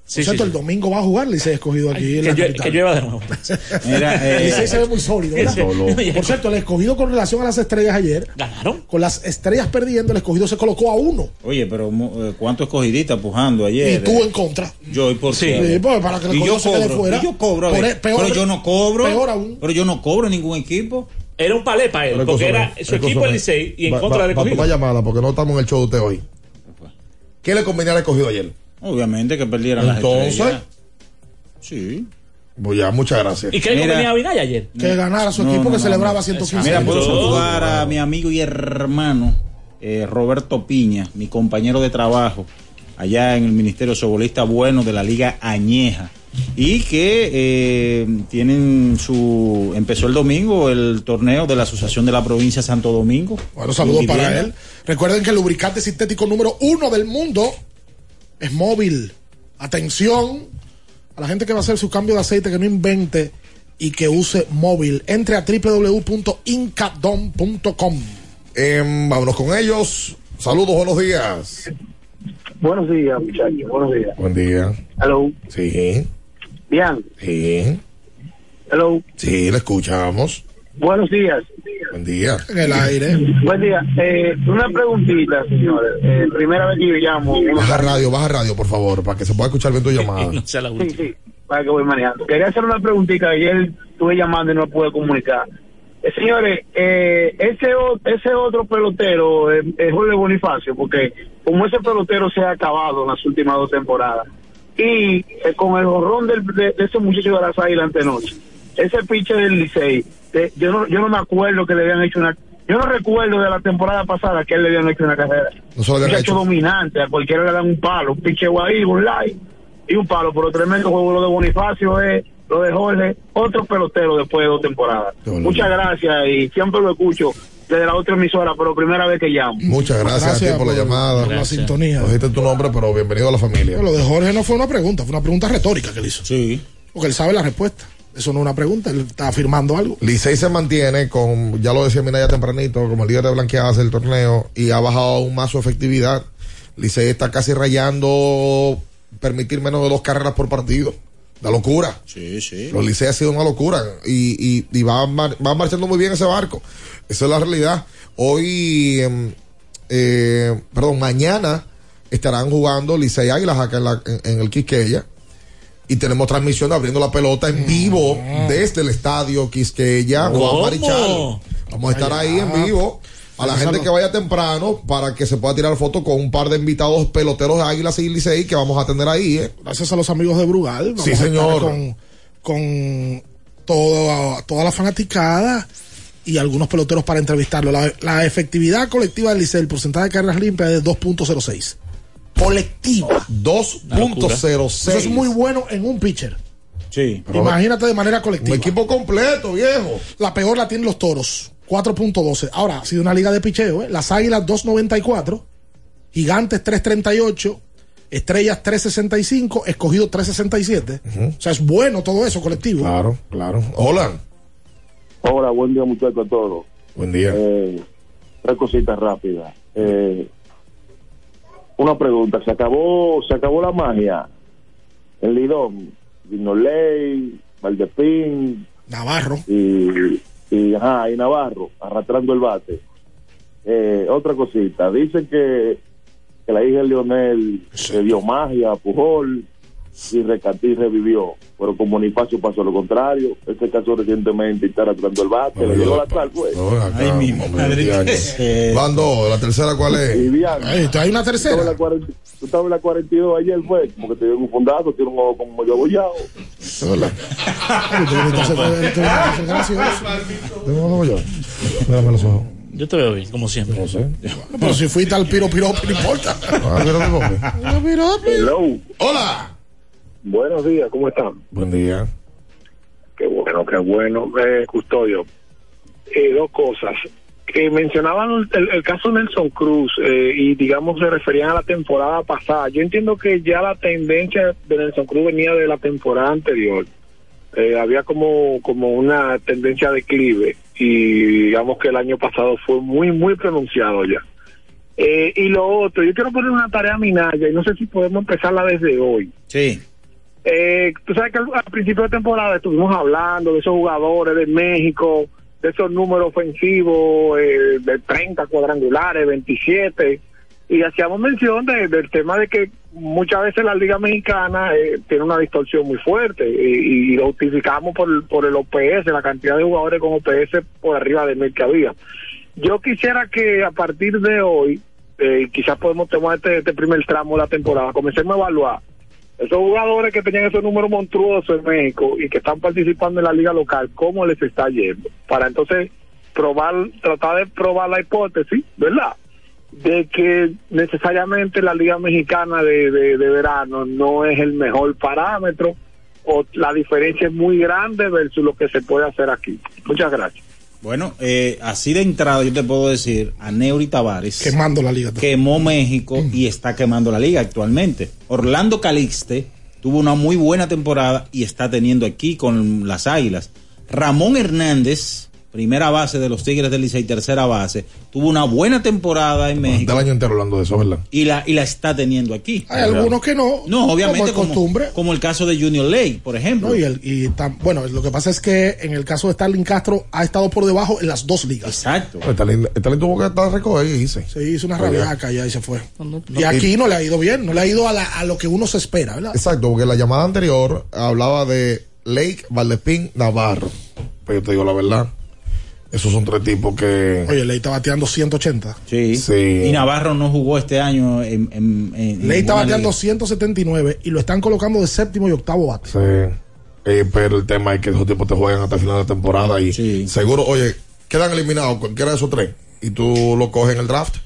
escogido? Por cierto, el domingo va a jugar Licey escogido aquí en que la llueva- capital. que llueva de nuevo. [LAUGHS] Mira, El eh, Licey se ve muy sólido, ¿verdad? [LAUGHS] Solo. Por cierto, el escogido con relación a las estrellas ayer. ¿Ganaron? Con las estrellas perdiendo, el escogido se colocó a uno. Oye, pero eh, ¿cuánto escogidita pujando ayer? Y tú en contra. Yo, ¿y por qué? Sí, pues, para que el y yo escogido se quede cobro, fuera. y yo cobro, ver, peor- pero yo no cobro, peor aún. pero yo no cobro ningún equipo. Era un palé para él, Pero porque era su equipo el Licey y en Va- contra va- del va a escogido. tomar llamada porque no estamos en el show de usted hoy. ¿Qué le convenía al escogido ayer? Obviamente que perdieran las Entonces, estrellas. Sí. Pues ya, muchas gracias. ¿Y qué a Vinaya ayer? Que ganara su No, equipo no, que no, celebraba no. 115 Mira, puedo saludar a mi amigo y hermano eh, Roberto Piña, mi compañero de trabajo, allá en el Ministerio Sobolista Bueno de la Liga Añeja. Y que eh, tienen su. Empezó el domingo el torneo de la Asociación de la Provincia Santo Domingo. Bueno, saludos para él. Recuerden que el lubricante sintético número uno del mundo es móvil. Atención a la gente que va a hacer su cambio de aceite, que no invente y que use móvil. Entre a www.incadom.com. Em, vámonos con ellos. Saludos, buenos días. Buenos días, muchachos. Buenos días. Buen día. Hello. Sí, Bien. sí, Hello. sí, le escuchamos. Buenos días. Buen día. En el aire. Buen día. Eh, una preguntita, señores. Eh, primera vez que yo llamo. Baja radio, baja radio, por favor, para que se pueda escuchar bien tu llamada. [LAUGHS] Sí, sí. Para que voy manejando. Quería hacer una preguntita. Ayer estuve llamando y no pude comunicar. Eh, señores, eh, ese, o- ese otro pelotero eh, es Jorge Bonifacio, porque como ese pelotero se ha acabado en las últimas dos temporadas, y eh, con el jorrón del- de, de ese muchacho de las águilas antenoche, ese pinche del Licey, de- yo no yo no me acuerdo que le habían hecho una... Yo no recuerdo de la temporada pasada que él le habían hecho una carrera. No se lo habían muchacho hecho. dominante, a cualquiera le dan un palo, un pinche guay, un like y un palo, pero tremendo juego lo de Bonifacio es lo de Jorge, otro pelotero después de dos temporadas. Muchas gracias y siempre lo escucho desde la otra emisora, pero primera vez que llamo. Muchas gracias, Gracias a ti por, la llamada. por la sintonía. No dijiste tu nombre, pero bienvenido a la familia. Lo de Jorge no fue una pregunta, fue una pregunta retórica que él hizo. Sí. Porque él sabe la respuesta. Eso no es una pregunta, él está afirmando algo. Licey se mantiene con, ya lo decía Minaya tempranito, como el líder de blanqueadas del torneo y ha bajado aún más su efectividad. Licey está casi rayando permitir menos de dos carreras por partido. La locura. Sí, sí. Los Licey ha sido una locura y, y, y va, mar- va marchando muy bien ese barco. Esa es la realidad. Hoy, em, eh, perdón, mañana estarán jugando Licey Águilas acá en, la- en- en el Quisqueya. Y tenemos transmisión de abriendo la pelota en vivo desde el estadio Quisqueya, Juan. Marichal. Vamos a estar ahí en vivo. A la gente que vaya temprano para que se pueda tirar foto con un par de invitados peloteros de Águilas y Licey que vamos a tener ahí. ¿eh? Gracias a los amigos de Brugal. Vamos Sí, a estar señor. Con, con toda, toda la fanaticada y algunos peloteros para entrevistarlo. La, la efectividad colectiva del Licey, el porcentaje de carreras limpias es de 2.06. Colectiva. 2.06. Eso es muy bueno en un pitcher. Sí. Imagínate de manera colectiva. Un equipo completo, viejo. La peor la tienen los toros, 4.12. Ahora, ha sido una liga de picheo, ¿eh? Las águilas 2.94, gigantes 3.38, estrellas 3.65, escogido 3.67. O sea, es bueno todo eso colectivo. Claro, claro. Hola. Hola, buen día muchachos a todos. Buen día. Eh, tres cositas rápidas. Eh, una pregunta, ¿se acabó se acabó la magia? El Lidón, Vinoley, Valdepín Navarro. y, y, ajá, y Navarro arrastrando el bate. Eh, otra cosita, dicen que, que la hija de Lionel le dio magia a Pujol y Recatí revivió, pero con Bonifacio pasó lo contrario. Este caso recientemente y está arrastrando el bate, le llegó la tal, pues. Ahí mismo. [LAUGHS] Van dos. ¿La tercera cuál es? Bien, hay una tercera. Tú estabas en la 40 tú estabas en la 42 ayer, fue, como que te dio un fundazo, tiene un ojo como yo abollado. Mírame los ojos. Yo te veo bien, como siempre. No sé. Pero si fuiste al piro piro, no importa. Ah, Hello. Hola. Buenos días, ¿cómo están? Buen día. Qué bueno, qué bueno. Eh, custodio, eh, dos cosas. Que mencionaban el, el caso Nelson Cruz eh, y digamos se referían a la temporada pasada. Yo entiendo que ya la tendencia de Nelson Cruz venía de la temporada anterior. Eh, había como, como una tendencia de declive y digamos que el año pasado fue muy, muy pronunciado ya. Eh, y lo otro, yo quiero poner una tarea a Minaya y no sé si podemos empezarla desde hoy. Sí. Eh, tú sabes que al, principio de temporada estuvimos hablando de esos jugadores de México, de esos números ofensivos, eh, de 30 cuadrangulares, 27, y hacíamos mención de- del tema de que muchas veces la Liga Mexicana eh, tiene una distorsión muy fuerte y, y lo justificamos por, por el OPS, la cantidad de jugadores con OPS por arriba de mil que había. Yo quisiera que a partir de hoy, eh, quizás podemos tomar este, este primer tramo de la temporada, comencemos a evaluar esos jugadores que tenían esos números monstruosos en México y que están participando en la liga local, cómo les está yendo, para entonces probar, tratar de probar la hipótesis, ¿verdad? De que necesariamente la liga mexicana de, de, de verano no es el mejor parámetro o la diferencia es muy grande versus lo que se puede hacer aquí. Muchas gracias. Bueno, eh, así de entrada yo te puedo decir, a Neuri Tavares Quemando la liga. quemó México y está quemando la liga actualmente. Orlando Calixte tuvo una muy buena temporada y está teniendo aquí con las Águilas. Ramón Hernández, primera base de los Tigres del Licey, tercera base, tuvo una buena temporada en México Del año entero hablando de eso, ¿verdad? y la, y la está teniendo aquí. Hay algunos que no. No, obviamente como costumbre. como el caso de Junior Ley, por ejemplo. No, y el- y tam- bueno, lo que pasa es que en el caso de Starling Castro ha estado por debajo en las dos ligas. Exacto. Stalin Stalin tuvo que estar recogido y dice. Se hizo una rabiaca ya y se fue. Y aquí no le ha ido bien, no le ha ido a, la- a lo que uno se espera, ¿verdad? Exacto, porque la llamada anterior hablaba de Lake, Valdespín, Navarro. Pero yo te digo la verdad. Esos son tres tipos que. Oye, Ley está bateando 180. Sí. Sí. Y Navarro no jugó este año en. en, en- Ley está bateando liga. 179 y lo están colocando de séptimo y octavo bate. Sí. Eh, pero el tema es que esos tipos te juegan hasta el final de temporada y seguro, oye, quedan eliminados cualquiera de esos tres y tú lo coges en el draft.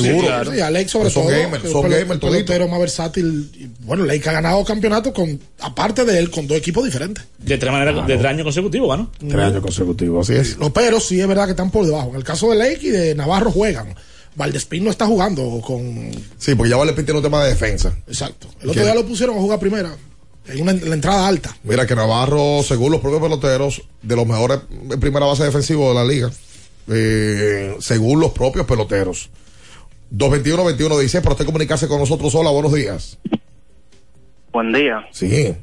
Seguro. Sí, Alex sobre Pues son todo. gamers, son gamers pelotero más versátil. Y, bueno, que ha ganado campeonato con, aparte de él, con dos equipos diferentes. De tres maneras, de tres años consecutivos, ¿no? Tres años consecutivos, así es. Los peros sí es verdad que están por debajo. En el caso de Lake y de Navarro juegan. Valdespín no está jugando con. Sí, porque ya Valdespín tiene un tema de defensa. Exacto. El otro día lo pusieron a jugar primera. En una, en la entrada alta. Mira que Navarro, según los propios peloteros, de los mejores en primera base defensivo de la liga, eh, según los propios peloteros. 221-21 dice, para usted comunicarse con nosotros. Hola, buenos días. Buen día. Sí.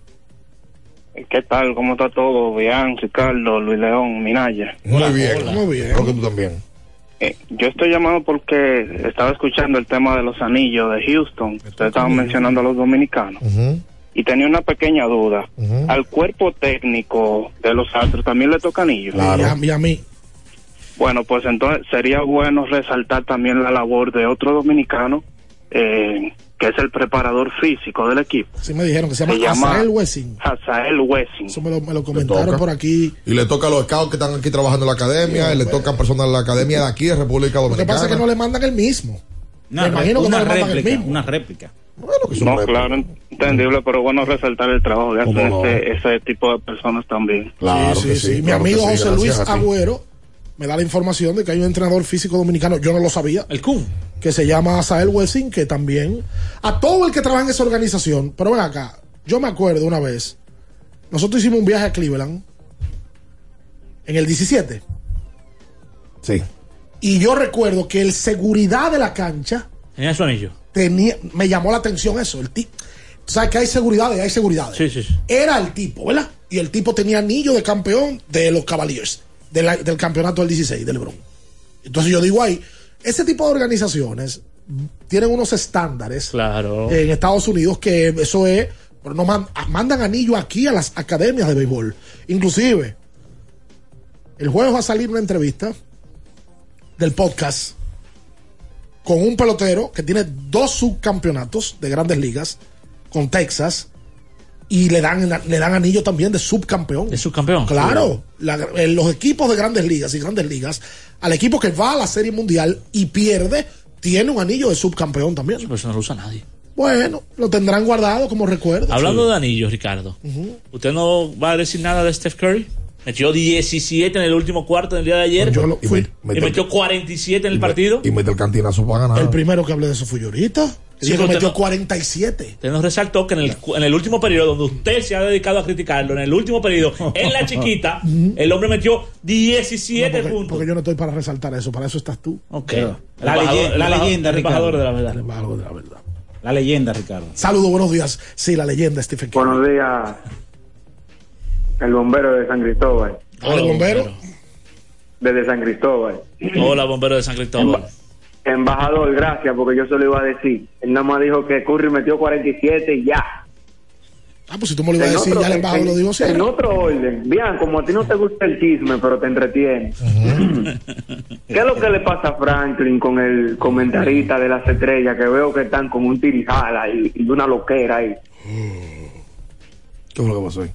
¿Qué tal? ¿Cómo está todo? Bien, Ricardo, Luis León, Minaya. Muy bien. Muy bien. Creo que tú también. Eh, yo estoy llamando porque estaba escuchando el tema de los anillos de Houston. Ustedes estaban mencionando a los dominicanos. Y tenía una pequeña duda. Al cuerpo técnico de los Astros también le toca anillos. Y, a, y a mí. Bueno, pues entonces sería bueno resaltar también la labor de otro dominicano, eh, que es el preparador físico del equipo. Sí me dijeron que se llama, Se llama Azael Wessing. Hazael Wessing. Eso me lo, me lo comentaron por aquí. Y le toca a los scouts que están aquí trabajando en la academia, y le toca a personas de la academia de aquí, de República Lo que Dominicana. pasa es que no le mandan el mismo. Una, me imagino que una no le mandan el réplica, mismo. una réplica. No, claro, entendible, pero bueno resaltar el trabajo que hacen ¿Cómo no? ese, ese tipo de personas también. Claro sí, que sí, sí, Mi claro que amigo sí, José Luis. Agüero me da la información de que hay un entrenador físico dominicano, yo no lo sabía. El Kun. Que se llama Azael Wessing, que también. A todo el que trabaja en esa organización. Pero ven acá, yo me acuerdo una vez. Nosotros hicimos un viaje a Cleveland. En el 17. Sí. Y yo recuerdo que el seguridad de la cancha Tenía su anillo. tenía, me llamó la atención eso. El tipo, tú sabes que hay seguridad y hay seguridad. Sí, sí, sí. Era el tipo, ¿verdad? Y el tipo tenía anillo de campeón de los Cavaliers, de la- del campeonato del 16, de LeBron. Entonces yo digo ahí, ese tipo de organizaciones tienen unos estándares Claro. en Estados Unidos que eso es, pero no man- mandan anillo aquí a las academias de béisbol. Inclusive, el jueves va a salir una entrevista del podcast con un pelotero que tiene dos subcampeonatos de grandes ligas con Texas y le dan, le dan anillo también de subcampeón. ¿De subcampeón? Claro, la- eh, los equipos de grandes ligas y grandes ligas, al equipo que va a la serie mundial y pierde, tiene un anillo de subcampeón también. Pero eso no lo usa nadie. Bueno, lo tendrán guardado como recuerdo. Hablando de anillos, Ricardo, ¿usted no va a decir nada de Steph Curry? Metió 17 en el último cuarto del día de ayer. Yo lo- Y fui me- y metió 47 en el partido. Y mete el cantinazo para ganar. el primero que hablé de eso fue yo ahorita. Sí, metió no- 47. Usted nos resaltó que en el, en el último periodo, donde usted se ha dedicado a criticarlo, en el último periodo, [LAUGHS] en la chiquita, el hombre metió 17 No, porque, puntos. porque yo no estoy para resaltar eso, para eso estás tú. Ok. La El embajador- leye- la el embajador- leyenda, el embajador Ricardo. de la verdad. El embajador de la verdad. La leyenda, Ricardo. Saludos, buenos días. Sí, la leyenda Stephen King. Buenos días, el bombero de San Cristóbal. Hola, bombero. Desde San Cristóbal. Hola, bombero de San Cristóbal. Embajador, gracias, porque yo se lo iba a decir. Él nada más dijo que Curry metió 47 y ya. Ah, pues si tú me lo ibas a En decir, otro- ya el embajador en- lo digo En siempre. otro orden, bien, como a ti no te gusta el chisme, pero te entretiene. ¿Qué es lo que le pasa a Franklin con el comentarista de las estrellas que veo que están con un tirijala y, y una loquera ahí? ¿Qué fue lo que pasó ahí?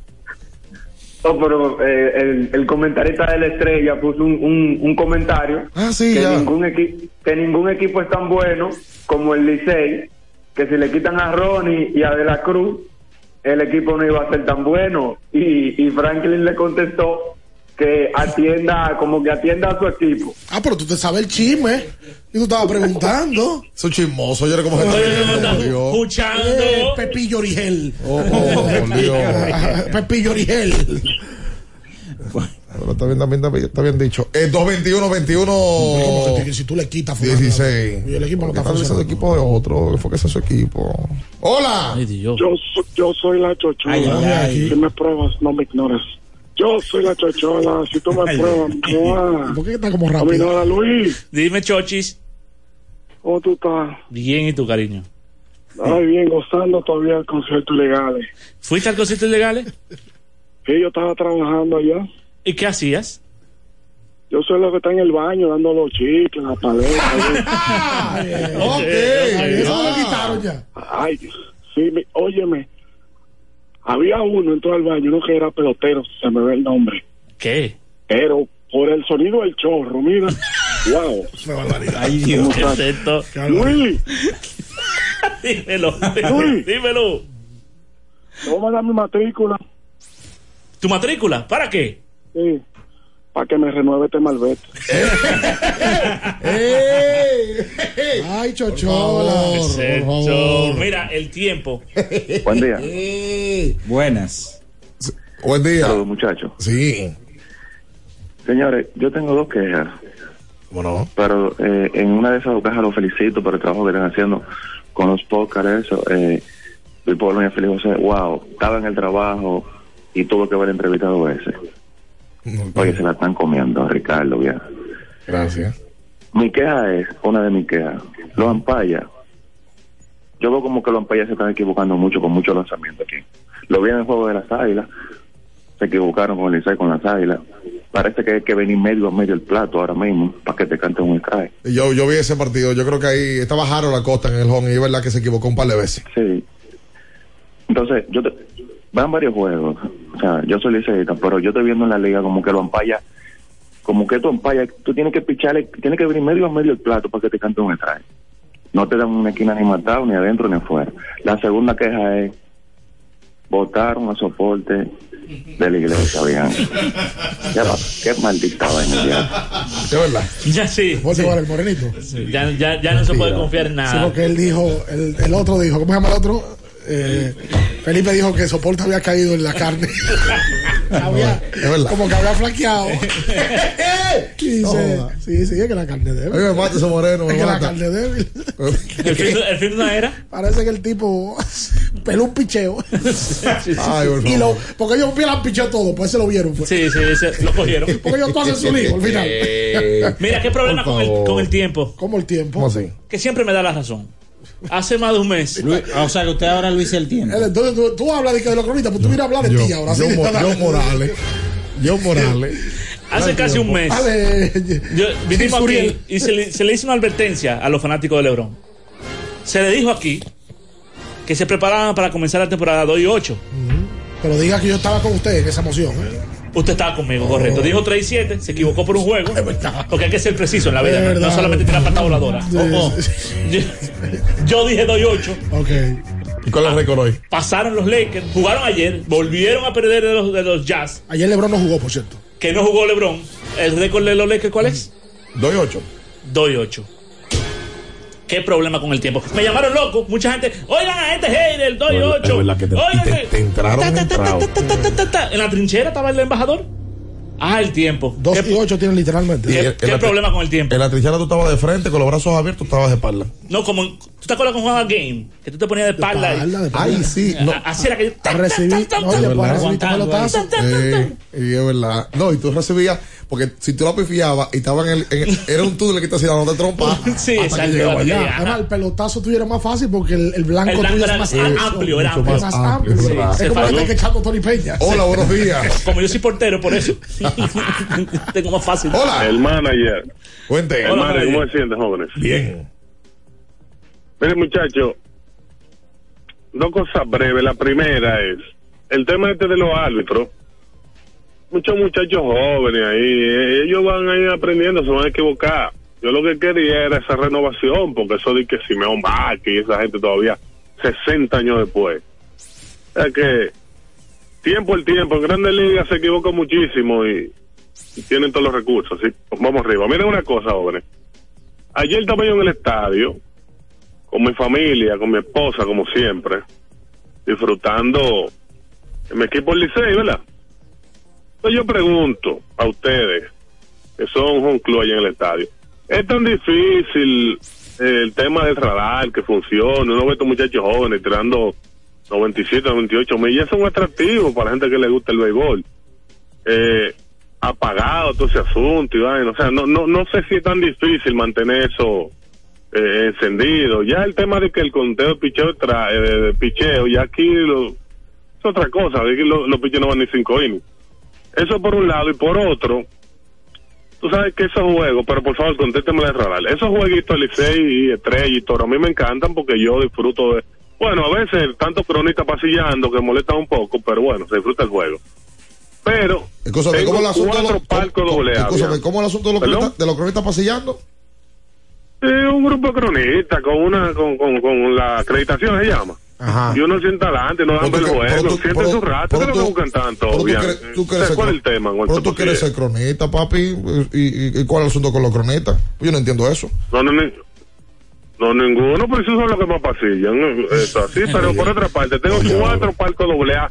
No, pero eh, el, el comentarista de la estrella puso un, un, un comentario Ah, sí, que, ya. ningún equi- que ningún equipo es tan bueno como el Licey, que si le quitan a Ronnie y a De la Cruz, el equipo no iba a ser tan bueno. Y, y Franklin le contestó que atienda, como que atienda a su equipo. Ah, pero tú te sabes el chisme. Y tú estabas preguntando. Soy chismoso, yo era como Escuchando. Eh, Pepillo Origel. Oh, por Dios. Pepillo Origel. Pero está bien, también, también, está bien dicho. Eh, 221, 21. Como que si tú le quitas fulano, 16. Y el equipo no está funcionando. es el equipo de otro. Fue que ese es su equipo. ¡Hola! Yo, so- yo soy la chochola. Ay, ay, ay. Si me pruebas, no me ignores. Yo soy la chochola. Si tú me pruebas, ¡mua! ¿Por qué está como Caminada, Luis. Dime, Chochis. ¿Cómo tú estás? Bien, ¿y tu cariño? Ay, bien, gozando todavía del concierto ilegales. ¿Fuiste al concierto ilegales? Sí, yo estaba trabajando allá. ¿Y qué hacías? Yo soy lo que está en el baño dando los chicles, la paleta. [LAUGHS] Ok. Eso lo quitaron ya. Ay, sí, mi- óyeme. Había uno en todo el baño, uno que era pelotero, se me ve el nombre. ¿Qué? Pero por el sonido del chorro, mira. [LAUGHS] wow. Ay, Dios. ¿Qué es esto? Luis, [LAUGHS] dímelo, Luis. dímelo. toma la mi matrícula. ¿Tu matrícula? ¿Para qué? Sí, para que me renueve este malvete. [LAUGHS] Ay, chochola. Mira, el tiempo. Buen día. [LAUGHS] Buenas. Buen día. Saludos, muchachos. Sí. Señores, yo tengo dos quejas. Bueno. Pero eh, en una de esas dos quejas los felicito por el trabajo que están haciendo con los podcasts. Eso, eh, el pueblo me Feliz José, wow, estaba en el trabajo y tuvo que ver entrevista dos veces. Oye, se la están comiendo, Ricardo, bien. Gracias. Mi queja es, una de mis quejas, los ampayas. Yo veo como que los ampayas se están equivocando mucho con muchos lanzamientos aquí. Lo vi en el juego de las águilas, se equivocaron con el Licey con las águilas. Parece que hay que venir medio a medio el plato ahora mismo para que te canten un strike. Yo, yo vi ese partido. Yo creo que ahí estaba Jaro la costa en el home y es verdad que se equivocó un par de veces. Sí. Entonces, yo te, van varios juegos. O sea, yo soy liceísta, pero yo estoy viendo en la liga como que lo ampaya, como que tu ampaya, tú tienes que picharle, tienes que venir medio a medio el plato para que te cante un strike. No te dan una esquina ni matado, ni adentro ni afuera. La segunda queja es, votaron a soporte de la iglesia, bien. Ya va, qué maldita vaina ya. ¿De verdad? Ya sí. ¿Vos te el morenito? Ya, ya, ya no se puede confiar en Sí, nada. porque él dijo, el, el otro dijo, ¿cómo se llama el otro? Eh, Felipe dijo que soporte había caído en la carne. [LAUGHS] había, Es verdad. como que había flaqueado. [LAUGHS] y No. sí, sí, es que la carne débil. A mí me mata ese moreno, me Es que la carne débil. [LAUGHS] ¿El fin, el fin de una era? Parece que el tipo peló un picheo. Ay, por y lo, favor. porque ellos vieron picheo todo, pues se lo vieron. Pues. Sí, sí, se- lo cogieron. Porque ellos todos hacen su lío al final. Mira, qué problema con el, con el tiempo. ¿Cómo el tiempo? ¿Cómo así? Que siempre me da la razón. Hace más de un mes. o sea que usted ahora Luis el tiempo. Él, Entonces tú, tú hablas de, que de los cronistas, pues tú vienes a hablar de Yo, ti ahora. yo, sí. Yo Morales. Yo Morales. Hace casi un mes. Yo, vinimos aquí y se le, se le hizo una advertencia a los fanáticos de LeBron. Se le dijo aquí que se preparaban para comenzar la temporada 2 y 8. Pero diga que yo estaba con usted en esa emoción. ¿eh? Usted estaba conmigo, correcto. Dijo 3 y 7, se equivocó por un juego. Porque hay que ser preciso en la vida, no- solamente tirar patada voladora. Sí, Oh, oh. Yo, yo dije 2 y 8. Ok. ¿Y cuál es el récord hoy? Pasaron los Lakers, jugaron ayer, volvieron a perder de los, de los Jazz, Ayer LeBron no jugó, por cierto. que no jugó LeBron. ¿El récord de los Lakers cuál es? 2 y 8. 2 y 8. ¿Qué problema con el tiempo? Me llamaron loco, mucha gente. Oigan a este hater, 2 y 8. Es verdad que te, Oigan, y te, te entraron ta, ta, ta, entrado. ta, ta, ta, ta, ta. En la trinchera estaba el embajador. Ah, el tiempo. Dos ¿Qué, y ocho tienen literalmente. qué- problema con el tiempo? En la trinchera tú estabas de frente, con los brazos abiertos, estabas de espalda. No, como ¿Tú te acuerdas cuando jugaba Game? Que tú te ponías de espalda. y- espalda, de Ay, sí. No. Así era que. Recibir, no, y es verdad. No, y tú recibías, porque si tú la pifiabas y estaba en el, en el- era un túnel que te hacía no te trompa. [LAUGHS] Sí, hasta exacto, que allá. Además, el pelotazo tuyo era más fácil porque el, el blanco, El blanco tuyo era es más amplio, era amplio. más Sí, amplio. es verdad. Es como que falló. te que echando Tony Peña. Hola, buenos días. [LAUGHS] Como yo soy portero, por eso. [LAUGHS] Tengo más fácil. Hola. El manager. Cuente. El manager, ¿cómo se siente, jóvenes? Bien. Mire, muchachos, dos cosas breves. La primera es el tema este de los árbitros. Muchos muchachos jóvenes ahí, eh, ellos van a ir aprendiendo, se van a equivocar. Yo lo que quería era esa renovación, porque eso de que Simeón Vázquez y esa gente todavía 60 años después. O sea que tiempo el tiempo, en Grandes Ligas se equivoca muchísimo y, y tienen todos los recursos. ¿sí? Vamos arriba. Miren una cosa, jóvenes. Ayer estaba yo en el estadio, con mi familia, con mi esposa, como siempre, disfrutando mi equipo el Licey, ¿verdad? Entonces yo pregunto a ustedes, que son un club allá en el estadio, ¿es tan difícil el tema del radar que funcione? Uno ve a estos muchachos jóvenes tirando 97, 98 millas, son atractivos para la gente que le gusta el béisbol. Eh, apagado todo ese asunto y. O sea, no, no, no sé si es tan difícil mantener eso eh, encendido. Ya el tema de que el conteo de picheo, tra- eh, de, de picheo, ya aquí lo, es otra cosa. Aquí lo- los picheos no van ni cinco innings. Eso por un lado y por otro, tú sabes que esos juegos, pero por favor contésteme de radar. Esos jueguitos Licey y Estrella y Toro a mí me encantan porque yo disfruto de. Bueno, a veces tanto cronista pasillando que molesta un poco, pero bueno, se disfruta el juego. Pero Escúchame, ¿cómo el asunto de cuatro palcos doble A, escúchame, bien. ¿cómo el asunto de los, ¿Perdón? cronistas, de los cronistas pasillando? Sí, un grupo de cronistas con una con, con, con la acreditación se llama. Ajá. Y uno sienta adelante, no dan el juego, pero- su rato, pero ¿qué es lo que tú- buscan tanto? Tú quieres ¿Cuál es el tema? pero tú quieres ser cronista, papi. ¿Y, y, y cuál es el asunto con los cronistas? Yo no entiendo eso. No, no, no, ninguno, pero esos son los que más pasillan. ¿no? Es así, [LAUGHS] pero por otra parte, tengo cuatro palcos doble A,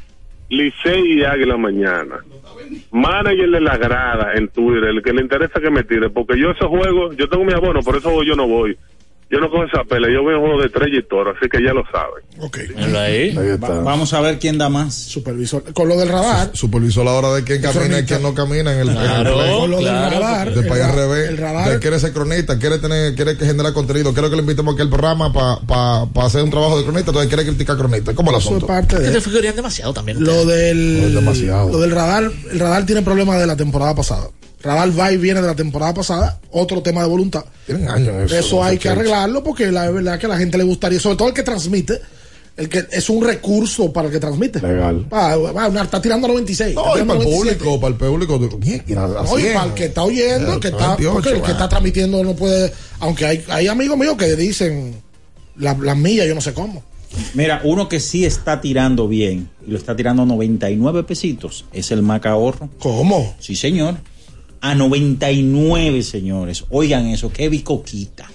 Licey y Águila mañana. Manager de la grada en Twitter, el que le interesa que me tire, porque yo esos juegos, yo tengo mi abono, por eso yo no voy. Yo no cojo esa pelea, yo veo juegos de estrella y toro, así que ya lo saben. Ok. ahí. Va- vamos a ver quién da más. Supervisor. Con lo del radar. Supervisó la hora de quién camina y quién no camina en el, en el Claro, con lo del radar, De el para allá al revés. el radar- De quiere ser cronista, quiere tener, quiere que generar contenido. Quiere que le invitemos aquí al programa para hacer un trabajo de cronista. Entonces quiere criticar cronista. ¿Cómo el Eso es asunto? parte de. Te figurían demasiado también. Lo del, No, es demasiado. lo del radar, el radar tiene problemas de la temporada pasada. Radar va y viene de la temporada pasada, otro tema de voluntad. Tienen años eso. Eso hay que arreglarlo porque la verdad que a la gente le gustaría, sobre todo el que transmite, el que es un recurso para el que transmite. Legal. Va, va, está tirando a 96. No, está y tirando para el 97. público, para el público. Y No, y 100. para el que está oyendo, que está, 98, porque el que está transmitiendo no puede, aunque hay, hay amigos míos que dicen la- las millas, yo no sé cómo. Mira, uno que sí está tirando bien y lo está tirando a 99 pesitos es el Maca Ahorro. ¿Cómo? Sí, señor. A 99, señores. Oigan eso, qué bicoquita.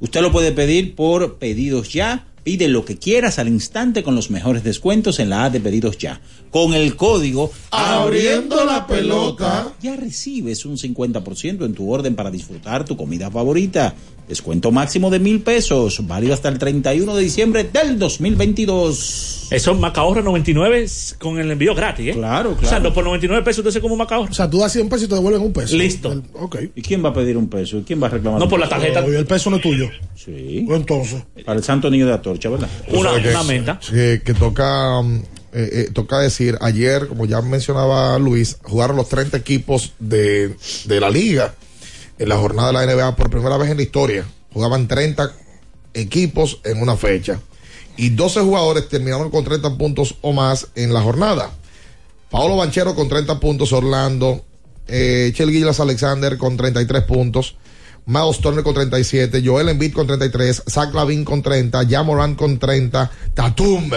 Usted lo puede pedir por pedidos ya. Pide lo que quieras al instante con los mejores descuentos en la A de pedidos ya. Con el código Abriendo la pelota. ya recibes un 50% en tu orden para disfrutar tu comida favorita. Descuento máximo de mil pesos, válido hasta el 31 de diciembre del 2022. Eso Macahorra 99 con el envío gratis, ¿eh? Claro, O sea, claro. no por 99 pesos usted se come un Macahorra. O sea, tú das 100 pesos y te devuelven un peso. Listo. El- ok. ¿Y quién va a pedir un peso? ¿Y quién va a reclamar? No, un por la tarjeta. El peso no es tuyo. Sí. Pues entonces. Para el Santo Niño de Atorcha, ¿verdad? Una, O sea, que- una menta. Que, que toca, um, eh, eh, toca decir, ayer, como ya mencionaba Luis, jugaron los 30 equipos de, de la liga en la jornada de la NBA por primera vez en la historia. Jugaban 30 equipos en una fecha. Y 12 jugadores terminaron con 30 puntos o más en la jornada. Paolo Banchero con 30 puntos, Orlando, eh, Chel Gillas Alexander con 33 puntos, Miles Turner con 37, Joel Embiid con 33, Zach Lavin con 30, Jamoran con 30, Tatum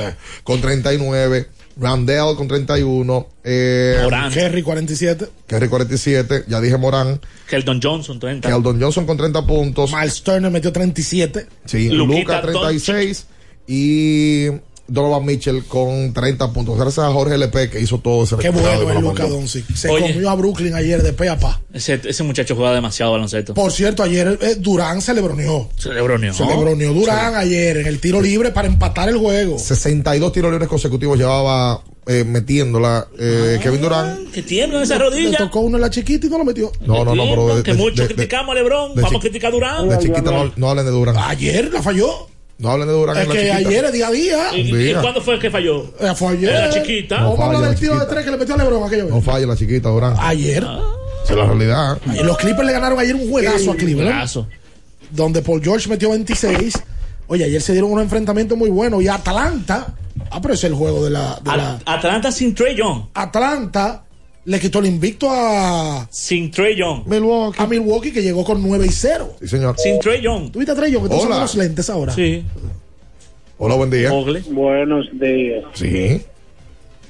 con 39, Randall con 31, eh, Morán. Kerry 47. Kerry 47, ya dije Morán, Keldon Johnson 30. Keldon Johnson con 30 puntos, Miles Turner metió 37. sí, Luca 36 y Donovan Mitchell con 30 puntos. Gracias a Jorge LP que hizo todo ese Qué bueno lo Luca. Doncic. Se Oye. comió a Brooklyn ayer de pe a pa. Ese, ese muchacho juega demasiado baloncesto. Por cierto, ayer eh, Durán se. Se lebroneó. Se lebroneó Durán ayer en el tiro libre para empatar el juego. 62 tiros libres consecutivos llevaba eh, metiéndola eh, Kevin Durant. Que tiembla en esa Le rodilla. tocó uno en la chiquita y no lo metió. No, no, no, pero de, que mucho de- de- criticamos a Lebron. Vamos a criticar a Durán. de chiquita no, no hablen de Durant. Ayer la falló. No hablen de Durant Es en la que chiquita. ayer es día a día. ¿Y, cuándo fue que falló? Eh, fue ayer. La chiquita. No Vamos a hablar del tiro de tres que le metió a Lebron aquello. No falla la chiquita Durant. Ayer. Esa es la realidad. Y los Clippers le ganaron ayer un juegazo a Cleveland. Juegazo. Donde Paul George metió 26. Oye, ayer se dieron unos enfrentamientos muy buenos. Y Atlanta. Ah, pero ese es el juego de la. de la- At- Atlanta sin Trey Young. Atlanta le quitó el invicto a. Sin Trey Young. Milwaukee. A Milwaukee que llegó con 9 y 0. Sí, señor. Sin Trey Young. ¿Tú viste a Trey Young? Que Hola. los lentes ahora. Sí. Hola, buen día. Ogle. Buenos días. Sí.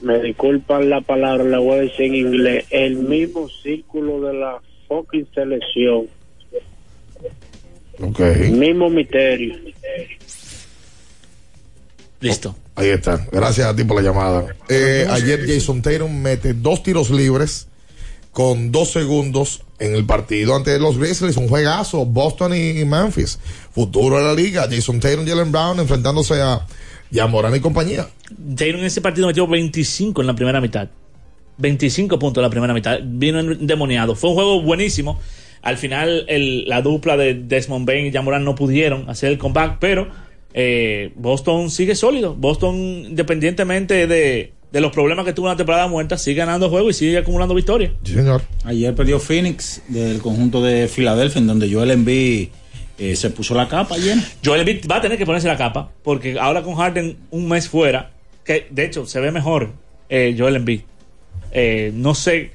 Me disculpan la palabra, la voy a decir en inglés. El mismo círculo de la fucking selección. Ok. Mismo misterio. Listo. Ahí está. Gracias a ti por la llamada. Eh, ayer Jason Tatum mete dos tiros libres con dos segundos en el partido ante los Grizzlies. Un juegazo. Boston y Memphis. Futuro de la liga. Jason Tatum y Jalen Brown enfrentándose a Yamorán y compañía. Tatum en ese partido metió 25 en la primera mitad. 25 puntos en la primera mitad. Vino endemoniado. Fue un juego buenísimo. Al final, el- la dupla de Desmond Bain y Jamoran no pudieron hacer el comeback, pero eh, Boston sigue sólido. Boston, independientemente de, de los problemas que tuvo en la temporada muerta, sigue ganando juegos y sigue acumulando victorias. Sí, señor. Ayer perdió Phoenix del conjunto de Filadelfia, en donde Joel Embiid eh, se puso la capa ayer. Joel Embiid va a tener que ponerse la capa, porque ahora con Harden un mes fuera, que de hecho se ve mejor eh, Joel Embiid. Eh, no sé,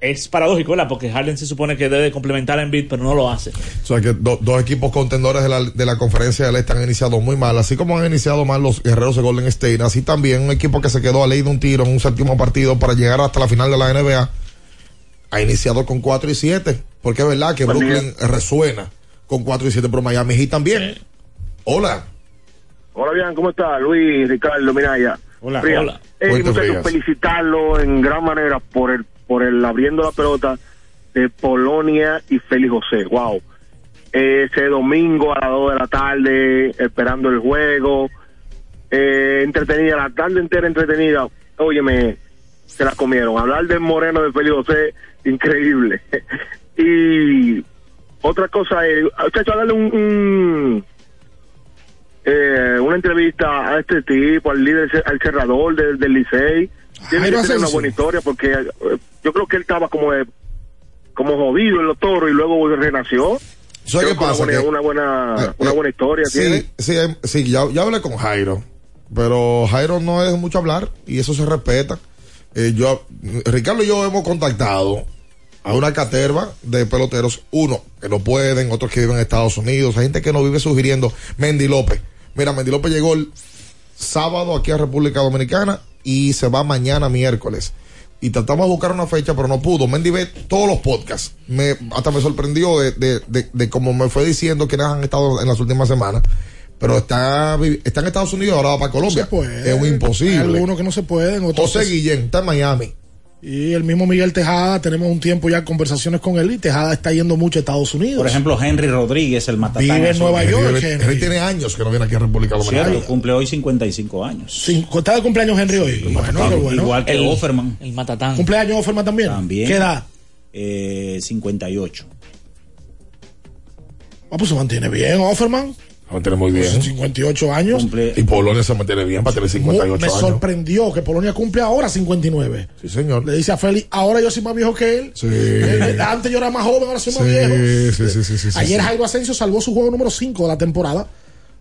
es paradójico, ¿verdad? Porque Harden se supone que debe complementar a Embiid, pero no lo hace. O sea que do- dos equipos contendores de la, de la conferencia del este han iniciado muy mal. Así como han iniciado mal los guerreros de Golden State, así también un equipo que se quedó a ley de un tiro en un séptimo partido para llegar hasta la final de la NBA ha iniciado con 4 y 7. Porque es verdad que Buen día. Brooklyn resuena con 4 y 7, pero Miami Heat también. Hola. Hola, bien, ¿cómo está? Luis, Ricardo, Minaya. Hola, Frías. hola. Eh, felicitarlo en gran manera por el, por el abriendo la pelota de Polonia y Félix José. Wow. Ese domingo a las 2 de la tarde, esperando el juego. Eh, entretenida, la tarde entera entretenida. Óyeme, se la comieron. Hablar del Moreno de Félix José, increíble. [LAUGHS] y otra cosa es, muchachos, darle un, un eh, una entrevista a este tipo, al líder, al cerrador del, del Licey. Tiene que tener una buena historia porque eh, yo creo que él estaba como eh, como jodido en los toros y luego renació. ¿Sabes qué una pasa? buena- Que- una buena, Eh, una buena historia tiene. Sí, sí, sí ya, ya hablé con Jairo, pero Jairo no es mucho hablar y eso se respeta. Eh, yo, Ricardo y yo hemos contactado a una caterva de peloteros, uno que no pueden, otros que viven en Estados Unidos, hay gente que nos vive sugiriendo, Mendy López. Mira, Mendy López llegó el sábado aquí a República Dominicana y se va mañana miércoles. Y tratamos de buscar una fecha, pero no pudo. Mendy ve todos los podcasts. Me, hasta me sorprendió de, de, de, me fue diciendo quienes han estado en las últimas semanas. Pero está, está en Estados Unidos, ahora va para Colombia. puede. Es un Hay imposible. algunos que no se pueden. Otros José Guillén está en Miami. Y el mismo Miguel Tejada, tenemos un tiempo ya conversaciones con él y Tejada está yendo mucho a Estados Unidos. Por ejemplo, Henry Rodríguez, el matatán. Vive en. Nueva York, Henry, Henry. Henry tiene años que no viene aquí a República Dominicana. Cierto, cumple hoy 55 años. Cinco- ¿Está de cumpleaños Henry hoy? bueno, qué bueno. Igual que El- Offerman. El matatán. ¿Cumpleaños Offerman también? También. ¿Qué edad? Eh, 58. Ah, pues se mantiene bien, Offerman. Se mantiene muy bien. 58 años. Cumple Y Polonia se mantiene bien para tener 58 me años. sorprendió que Polonia cumple ahora 59. Sí, señor. Le dice a Félix, ahora yo soy más viejo que él. Sí. Eh, Antes yo era más joven, ahora soy más Sí, viejo. sí, sí, sí, sí, sí, Ayer sí. Jairo Asensio salvó su juego número 5 de la temporada.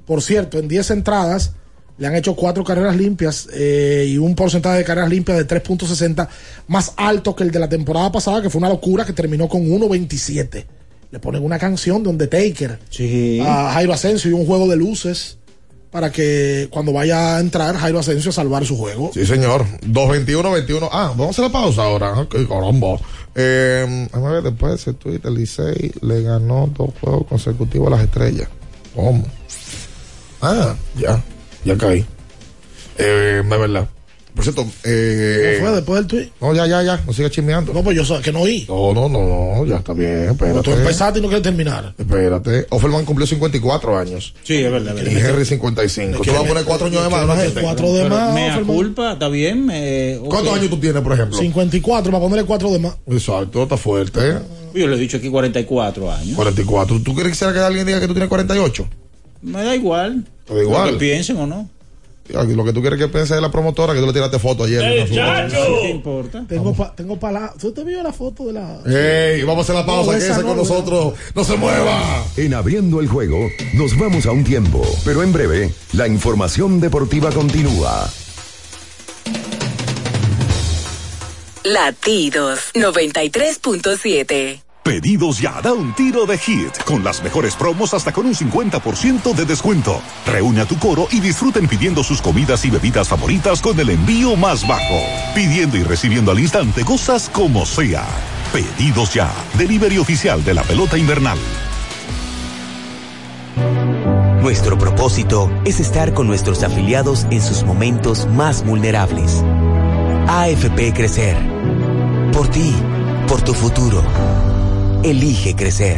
Por cierto, en 10 entradas le han hecho 4 carreras limpias eh, y un porcentaje de carreras limpias de 3.60 más alto que el de la temporada pasada, que fue una locura, que terminó con 1.27. Le ponen una canción de Undertaker Sí. a Jairo Asensio y un juego de luces para que cuando vaya a entrar Jairo Asensio a salvar su juego. Sí, señor. 221-21. Ah, vamos a hacer la pausa ahora. Ok, caramba. Eh, a ver, después de ese tweet, el Licey le ganó dos juegos consecutivos a las estrellas. ¿Cómo? Ah, ya. Ya caí. Eh, es verdad. Por cierto, eh, ¿Cómo fue después del tweet? No, ya, ya, ya, no sigas chismeando. No, pues yo sé que no oí. No, no, no, no, ya está bien, espérate. Tú empezaste y no quieres terminar. Espérate. Offerman cumplió 54 años. Sí, es verdad. Y Henry 55. Tú vas a poner 4 años de más gente. Cuatro de más. Me culpa, está bien. eh. ¿Cuántos años tú tienes, por ejemplo? 54 para ponerle 4 de más. Exacto, está fuerte. Yo le he dicho aquí 44 años. 44. ¿Tú quieres que sea que alguien diga que tú tienes 48? Me da igual. Te da igual. Lo que piensen o no. Lo que tú quieres que piense de la promotora, que tú le tiraste foto ayer. ¡Ey, en una chacho! foto. ¿Qué importa? Tengo, pa, tengo para ¿Tú te vio la foto de la.? Ey, vamos a hacer la pausa, No, quédese con no, nosotros. No se mueva. En abriendo el juego, nos vamos a un tiempo, pero en breve, la información deportiva continúa. Latidos 93.7. Pedidos ya, da un tiro de hit, con las mejores promos hasta con un 50% de descuento. Reúne a tu coro y disfruten pidiendo sus comidas y bebidas favoritas con el envío más bajo. Pidiendo y recibiendo al instante cosas como sea. Pedidos ya, delivery oficial de la pelota invernal. Nuestro propósito es estar con nuestros afiliados en sus momentos más vulnerables. AFP Crecer. Por ti, por tu futuro. Elige crecer.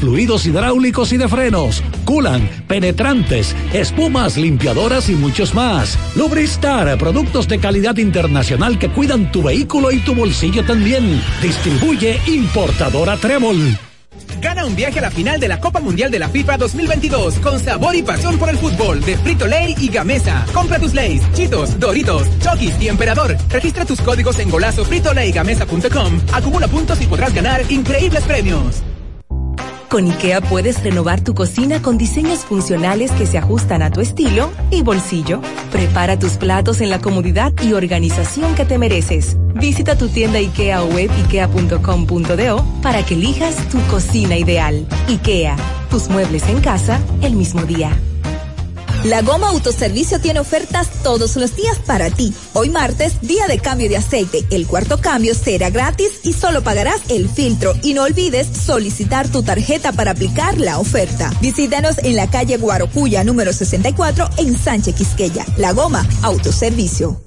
fluidos hidráulicos y de frenos, culan, penetrantes, espumas, limpiadoras y muchos más. Lubristar, productos de calidad internacional que cuidan tu vehículo y tu bolsillo también. Distribuye importadora Trébol. Gana un viaje a la final de la Copa Mundial de la FIFA 2022 con sabor y pasión por el fútbol de Frito Lay y Gamesa. Compra tus Lays, Chitos, Doritos, Chokis y Emperador. Registra tus códigos en golazo fritolaygamesa.com. Acumula puntos y podrás ganar increíbles premios. Con IKEA puedes renovar tu cocina con diseños funcionales que se ajustan a tu estilo y bolsillo. Prepara tus platos en la comodidad y organización que te mereces. Visita tu tienda IKEA o web ikea.com.do para que elijas tu cocina ideal. IKEA, tus muebles en casa el mismo día. La Goma Autoservicio tiene ofertas todos los días para ti. Hoy martes, día de cambio de aceite. El cuarto cambio será gratis y solo pagarás el filtro. Y no olvides solicitar tu tarjeta para aplicar la oferta. Visítanos en la calle Guarocuya número 64 en Sánchez Quisqueya. La Goma Autoservicio.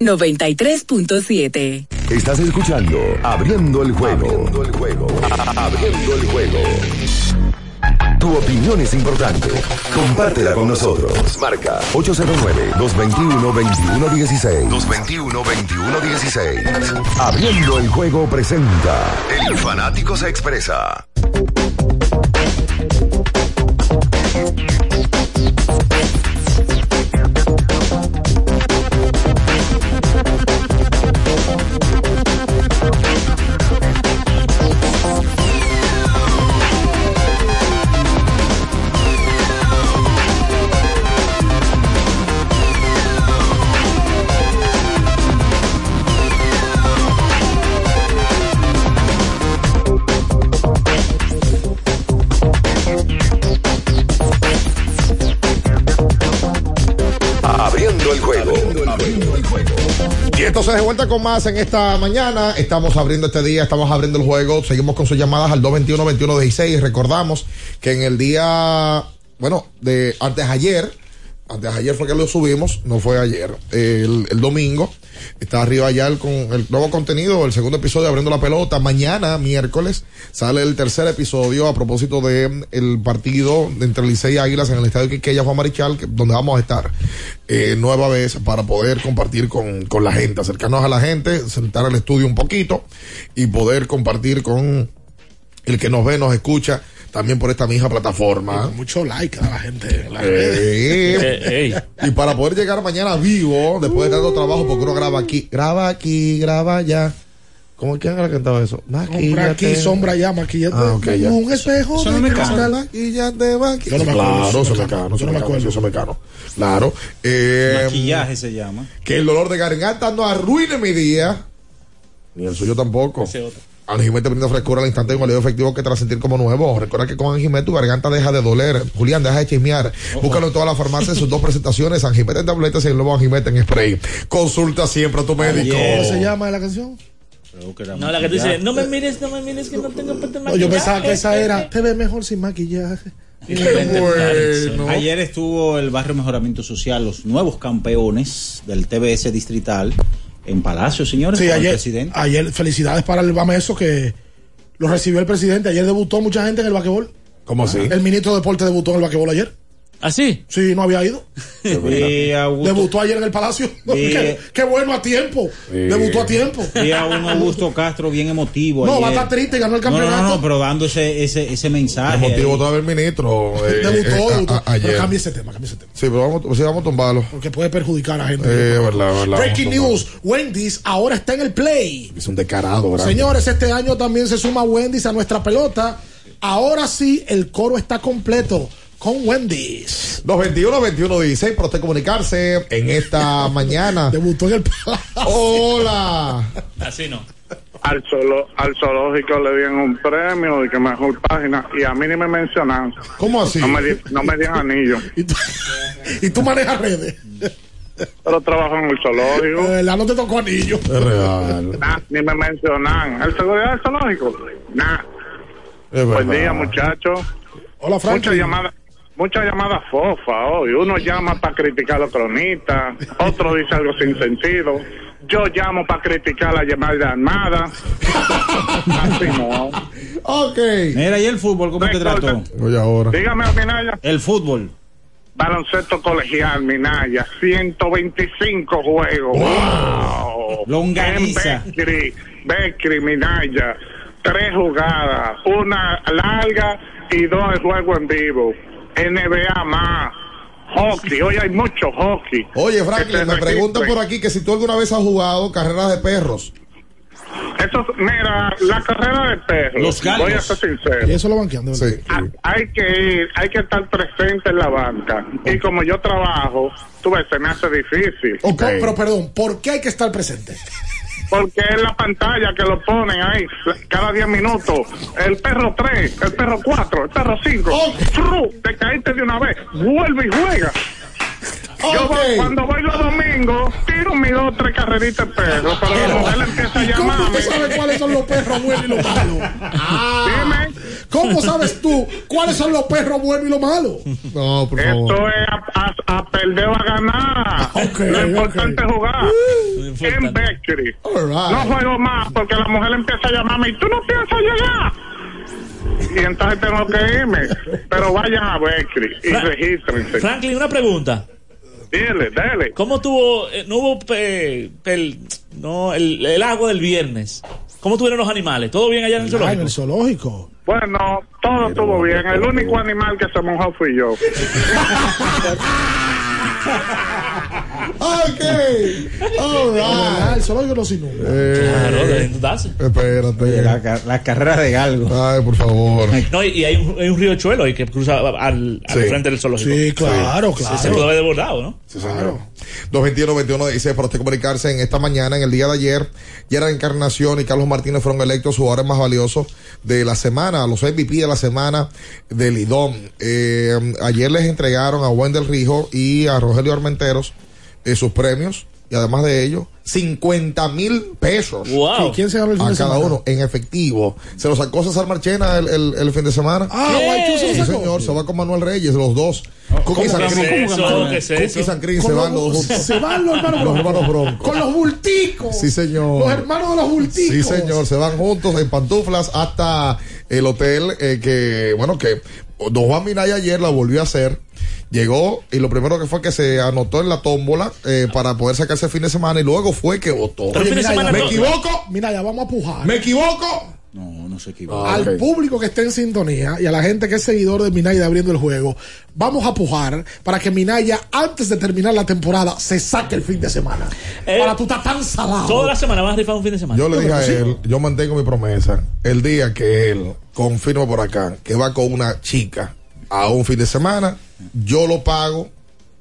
93.7. Estás escuchando Abriendo el juego. Abriendo el juego. Abriendo el juego. Tu opinión es importante. Compártela con nosotros. Marca 809-221-2116. 221-2116. Abriendo el juego presenta. El fanático se expresa. Más en esta mañana. Estamos abriendo este día, estamos abriendo el juego. Seguimos con sus llamadas al 221-2116. Recordamos que en el día, bueno, de antes ayer, antes ayer fue que lo subimos, no fue ayer, el, el domingo. Está arriba ya el, con el nuevo contenido, el segundo episodio de Abriendo la Pelota. Mañana, miércoles, sale el tercer episodio a propósito de el partido entre Licey y Águilas en el estadio Quiqueya Juan Marichal, que- donde vamos a estar eh, nueva vez para poder compartir con, con la gente, acercarnos a la gente, sentar el estudio un poquito y poder compartir con el que nos ve, nos escucha, también por esta misma plataforma. Mucho like a la gente. en las Eh, redes. y para poder llegar mañana vivo, después de tanto trabajo, porque uno graba aquí, graba aquí, graba allá. ¿Cómo quién que cantaba eso? Compra Maquillate. aquí, sombra allá, maquillate. Ah, ya. Un espejo Eso de no me cristal. cano. Maquillate, maquillate. Claro, eso eso me cano, no me acuerdo. eso me cano. Claro. Eh, Maquillaje se llama. Que el dolor de garganta no arruine mi día. Ni el suyo tampoco. Anjimet te brinda frescura al instante y un alivio efectivo que te hará sentir como nuevo. Recuerda que con Anjimet tu garganta deja de doler. Julián, deja de chismear. Búscalo en todas las farmacias en sus dos presentaciones. Anjimet en tabletas y el nuevo Anjimet en spray. Consulta siempre a tu médico. ¿Cómo se llama la canción? No, la que tú dices, no me mires, no me mires que no tengo parte No, yo pensaba que esa era, te ves mejor sin maquillaje. [LAUGHS] Bueno. Ayer estuvo el barrio Mejoramiento Social, los nuevos campeones del TBS distrital en Palacio, señores. Sí, ayer, presidente. ayer, felicidades para el Bameso que lo recibió el presidente. Ayer debutó mucha gente en el basquetbol. ¿Cómo así? El ministro de Deporte debutó en el basquetbol ayer. ¿Ah, sí? Sí, no había ido. [LAUGHS] Debutó ayer en el Palacio. Vi- qué, qué bueno a tiempo. Debutó a tiempo. Vi a un Augusto [LAUGHS] Castro bien emotivo. No, ayer. va a estar triste, ganó el No, no, campeonato. no, pero dando ese, ese, ese mensaje. El motivo ahí. todavía el ministro. eh, Debutó, eh, a- debutó. a- ayer. Pero cambia ese tema, cambia ese tema. Sí, pero vamos, sí, vamos a tumbarlo. Porque puede perjudicar a gente. Eh, verdad, verdad. Breaking news: Wendy's ahora está en el play. Es un descarado, ¿verdad? Señores, este año también se suma Wendy's a nuestra pelota. Ahora sí, el coro está completo con Wendy's. 221-2116 para usted comunicarse en esta [LAUGHS] mañana. Debutó en el Hola. Así no. Al, zoolo- al zoológico le dieron un premio de que mejor página y a mí ni me mencionan. ¿Cómo así? No me, no me dieron anillo. [LAUGHS] Y tú manejas redes. Pero trabajo en el zoológico. De verdad, no te tocó anillo. Es real. Nah, ni me mencionan. ¿El seguridad del zoológico? Nah. Buen día, muchachos. Hola, Muchas llamadas. Muchas llamadas fofas hoy. Uno llama para criticar a los cronistas, otro dice algo sin sentido. Yo llamo para criticar la llamada de Armada. Así no. Ok. Mira, ¿y el fútbol cómo te trató? Oye, ahora. Dígame, Minaya. El fútbol. Baloncesto colegial, Minaya. 125 juegos. ¡Wow! Longaniza. En Becri, Becri, Minaya. Tres jugadas. Una larga y dos de juego en vivo. NBA más. Hockey. Hoy hay mucho hockey. Oye, Franklin, me preguntan por aquí que si tú alguna vez has jugado carreras de perros. Eso, mira, la carrera de perros. Los gallos. Voy a ser sincero. Y eso lo banquean, de verdad. Sí. Ah, Hay que ir, hay que estar presente en la banca. Y como yo trabajo, tú ves, se me hace difícil. Y por- pero perdón, ¿por qué hay que estar presente? Porque es la pantalla que lo ponen ahí cada 10 minutos. El perro 3, el perro 4, el perro 5. Te caíste de una vez. Vuelve y juega. Yo voy- cuando voy los domingos, tiro mis dos tres carreritas de perro. Pero la mujer empieza a ¿Y ¿Cómo llamarme. tú sabes cuáles son los perros buenos y los malos? Dime. ¿Cómo sabes tú cuáles son los perros buenos y los malos? No, por Esto es a, a- a perder o a ganar. Lo importante es jugar. En Beckery. Right. No juego más porque la mujer empieza a llamarme y tú no piensas llegar. Y entonces tengo que irme. Pero vayan a Beckery y Fra- regístrense. Franklin, una pregunta. Dile, dale. ¿Cómo tuvo, eh, no hubo pe- pel- no, el, el agua del viernes? ¿Cómo tuvieron los animales? ¿Todo bien allá en el Ah, en zoológico? el zoológico. Bueno, todo estuvo bien. El único animal que se mojó fui yo. [LAUGHS] Ok. All right. zoológico no se inunda. Eh, Claro, espérate. La, ca- la carrera de galgo. Ay, por favor. No, y, hay, un, hay un río Chuelo ahí que cruza al, al Sí. frente del zoológico. Sí, claro, Se- claro. Se puede haber desbordado, ¿no? Sí, señor. 221-21 dice para usted comunicarse en esta mañana, en el día de ayer, Yera Encarnación y Carlos Martínez fueron electos jugadores más valiosos de la semana, los MVP de la semana del IDOM. Eh, ayer les entregaron a Wendel Rijo y a Rogelio Armenteros sus premios y además de ello, 50 mil pesos. Wow. ¿Y quién se ganó el fin A de cada semana? uno en efectivo. Se lo sacó César Marchena el, el, el fin de semana. Ah, se lo Sí, señor, se va con Manuel Reyes, los dos. ¿Qué es Cookies eso? and Cream Con se los- van los dos juntos. Se van los hermanos Los Broncos. hermanos Broncos. Con los bulticos. Sí, señor. Los hermanos de los bulticos. Sí, señor, se van juntos en pantuflas hasta el hotel eh, que, bueno, que Don Juan Minaya ayer la volvió a hacer. Llegó y lo primero que fue que se anotó en la tómbola eh, para poder sacarse el fin de semana y luego fue que votó. Pero el fin de mira, semana ¿Me no- equivoco? Mira, ya vamos a pujar. ¿Me equivoco? No, no se equivoca. Al público que esté en sintonía y a la gente que es seguidor de Minaya abriendo el juego, vamos a pujar para que Minaya, antes de terminar la temporada, se saque el fin de semana. para tú estás tan salado. Toda la semana vas a rifar un fin de semana. Yo le dije a Sí. él, yo mantengo mi promesa. El día que él confirme por acá que va con una chica a un fin de semana, yo lo pago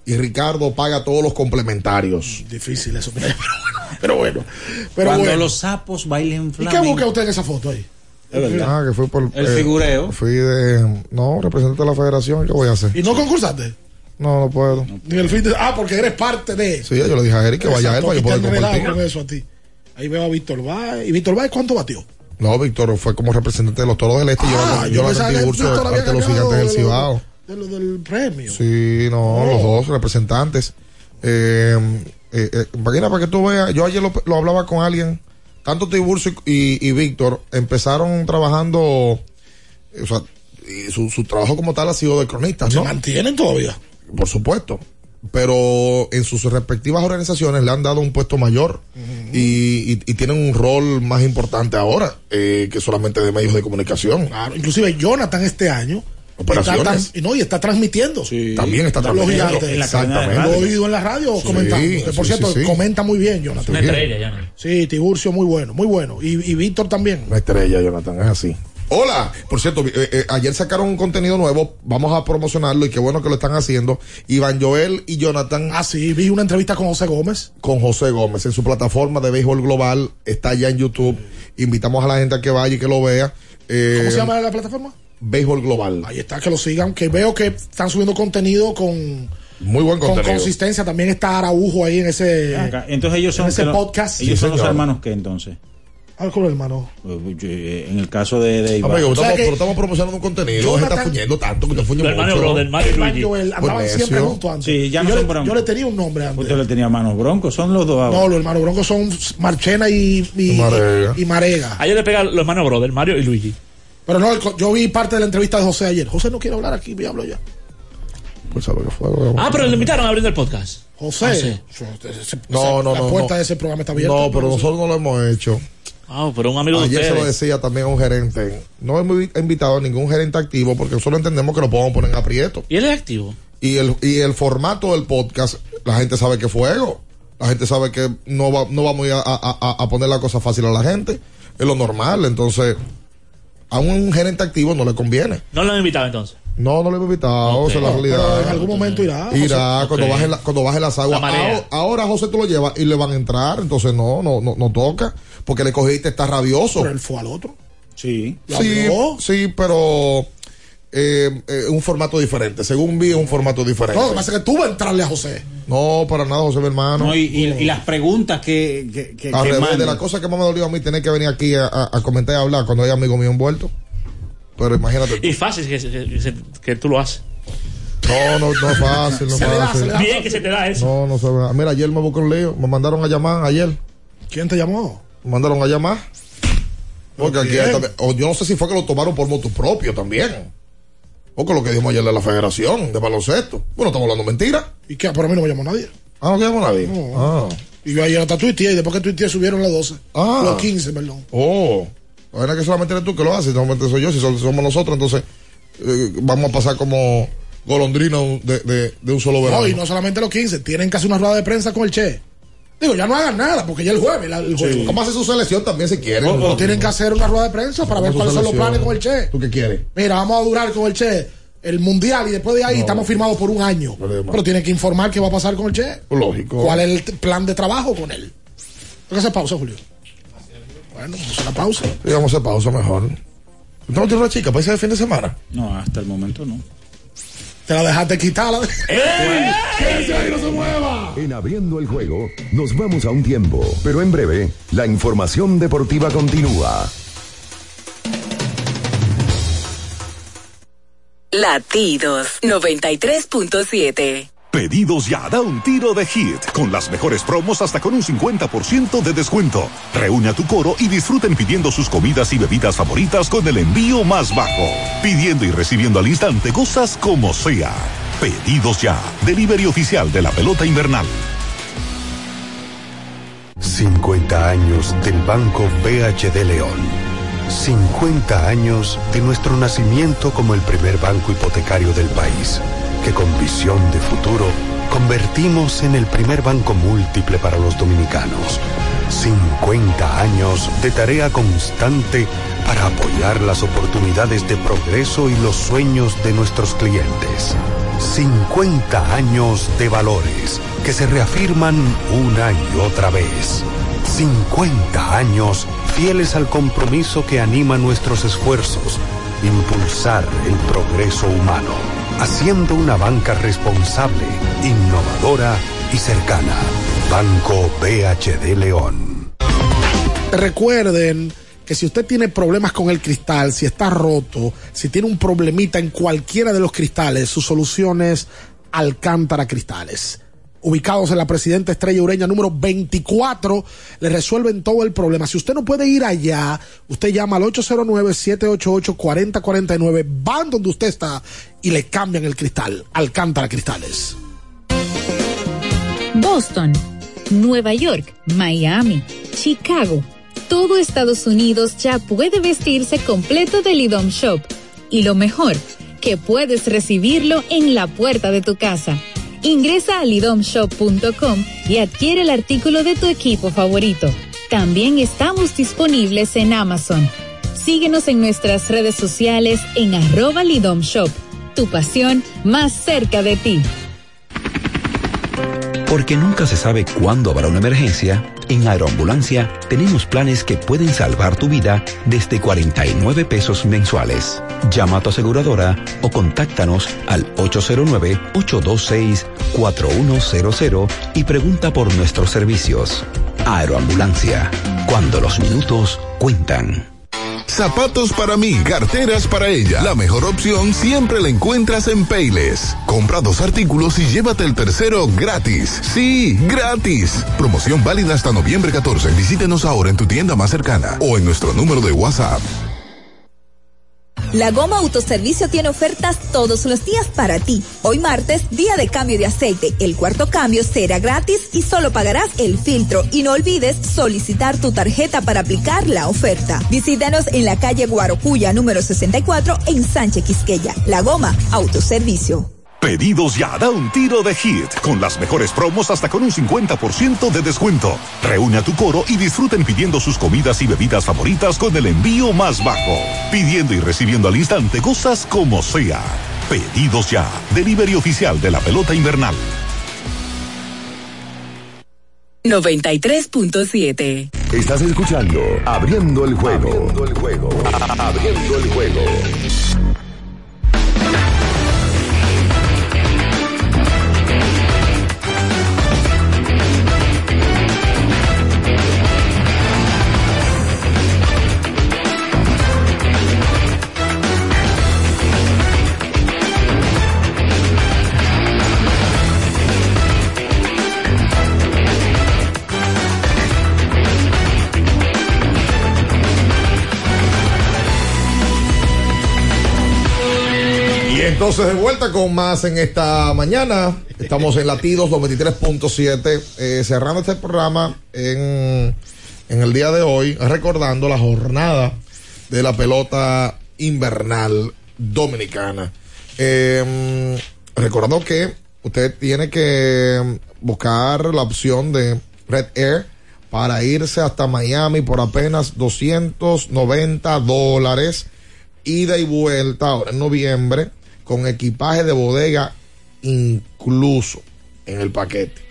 y Ricardo paga todos los complementarios. Difícil eso, pero bueno. Pero bueno. Pero Cuando bueno. los sapos bailen ¿Y qué busca usted en esa foto ahí? Es verdad. Ah, que fue por El figureo. Fui de no, representante de la federación, ¿qué voy a hacer? ¿Y no concursaste? No, no puedo. Ni el fin de... Ah, porque eres parte de... Sí, yo le dije a Eric que vaya a él Exacto, para yo poder compartir. con eso a ti. Ahí veo a Víctor Báez. ¿Y Víctor Báez cuánto batió? No, Víctor fue como representante de los Toros del Este. Ah, yo yo que Tiburcio Víctor había ante los gigantes del de Cibao. De lo del premio. Sí, no, Oh. los dos representantes. Eh, eh, eh, Imagina para que tú veas, yo ayer lo, lo hablaba con alguien, tanto Tiburcio y, y Víctor empezaron trabajando, o sea, y su, su trabajo como tal ha sido de cronistas, ¿Se ¿no? mantienen todavía? Por supuesto. Pero en sus respectivas organizaciones le han dado un puesto mayor y, y- y tienen un rol más importante ahora eh, que solamente de medios de comunicación. Claro, inclusive Jonathan este año Operaciones. está no, y está transmitiendo. También está Los transmitiendo. gigantes. Radio. Lo he oído en la radio Sí, comentando. Que por sí, cierto, sí, sí. comenta muy bien, Jonathan. Una estrella, ya. Sí, Tiburcio muy bueno, muy bueno. Y, y Víctor también. Una estrella, Jonathan, es así. Hola, por cierto, eh, eh, ayer sacaron un contenido nuevo, vamos a promocionarlo y qué bueno que lo están haciendo. Iván Joel y Jonathan. Ah, sí, vi una entrevista con José Gómez. Con José Gómez en su plataforma de béisbol global, está ya en YouTube. Invitamos a la gente a que vaya y que lo vea. Eh, ¿Cómo se llama la plataforma? Béisbol global. Ahí está, que lo sigan. Que veo que están subiendo contenido con, Muy buen con contenido. consistencia. También está Araujo ahí en ese, Acá. Entonces ellos son en ese podcast. Ellos Sí, son los hermanos que entonces. Ah, con el hermano. Eh, En el caso de, de Iván. Amigo, O sea estamos, que- pero estamos promocionando un contenido. No se está Jonathan- fuñendo tanto, que te fuñe hermanos mucho. Brother, Mario Luigi. Joel andaban Pues siempre juntos antes. Sí, ya no yo, son le, yo le tenía un nombre antes. Usted le tenía manos broncos, son los dos ahora. No, los hermanos Broncos son Marchena y, y, Marega. y Marega. Ayer le pega los hermanos Brother, Mario y Luigi. Pero no, yo vi parte de la entrevista de José ayer. José no quiere hablar aquí, me hablo ya. Pues a lo que fue. Ah, pero le invitaron a abrir el podcast. José. Ah, sí. ese- No, no, la no, puerta no. de ese programa está abierta. No, pero nosotros no lo hemos hecho. Ah, pero un amigo de Ayer se lo decía también a un gerente. No hemos invitado a ningún gerente activo porque solo entendemos que lo podemos poner en aprieto. ¿Y él es activo? Y el, y el formato del podcast, la gente sabe que es fuego. La gente sabe que no, va, no vamos a, a- a poner la cosa fácil a la gente. Es lo normal. Entonces, a un gerente activo no le conviene. No lo han invitado entonces. No, no lo he invitado. Ok. esa es la Pero en realidad. algún momento irá. Irá José. cuando Ok. baje la, cuando baje las aguas. La ahora, José tú lo llevas y le van a entrar, entonces no, no, no, no toca, porque le cogiste está rabioso. Pero él fue al otro. Sí. ¿Lo Sí, sí, pero eh, eh, un formato diferente. Según vi, es un formato diferente. No, lo que pasa es que tú vas a entrarle a José. No, para nada, José, mi hermano. No, y, y- y las preguntas que, que, que, de la cosa que más me dolió a mí, tener que venir aquí a, a- a comentar y a hablar cuando hay amigos míos envueltos. Pero imagínate. Y fácil que, que- tú lo haces. No, no, no es fácil, no es Se le da, fácil. da. Bien que se te da eso. No, no se ve. Mira, ayer me buscó un lío. Me mandaron a llamar ayer. ¿Quién te llamó? Me mandaron a llamar. Porque aquí hay también- o yo no sé si fue que lo tomaron por moto propio también. O con lo que dijimos ayer de la federación de baloncesto. Bueno, estamos hablando mentira. ¿Y qué? Por mí no me llamó nadie. Ah, no te llamó nadie. No. Ah. Y yo ayer hasta tuiteé y después que tuiteé subieron las 12. Ah. Los 15, perdón. Oh. Verdad que solamente eres tú que lo haces, solamente soy yo, si somos nosotros, entonces eh, vamos a pasar como golondrina de, de, de un solo verano. No, y no solamente los 15, tienen que hacer una rueda de prensa con el Che. Digo, ya no hagan nada, porque ya el jueves la- el juego. ¿Cómo hace su selección también si quieren? O, o tienen que hacer una rueda de prensa para ver cuáles son los planes con el Che. ¿Tú qué quieres? Mira, vamos a durar con el Che el mundial y después de ahí No. estamos firmados por un año. Pero tienen que informar qué va a pasar con el Che. Lógico. ¿Cuál es el plan de trabajo con él? Que hacer pausa, Julio. Bueno, vamos a hacer la pausa. Sí, vamos a pausa mejor. ¿No tienes una chica para ese fin de semana? No, hasta el momento no. Te la dejaste quitar. La... [LAUGHS] ¡Quédese ahí, no se mueva! En abriendo el juego, nos vamos a un tiempo, pero en breve, la información deportiva continúa. Latidos 93.7. Pedidos ya, da un tiro de hit, con las mejores promos hasta con un 50% de descuento. Reúne a tu coro y disfruten pidiendo sus comidas y bebidas favoritas con el envío más bajo. Pidiendo y recibiendo al instante cosas como sea. Pedidos ya, delivery oficial de la pelota invernal. 50 años del Banco BHD León. 50 años de nuestro nacimiento como el primer banco hipotecario del país, que con visión de futuro convertimos en el primer banco múltiple para los dominicanos. 50 años de tarea constante para apoyar las oportunidades de progreso y los sueños de nuestros clientes. 50 años de valores que se reafirman una y otra vez. 50 años fieles al compromiso que anima nuestros esfuerzos, impulsar el progreso humano, haciendo una banca responsable, innovadora y cercana. Banco BHD León. Recuerden que si usted tiene problemas con el cristal, si está roto, si tiene un problemita en cualquiera de los cristales, su solución es Alcántara Cristales ubicados en la Presidenta Estrella Ureña número 24, le resuelven todo el problema. Si usted no puede ir allá, usted llama al 809-788-4049, van donde usted está y le cambian el cristal. Alcántara Cristales. Boston, Nueva York, Miami, Chicago. Todo Estados Unidos ya puede vestirse completo del IDOM Shop. Y lo mejor, que puedes recibirlo en la puerta de tu casa Ingresa a lidomshop.com y adquiere el artículo de tu equipo favorito. También estamos disponibles en Amazon. Síguenos en nuestras redes sociales en arroba lidomshop. Tu pasión más cerca de ti. Porque nunca se sabe cuándo habrá una emergencia, en Aeroambulancia tenemos planes que pueden salvar tu vida desde 49 pesos mensuales. Llama a tu aseguradora o contáctanos al 809-826-4100 y pregunta por nuestros servicios. Aeroambulancia, cuando los minutos cuentan. Zapatos para mí, carteras para ella. La mejor opción siempre la encuentras en Payless. Compra dos artículos y llévate el tercero gratis. Sí, gratis. Promoción válida hasta noviembre 14. Visítenos ahora en tu tienda más cercana o en nuestro número de WhatsApp. La Goma Autoservicio tiene ofertas todos los días para ti. Hoy martes, día de cambio de aceite. El cuarto cambio será gratis y solo pagarás el filtro. Y no olvides solicitar tu tarjeta para aplicar la oferta. Visítanos en la calle Guarocuya número 64 en Sánchez Quisqueya. La Goma Autoservicio. Pedidos ya, da un tiro de hit, con las mejores promos hasta con un 50% de descuento. Reúne a tu coro y disfruten pidiendo sus comidas y bebidas favoritas con el envío más bajo. Pidiendo y recibiendo al instante cosas como sea. Pedidos ya, delivery oficial de la pelota invernal. 93.7 Estás escuchando Abriendo el juego. Abriendo el juego. Abriendo el juego. Entonces, de vuelta con más en esta mañana. Estamos en Latidos 23.7, eh, cerrando este programa en, el día de hoy, recordando la jornada de la pelota invernal dominicana. Eh, recordando que usted tiene que buscar la opción de Red Air para irse hasta Miami por apenas 290 dólares, ida y vuelta ahora en noviembre con equipaje de bodega incluso en el paquete.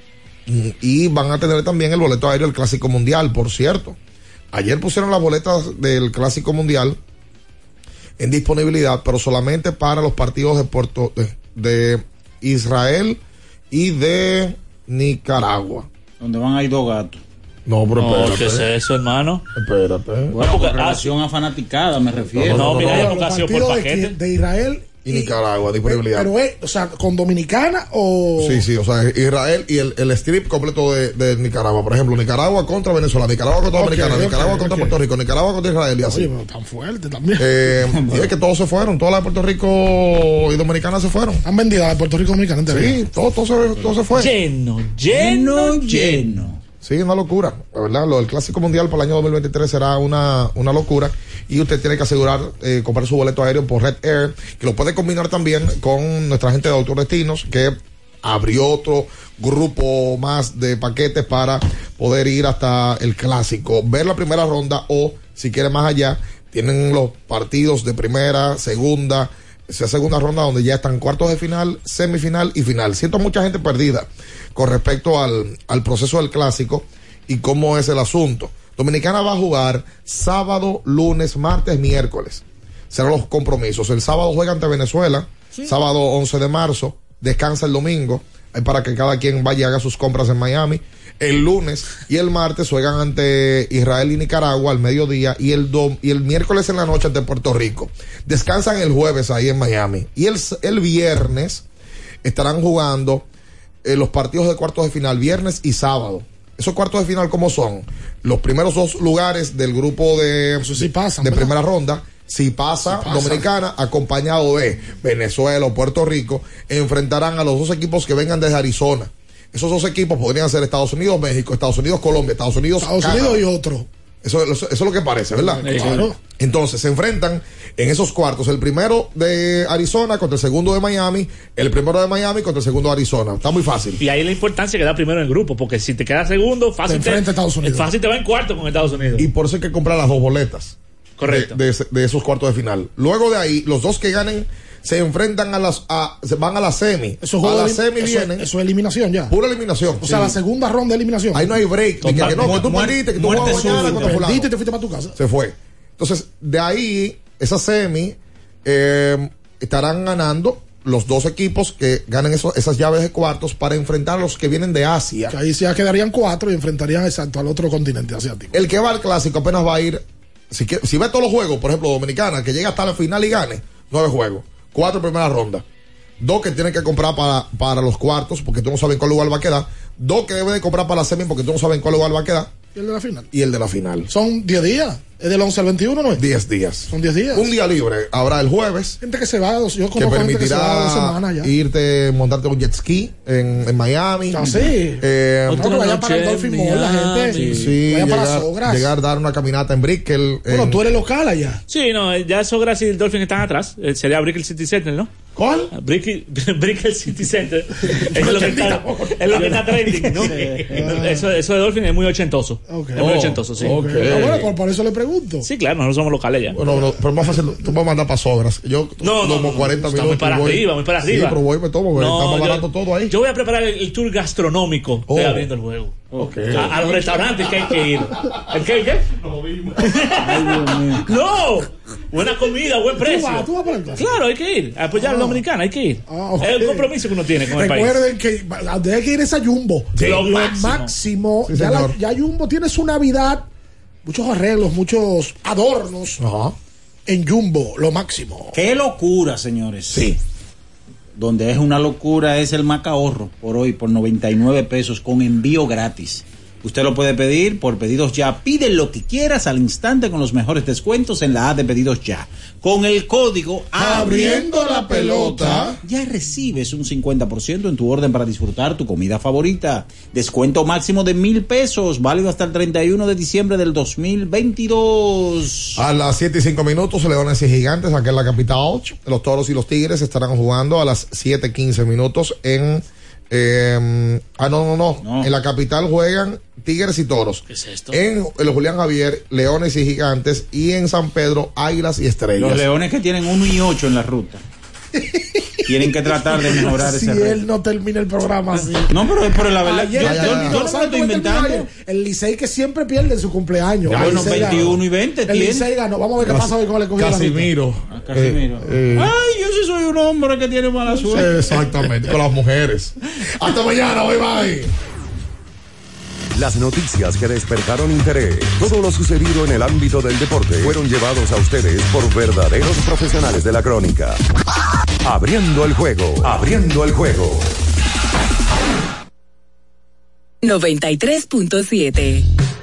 Y van a tener también el boleto aéreo del Clásico Mundial, por cierto. Ayer pusieron las boletas del Clásico Mundial en disponibilidad, pero solamente para los partidos de Puerto de, Israel y de Nicaragua. Donde van a ir dos gatos. No, pero no, ¿qué es eso, hermano? Espérate. Bueno, con relación a fanaticada me refiero. No, mira, hay por paquete. De, de Israel y Nicaragua, disponibilidad. Pero es, o sea, con Dominicana o. Sí, sí, o sea, Israel y el, el strip completo de, de, Nicaragua. Por ejemplo, Nicaragua contra Venezuela, Nicaragua contra okay, Dominicana, okay, Nicaragua contra okay. Puerto Rico, Nicaragua contra Israel y así. Oye, pero tan fuerte también. Eh, [LAUGHS] y es que todos se fueron, todas las de Puerto Rico y Dominicana se fueron. Han vendido a Puerto Rico y Dominicana entera. Sí, todo, todo, se, todo se fue. Lleno, lleno, lleno. Sí, una locura, la verdad. Lo del Clásico Mundial para el año 2023 será una, una locura. Y usted tiene que asegurar, eh, comprar su boleto aéreo por Red Air, que lo puede combinar también con nuestra gente de Autodestinos, que abrió otro grupo más de paquetes para poder ir hasta el clásico, ver la primera ronda o si quiere más allá, tienen los partidos de primera, segunda, esa segunda ronda donde ya están cuartos de final, semifinal y final. Siento mucha gente perdida con respecto al, al proceso del clásico y cómo es el asunto. Dominicana va a jugar sábado, lunes, martes, miércoles. Serán los compromisos. El sábado juega ante Venezuela, sábado 11 de marzo, descansa el domingo, eh, para que cada quien vaya y haga sus compras en Miami. El lunes y el martes juegan ante Israel y Nicaragua al mediodía y el, dom- y el miércoles en la noche ante Puerto Rico. Descansan el jueves ahí en Miami. Y el, el viernes estarán jugando eh, los partidos de cuartos de final, viernes y sábado. Esos cuartos de final, ¿cómo son? Los primeros dos lugares del grupo de, de primera ronda. Si pasa, pasa. Dominicana, acompañado de Venezuela o Puerto Rico, enfrentarán a los dos equipos que vengan desde Arizona. Esos dos equipos podrían ser Estados Unidos, México, Estados Unidos, Colombia, Estados Unidos, Estados Canadá. Unidos y otro. Eso, eso, eso es lo que parece, ¿verdad? Sí, claro. Entonces se enfrentan en esos cuartos el primero de Arizona contra el segundo de Miami, el primero de Miami contra el segundo de Arizona. Está muy fácil. Y ahí la importancia que da primero en el grupo, porque si te quedas segundo, fácil Te enfrenta a Estados Unidos. Fácil te va en cuarto con Estados Unidos. Y por eso hay que comprar las dos boletas. Correcto. De, de esos cuartos de final. Luego de ahí, los dos que ganen se enfrentan a las, a, se van a la semi. Eso a la semi eso- vienen. Eso es eliminación ya. Pura eliminación. O sea, Sí. la segunda ronda de eliminación. Ahí no hay break. de que, que no, que tú perdiste, que tú juegas mañana. Perdiste y te fuiste para tu casa. Se fue. Entonces, de ahí, esa semi, eh, estarán ganando los dos equipos que ganen eso- esas llaves de cuartos para enfrentar a los que vienen de Asia. Que ahí ya quedarían cuatro y enfrentarían exacto al otro continente asiático. El que va al clásico apenas va a ir, si, que- si ve todos los juegos, por ejemplo, Dominicana, que llega hasta la final y gane, nueve juegos, cuatro primera ronda, dos que tiene que comprar para, para los cuartos, porque tú no sabes en cuál lugar va a quedar, dos que debe de comprar para la semi, porque tú no sabes en cuál lugar va a quedar, ¿Y el de la final? y el de la final. Son 10 días. Es del 11 al 21, ¿no es? 10 días. Son 10 días. Un día libre habrá el jueves. Gente que se va, dos- yo que conozco gente que se va dos permitirá semanas ya. irte, montarte un jet ski en, en Miami. Ah, sí. Eh, No, que vaya para el Dolphin Mall, la gente. Sí, sí, Vaya para llegar, Sogras. llegar a dar una caminata en Brickell. Bueno, en- tú eres local allá. Sí, no, ya Sogras y el Dolphin están atrás. Eh, sería Brickell City Center, ¿no? ¿Cuál? Brickell, [LAUGHS] Brickell City Center. [LAUGHS] Es lo que está, es lo que está trending, ¿no? [LAUGHS] Eso, eso de Dolphin es muy ochentoso. Es muy ochentoso, sí. ok. Ah, bueno, por, por eso le pregunto. Sí, claro, nosotros somos locales ya. Bueno, no, pero es más fácil, tú puedes mandar para Sogras. Yo No, no, 40 está minutos. muy para voy. arriba, muy para Sí, arriba. pero voy y me tomo, porque No, está más yo- barato todo ahí. Yo voy a preparar el, el tour gastronómico Oh. de abriendo el juego. Ok. A, a los restaurantes que hay que ir. ¿El qué? el qué? [LAUGHS] no. Buena comida, buen precio. vas, tú vas para el clásico. Claro, hay que ir. A apoyar a los dominicanos, hay que ir. Ah, ok. Es el compromiso que uno tiene con el país. Recuerden que hay que ir es a Jumbo. Sí, lo, máximo. máximo. Sí, ya, la- ya Jumbo tiene su Navidad, muchos arreglos, muchos adornos en Jumbo, lo máximo. Qué locura, señores. Sí. Donde es una locura es el Macahorro por hoy por 99 pesos con envío gratis. Usted lo puede pedir por pedidos ya. Pide lo que quieras al instante con los mejores descuentos en la A de pedidos ya. Con el código Abriendo la pelota. ya recibes un 50% en tu orden para disfrutar tu comida favorita. Descuento máximo de mil pesos, válido hasta el 31 de diciembre del 2022. A las 7 y 5 minutos, Leones y Gigantes, aquí en la capital. Los Toros y los Tigres estarán jugando a las 7 y 15 minutos en. Eh, ah, no, no, no, En la capital juegan Tigres y Toros. ¿Qué es esto? En el Julián Javier, Leones y Gigantes. Y en San Pedro, Águilas y Estrellas. Los leones que tienen 1 y 8 en la ruta. [LAUGHS] Tienen que tratar de mejorar si ese reto. él no termina el programa así. No, pero, pero la verdad, Ayer, yo, Ya, yo- ya. yo no me lo ¿sabes estoy inventando. El Licey que siempre pierde en su cumpleaños. Ya, bueno, Licey 21 ganó. y 20 El. Licey ganó. Vamos a ver qué pasa hoy con el. Casimiro. Ah, Casimiro. Eh, eh, Ay, yo sí soy un hombre que tiene mala suerte. Exactamente, con las mujeres. [LAUGHS] Hasta mañana, bye bye. Las noticias que despertaron interés, todo lo sucedido en el ámbito del deporte, fueron llevados a ustedes por verdaderos profesionales de la crónica. Abriendo el juego, abriendo el juego. 93.7.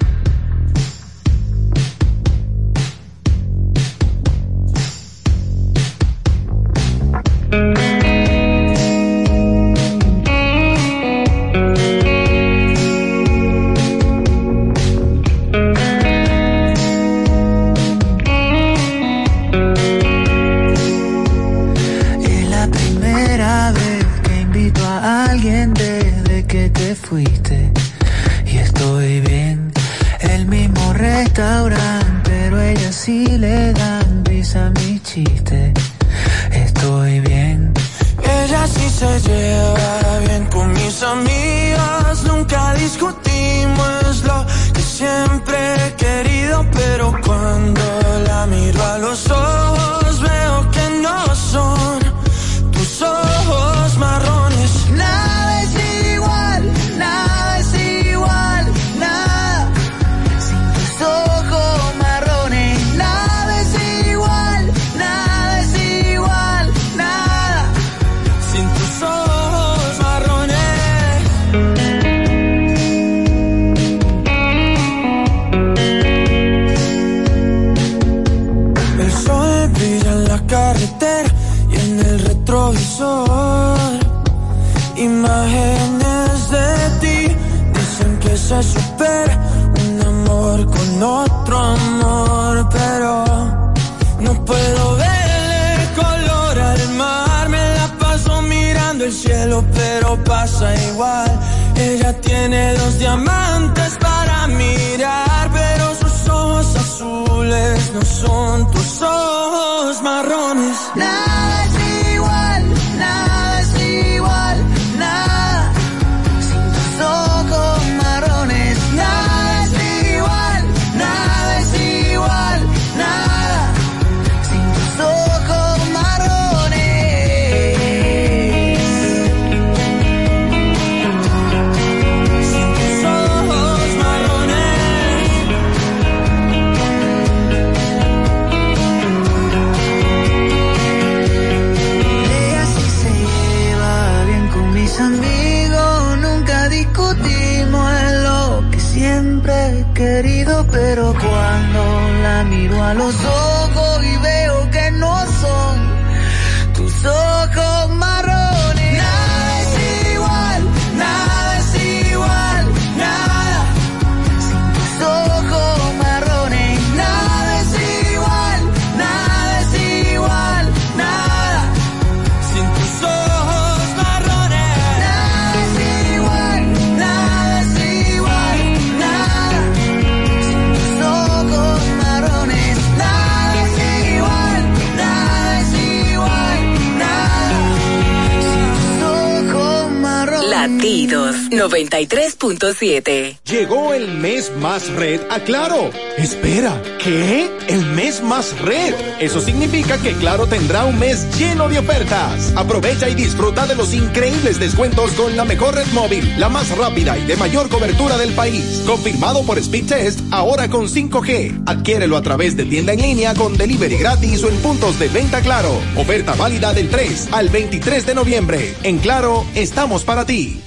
93.7. Llegó el mes más red a Claro. Espera, ¿qué? ¿El mes más red? Eso significa que Claro tendrá un mes lleno de ofertas. Aprovecha y disfruta de los increíbles descuentos con la mejor red móvil, la más rápida y de mayor cobertura del país. Confirmado por Speed Test, ahora con 5G. Adquiérelo a través de tienda en línea con delivery gratis o en puntos de venta Claro. Oferta válida del 3 al 23 de noviembre. En Claro, estamos para ti.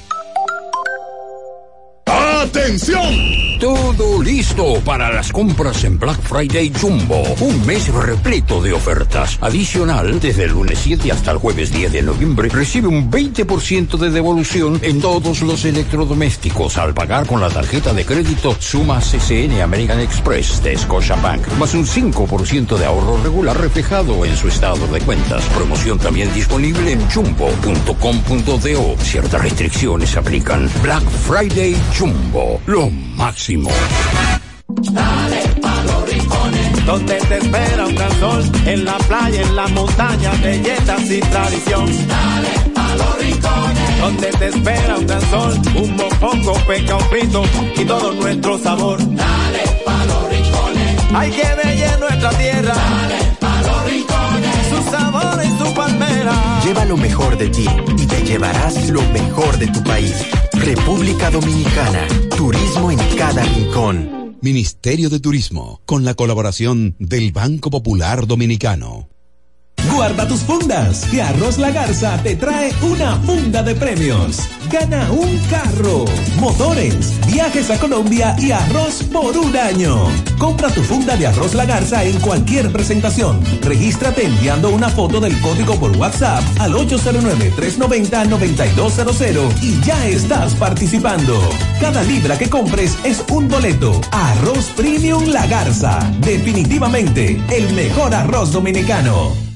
¡Atención! Todo listo para las compras en Black Friday Jumbo. Un mes repleto de ofertas. Adicional, desde el lunes 7 hasta el jueves 10 de noviembre, recibe un 20% de devolución en todos los electrodomésticos al pagar con la tarjeta de crédito Suma CCN American Express de Scotiabank, más un 5% de ahorro regular reflejado en su estado de cuentas. Promoción también disponible en jumbo.com.do. Ciertas restricciones aplican. Black Friday Jumbo, lo máximo. Dale pa' los rincones, donde te espera un gran sol, en la playa, en la montaña, belletas y tradición. Dale pa' los rincones, donde te espera un gran sol, un mopongo, peca, un frito y todo nuestro sabor. Dale pa' los rincones, hay que bella nuestra tierra. Dale pa' los rincones, su sabor y su palmera. Lleva lo mejor de ti y te llevarás lo mejor de tu país. República Dominicana. Turismo en cada rincón. Ministerio de Turismo, con la colaboración del Banco Popular Dominicano. Guarda tus fundas, que Arroz La Garza te trae una funda de premios. Gana un carro, motores, viajes a Colombia y arroz por un año. Compra tu funda de Arroz La Garza en cualquier presentación. Regístrate enviando una foto del código por WhatsApp al 809-390-9200 y ya estás participando. Cada libra que compres es un boleto. Arroz Premium La Garza. Definitivamente el mejor arroz dominicano.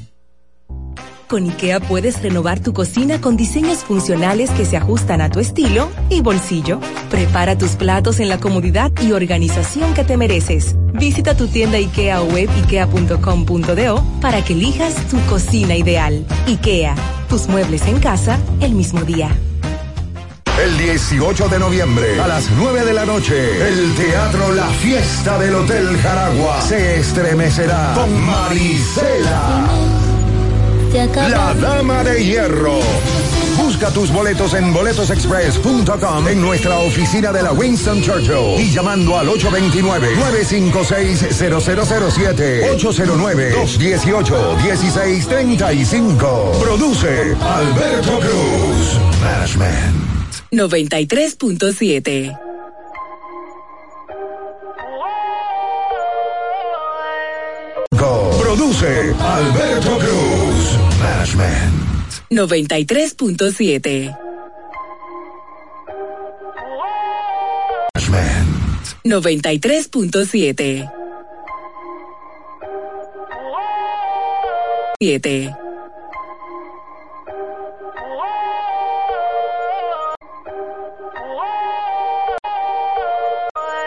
Con IKEA puedes renovar tu cocina con diseños funcionales que se ajustan a tu estilo y bolsillo. Prepara tus platos en la comodidad y organización que te mereces. Visita tu tienda IKEA o web ikea.com.do para que elijas tu cocina ideal. IKEA, tus muebles en casa el mismo día. El 18 de noviembre a las 9 de la noche, el Teatro La Fiesta del Hotel Jaragua se estremecerá con Marisela, la Dama de Hierro. Busca tus boletos en boletosexpress.com en nuestra oficina de la Winston Churchill y llamando al 829-956-0007 809-218-1635. Produce Alberto Cruz. Management. 93.7. Produce Alberto Cruz. Management. 93.7. Management. 93.7. 7.